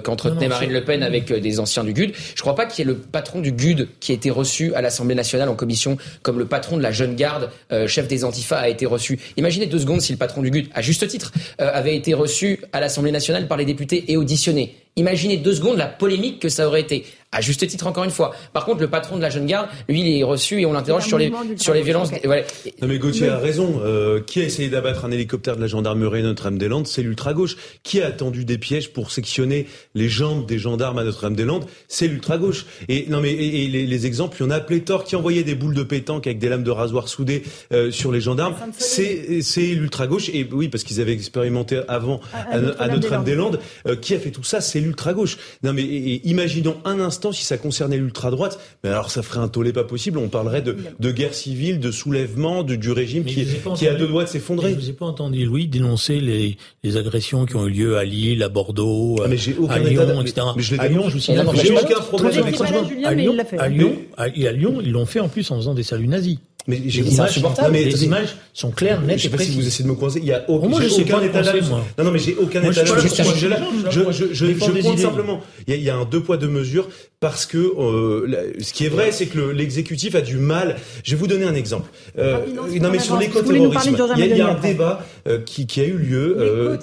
qu'entretenait Marine Le Pen avec des anciens du GUD. Je ne crois pas qu'il y ait le patron du GUD qui a été reçu à l'Assemblée nationale en commission comme le patron de la jeune garde, chef des Antifas, a été reçu. Imaginez deux secondes si le patron du GUD, à juste titre, avait été reçu à l'Assemblée nationale par les députés et auditionné. Imaginez deux secondes la polémique que ça aurait été. À juste titre, encore une fois. Par contre, le patron de la jeune garde, lui, il est reçu et on l'interroge sur les, sur les violences. Non, mais Gauthier a raison. Euh, qui a essayé d'abattre un hélicoptère de la gendarmerie Notre-Dame-des-Landes? C'est l'ultra-gauche. Qui a tendu des pièges pour sectionner les jambes des gendarmes à Notre-Dame-des-Landes? C'est l'ultra-gauche. Et, non, mais, et, les, exemples, il y en a pléthore qui envoyait des boules de pétanque avec des lames de rasoir soudées euh, sur les gendarmes. C'est, c'est l'ultra-gauche. Et oui, parce qu'ils avaient expérimenté avant à, Notre-Dame-des-Landes. Euh, qui a fait tout ça? C'est l'ultra-gauche. Non, mais imaginons un instant si ça concernait l'ultra-droite, mais alors ça ferait un tollé pas possible. On parlerait de, de guerre civile, de soulèvement, de, du régime qui, qui a deux doigts de s'effondrer. Je vous ai pas entendu, Louis, dénoncer les, les agressions qui ont eu lieu à Lille, à Bordeaux, ah, mais à Lyon, etc. Mais je à Lyon, je vous signale, j'ai aucun problème avec ça. À Lyon, à Lyon, à Lyon, ils l'ont fait en plus en faisant des saluts nazis. Mais j'ai les images, mais les images sont claires, nettes Je sais pas si vous essayez de me croiser. Il y a aucun, aucun état d'âme. Non, non, mais j'ai aucun état d'âme. Je, je, je, je compte simplement. Il y, a, il y a un deux poids deux mesures parce que euh, ce qui est vrai, c'est que l'exécutif a du mal. Je vais vous donner un exemple. Euh, non, mais sur l'écoterrorisme, il, il y a un débat euh, qui, qui a eu lieu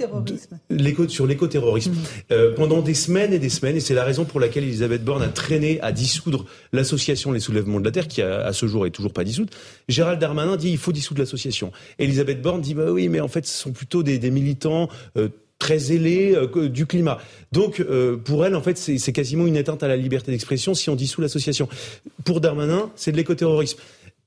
sur l'écoterrorisme euh, pendant des semaines et des semaines, et c'est la raison pour laquelle Elisabeth Borne a traîné à dissoudre l'association Les Soulèvements de la Terre, qui à, à ce jour est toujours pas dissoute. Gérald Darmanin dit il faut dissoudre l'association. Elisabeth Borne dit bah oui, mais en fait ce sont plutôt des, des militants euh, très zélés euh, du climat. Donc euh, pour elle, en fait, c'est quasiment une éteinte à la liberté d'expression si on dissout l'association. Pour Darmanin, c'est de l'écoterrorisme.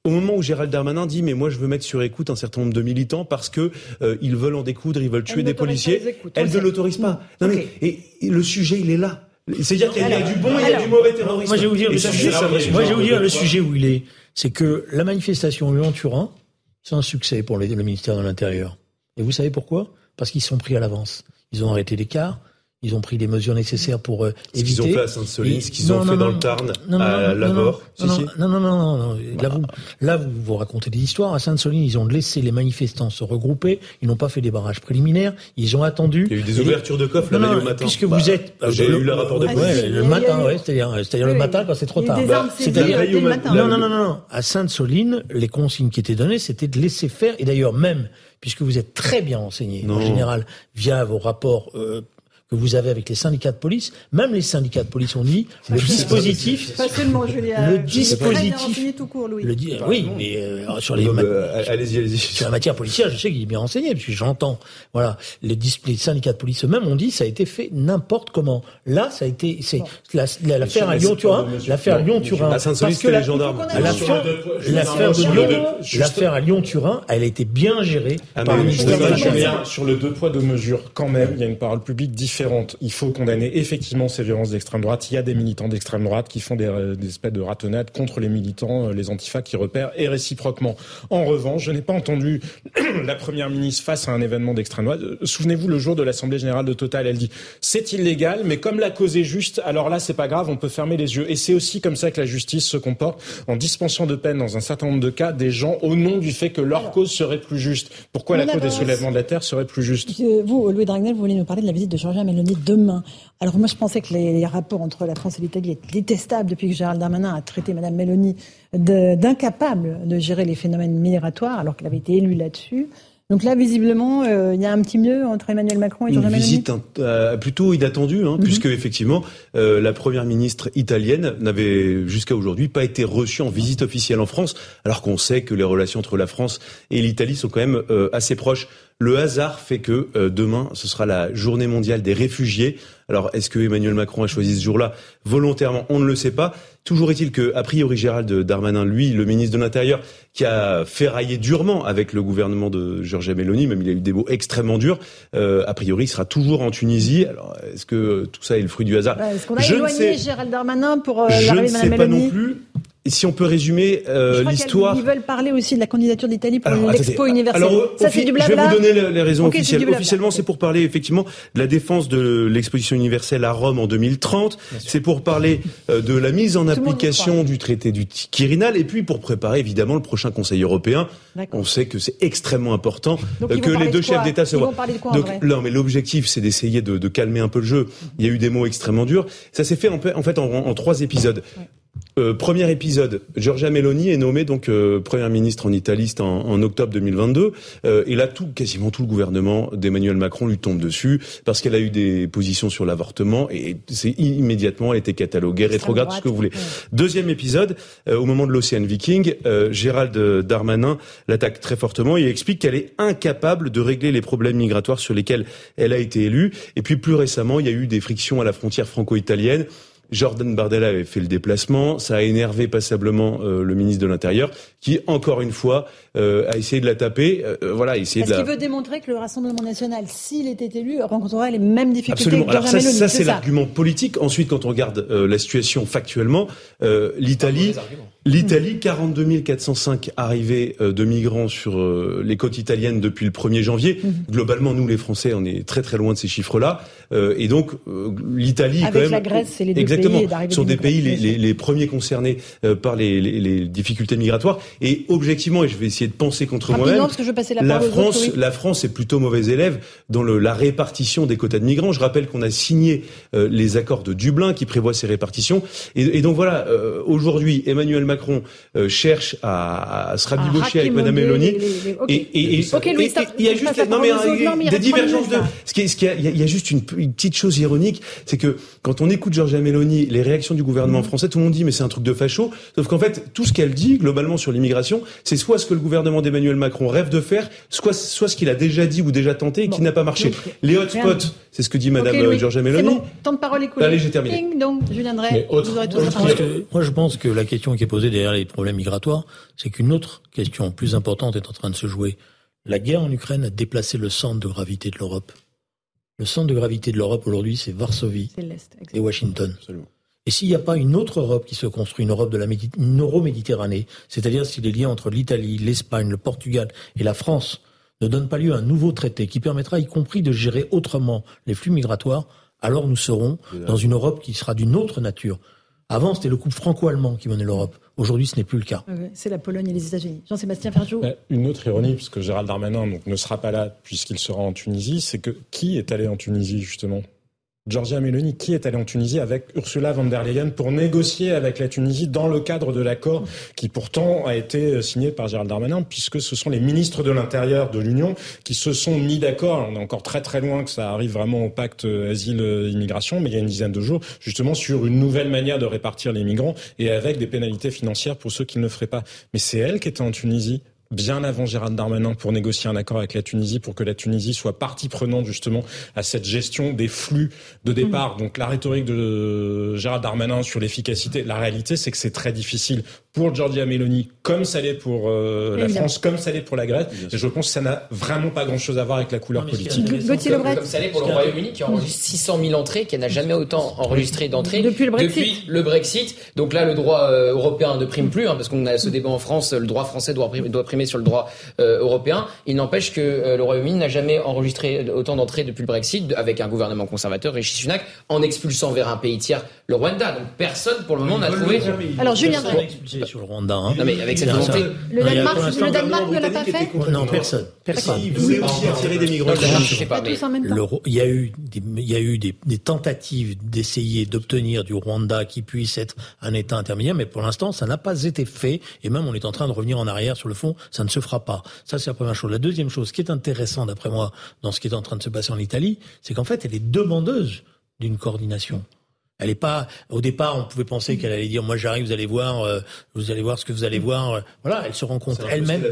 au moment où Gérald Darmanin dit mais moi je veux mettre sur écoute un certain nombre de militants parce que euh, ils veulent en découdre, ils veulent tuer des policiers, elle ne l'autorise pas. Non mais et, le sujet il est là. C'est-à-dire qu'il y a du bon, il y a du mauvais terrorisme. Moi je vais vous dire, le sujet, moi, je vais vous dire le sujet où il est, c'est que la manifestation Lyon-Turin, c'est un succès pour le ministère de l'Intérieur. Et vous savez pourquoi? Parce qu'ils sont pris à l'avance. Ils ont arrêté les cars, ils ont pris les mesures nécessaires pour euh, éviter. Ce qu'ils ont fait à Sainte-Soline, ce qu'ils ont fait dans le Tarn, à Lavore. Non, non, non, non, non, Là, vous, là, vous vous racontez des histoires. À Sainte-Soline, ils ont laissé les manifestants se regrouper. Ils n'ont pas fait des barrages préliminaires. Ils ont attendu. Il y a eu des ouvertures de coffres la veille au matin. Puisque vous bah, êtes. J'ai eu le rapport de police. le matin, ouais, c'est-à-dire, c'est-à-dire le matin quand c'est trop tard. C'est-à-dire le matin. Non, non, non, non. À Sainte-Soline, les consignes qui étaient données, c'était de laisser faire. Et d'ailleurs, même puisque vous êtes très bien renseigné en général via vos rapports euh, que vous avez avec les syndicats de police, même les syndicats de police ont dit le dispositif. Pas seulement, Julien. Le dispositif. tout court, Louis. Le oui, mais euh, sur les. Euh, allez-y, allez-y. Sur la matière policière, je sais qu'il est bien renseigné, parce que j'entends. Voilà, les, les, syndicats de police eux-mêmes ont dit ça a été fait n'importe comment. Là, ça a été, c'est l'affaire à Lyon-Turin, l'affaire Lyon-Turin. À Saint-Solis, les gendarmes. L'affaire de Lyon, l'affaire à Lyon-Turin, elle a été bien gérée ah, par le ministère de l'Intérieur. Sur le deux poids deux mesures, quand même, il y a une parole publique différente il faut condamner effectivement ces violences d'extrême droite. Il y a des militants d'extrême droite qui font des, euh, espèces de ratonnades contre les militants, euh, les antifas qui repèrent, et réciproquement. En revanche, je n'ai pas entendu *clears throat* la première ministre face à un événement d'extrême droite. Euh, souvenez-vous, le jour de l'Assemblée générale de Total, elle dit c'est illégal, mais comme la cause est juste, alors là, c'est pas grave, on peut fermer les yeux. Et c'est aussi comme ça que la justice se comporte en dispensant de peine dans un certain nombre de cas des gens au nom du fait que leur cause serait plus juste. Pourquoi la cause des soulèvements de la terre serait plus juste? Vous, Louis Dragnel, vous voulez nous parler de la visite de Georgia Meloni demain. Alors moi, je pensais que les, rapports entre la France et l'Italie étaient détestables depuis que Gérald Darmanin a traité Mme Meloni d'incapable de, gérer les phénomènes migratoires, alors qu'elle avait été élue là-dessus. Donc là, visiblement, euh, il y a un petit mieux entre Emmanuel Macron et Giorgia Meloni. Une visite euh, plutôt inattendue, hein, mhm. puisque effectivement, euh, la première ministre italienne n'avait jusqu'à aujourd'hui pas été reçue en visite officielle en France, alors qu'on sait que les relations entre la France et l'Italie sont quand même assez proches. Le hasard fait que euh, demain, ce sera la journée mondiale des réfugiés. Alors, est-ce que Emmanuel Macron a choisi ce jour-là volontairement? On ne le sait pas. Toujours est-il que, a priori, Gérald Darmanin, lui, le ministre de l'Intérieur, qui a ferraillé durement avec le gouvernement de Giorgia Meloni, même il a eu des mots extrêmement durs, euh, a priori, il sera toujours en Tunisie. Alors, est-ce que tout ça est le fruit du hasard? Est-ce qu'on a éloigné Gérald Darmanin pour euh, Je ne sais pas non plus si on peut résumer euh, l'histoire. Ils veulent parler aussi de la candidature d'Italie pour l'expo universelle. Alors, Ça, c'est du blabla. Je vais vous donner les raisons officielles. Officiellement, c'est pour parler effectivement de la défense de l'exposition universelle à Rome en 2030. C'est pour parler euh, de la mise en application du traité du Quirinal et puis pour préparer évidemment le prochain Conseil européen. On sait que c'est extrêmement important euh, que les deux chefs d'État se voient. Donc, non, mais l'objectif, c'est d'essayer de, de, calmer un peu le jeu. Il y a eu des mots extrêmement durs. Ça s'est fait en, en fait en, en, trois épisodes. Euh, premier épisode, Giorgia Meloni est nommée donc euh, première ministre en Italie en, en octobre 2022 euh, et là tout quasiment tout le gouvernement d'Emmanuel Macron lui tombe dessus parce qu'elle a eu des positions sur l'avortement et c'est immédiatement elle était cataloguée rétrograde tout ce que vous voulez. Deuxième épisode, au moment de l'Océan Viking, Gérald Darmanin l'attaque très fortement et explique qu'elle est incapable de régler les problèmes migratoires sur lesquels elle a été élue. Et puis plus récemment il y a eu des frictions à la frontière franco-italienne Jordan Bardella avait fait le déplacement, ça a énervé passablement euh, le ministre de l'Intérieur, qui encore une fois euh, a essayé de la taper. Euh, voilà, essayé Est-ce de la... qu'il veut démontrer que le Rassemblement national, s'il était élu, rencontrerait les mêmes difficultés Absolument. que Alors ça, ça c'est l'argument politique. Ensuite, quand on regarde la situation factuellement, l'Italie, l'Italie, 42 405 arrivées de migrants sur les côtes italiennes depuis le 1er janvier. Mhm. Globalement, nous les Français, on est très très loin de ces chiffres-là. et donc l'Italie, quand même, la Grèce, c'est les Exactement. sont des pays les, les, premiers concernés euh, par les, les, difficultés migratoires. Et objectivement, et je vais essayer de penser contre moi-même, la, France, la France est plutôt mauvais élève dans le, la répartition des quotas de migrants. Je rappelle qu'on a signé euh, les accords de Dublin qui prévoient ces répartitions. Et, et donc voilà, euh, aujourd'hui, Emmanuel Macron cherche à, à se rabibocher avec Madame Meloni. Et, et, il y a juste non, mais, des divergences de. Ce qui, ce qui il y a juste une, une petite chose ironique, c'est que quand on écoute Georges Meloni Meloni, les réactions du gouvernement mm. français, tout le monde dit mais c'est un truc de facho. Sauf qu'en fait, tout ce qu'elle dit globalement sur l'immigration, c'est soit ce que le gouvernement d'Emmanuel Macron rêve de faire, soit, soit ce qu'il a déjà dit ou déjà tenté et qui n'a pas marché. les hotspots, c'est ce que dit Madame okay, Giorgia Meloni. Bon. Temps de parole écoulé. Allez, j'ai terminé. donc, Julien Drey, Moi, je pense que la question qui est posée derrière les problèmes migratoires, c'est qu'une autre question plus importante est en train de se jouer. La guerre en Ukraine a déplacé le centre de gravité de l'Europe. Le centre de gravité de l'Europe aujourd'hui, c'est Varsovie et Washington. Et s'il n'y a pas une autre Europe qui se construit, une Europe de la une Euro-Méditerranée, c'est-à-dire si les liens entre l'Italie, l'Espagne, le Portugal et la France ne donnent pas lieu à un nouveau traité qui permettra y compris de gérer autrement les flux migratoires, alors nous serons dans une Europe qui sera d'une autre nature. Avant, c'était le couple franco-allemand qui menait l'Europe. Aujourd'hui, ce n'est plus le cas. C'est la Pologne et les États-Unis. Jean-Sébastien Ferjou. Une autre ironie, puisque Gérald Darmanin donc, ne sera pas là puisqu'il sera en Tunisie, c'est que qui est allé en Tunisie justement? Georgia Meloni, qui est allée en Tunisie avec Ursula von der Leyen pour négocier avec la Tunisie dans le cadre de l'accord qui pourtant a été signé par Gérald Darmanin, puisque ce sont les ministres de l'Intérieur de l'Union qui se sont mis d'accord. On est encore très très loin que ça arrive vraiment au pacte asile-immigration, mais il y a une dizaine de jours, justement sur une nouvelle manière de répartir les migrants et avec des pénalités financières pour ceux qui ne le feraient pas. Mais c'est elle qui était en Tunisie bien avant Gérald Darmanin pour négocier un accord avec la Tunisie pour que la Tunisie soit partie prenante justement à cette gestion des flux de départ. Mmh. Donc la rhétorique de Gérald Darmanin sur l'efficacité, la réalité c'est que c'est très difficile pour Giorgia Meloni, comme ça l'est pour euh, la France, comme ça l'est pour la Grèce. Et je pense que ça n'a vraiment pas grand-chose à voir avec la couleur politique. Comme, ça l'est pour le Royaume-Uni qui enregistre 600 000 entrées, qui n'a jamais autant enregistré d'entrées depuis, depuis le Brexit. Donc là, le droit euh, européen ne prime plus, hein, parce qu'on a ce débat en France, le droit français doit primer, doit primer sur le droit euh, européen. Il n'empêche que le Royaume-Uni n'a jamais enregistré autant d'entrées depuis le Brexit, avec un gouvernement conservateur, Rishi Sunak, en expulsant vers un pays tiers le Rwanda. Donc personne, pour le moment, n'a trouvé. Alors Julien sur le Rwanda. Hein. Non, mais avec cette volonté. Le Danemark, le Danemark ne l'a pas fait Non, personne. Personne. Il voulait aussi attirer des migrants. Il y a eu des, il y a eu des, des tentatives d'essayer d'obtenir du Rwanda qui puisse être un État intermédiaire, mais pour l'instant, ça n'a pas été fait. Et même, on est en train de revenir en arrière sur le fond. Ça ne se fera pas. Ça, c'est la première chose. La deuxième chose, qui est intéressant, d'après moi, dans ce qui est en train de se passer en Italie, c'est qu'en fait, elle est demandeuse d'une coordination. Elle est pas. Au départ, on pouvait penser qu'elle allait dire moi j'arrive, vous allez voir, euh, vous allez voir ce que vous allez voir. Voilà, elle se rend compte elle-même.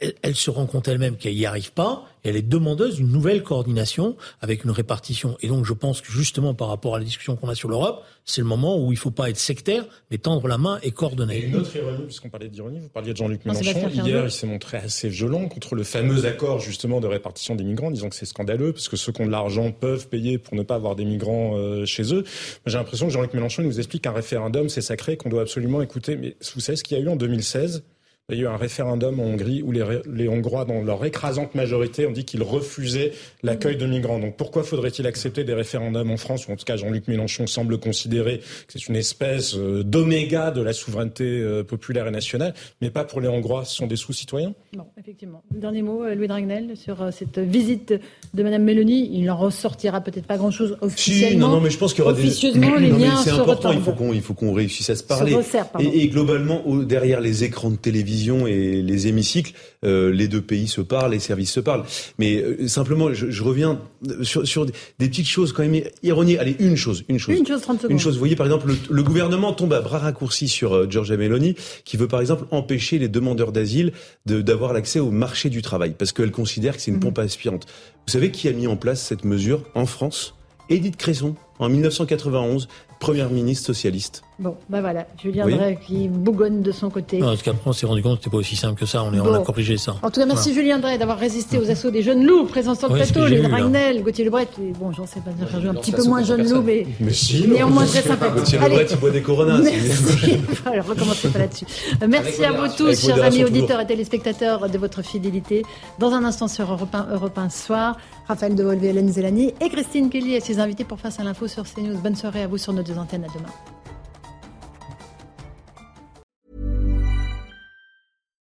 Elle, elle, se rend compte elle-même qu'elle y arrive pas elle est demandeuse d'une nouvelle coordination avec une répartition. Et donc, je pense que justement, par rapport à la discussion qu'on a sur l'Europe, c'est le moment où il ne faut pas être sectaire, mais tendre la main et coordonner. Et une autre ironie, puisqu'on parlait d'ironie, vous parliez de Jean-Luc Mélenchon. Hier, il s'est montré assez violent contre le fameux accord, justement, de répartition des migrants, disant que c'est scandaleux, parce que ceux qui ont de l'argent peuvent payer pour ne pas avoir des migrants euh, chez eux. J'ai l'impression que Jean-Luc Mélenchon nous explique qu'un référendum, c'est sacré, qu'on doit absolument écouter. Mais vous savez ce qu'il y a eu en 2016 il y a eu un référendum en Hongrie où les, les Hongrois, dans leur écrasante majorité, ont dit qu'ils refusaient l'accueil de migrants. Donc pourquoi faudrait-il accepter des référendums en France, où en tout cas Jean-Luc Mélenchon semble considérer que c'est une espèce euh, d'oméga de la souveraineté euh, populaire et nationale, mais pas pour les Hongrois, ce sont des sous-citoyens? Non, effectivement. Dernier mot, euh, Louis Dragnel, sur cette visite de Mme Mélanie. Il n'en ressortira peut-être pas grand-chose officiellement. Si, non, non, mais je pense qu'il y aura des... les liens C'est important, il faut qu'on réussisse à se parler. et, et, globalement, derrière les écrans de télévision, et les hémicycles, euh, les deux pays se parlent, les services se parlent. Mais euh, simplement, je, reviens sur, sur, des petites choses quand même ironiques. Allez, une chose, une chose. Une chose, 30 secondes. Une chose, vous voyez, par exemple, le, gouvernement tombe à bras raccourcis sur euh, Giorgia Meloni, qui veut par exemple empêcher les demandeurs d'asile d'avoir l'accès au marché du travail, parce qu'elle considère que c'est une mhm. pompe aspirante. Vous savez qui a mis en place cette mesure en France? Édith Cresson, en 1991, première ministre socialiste. Bon, ben voilà, Julien Drey qui bougonne de son côté. Non, parce qu'après on s'est rendu compte que c'était pas aussi simple que ça, on, est, on a corrigé ça. En tout cas, merci Julien Drey d'avoir résisté aux assauts des jeunes loups présents sur le plateau, les Ragnel, Gauthier Lebret, bon, j'en sais pas dire, un petit peu moins jeune loup, mais, mais si, néanmoins très sympathique. Gauthier Lebret, il boit des coronas. *laughs* Merci, *laughs* alors recommencez pas là-dessus. Merci à vous tous, chers amis auditeurs et téléspectateurs, de votre fidélité. Dans un instant sur Europe 1, Europe 1 soir, Raphaël Devolvé, Hélène Zelani et Christine Kelly et ses invités pour Face à l'info sur CNews. Bonne soirée à vous sur nos deux antennes. À demain.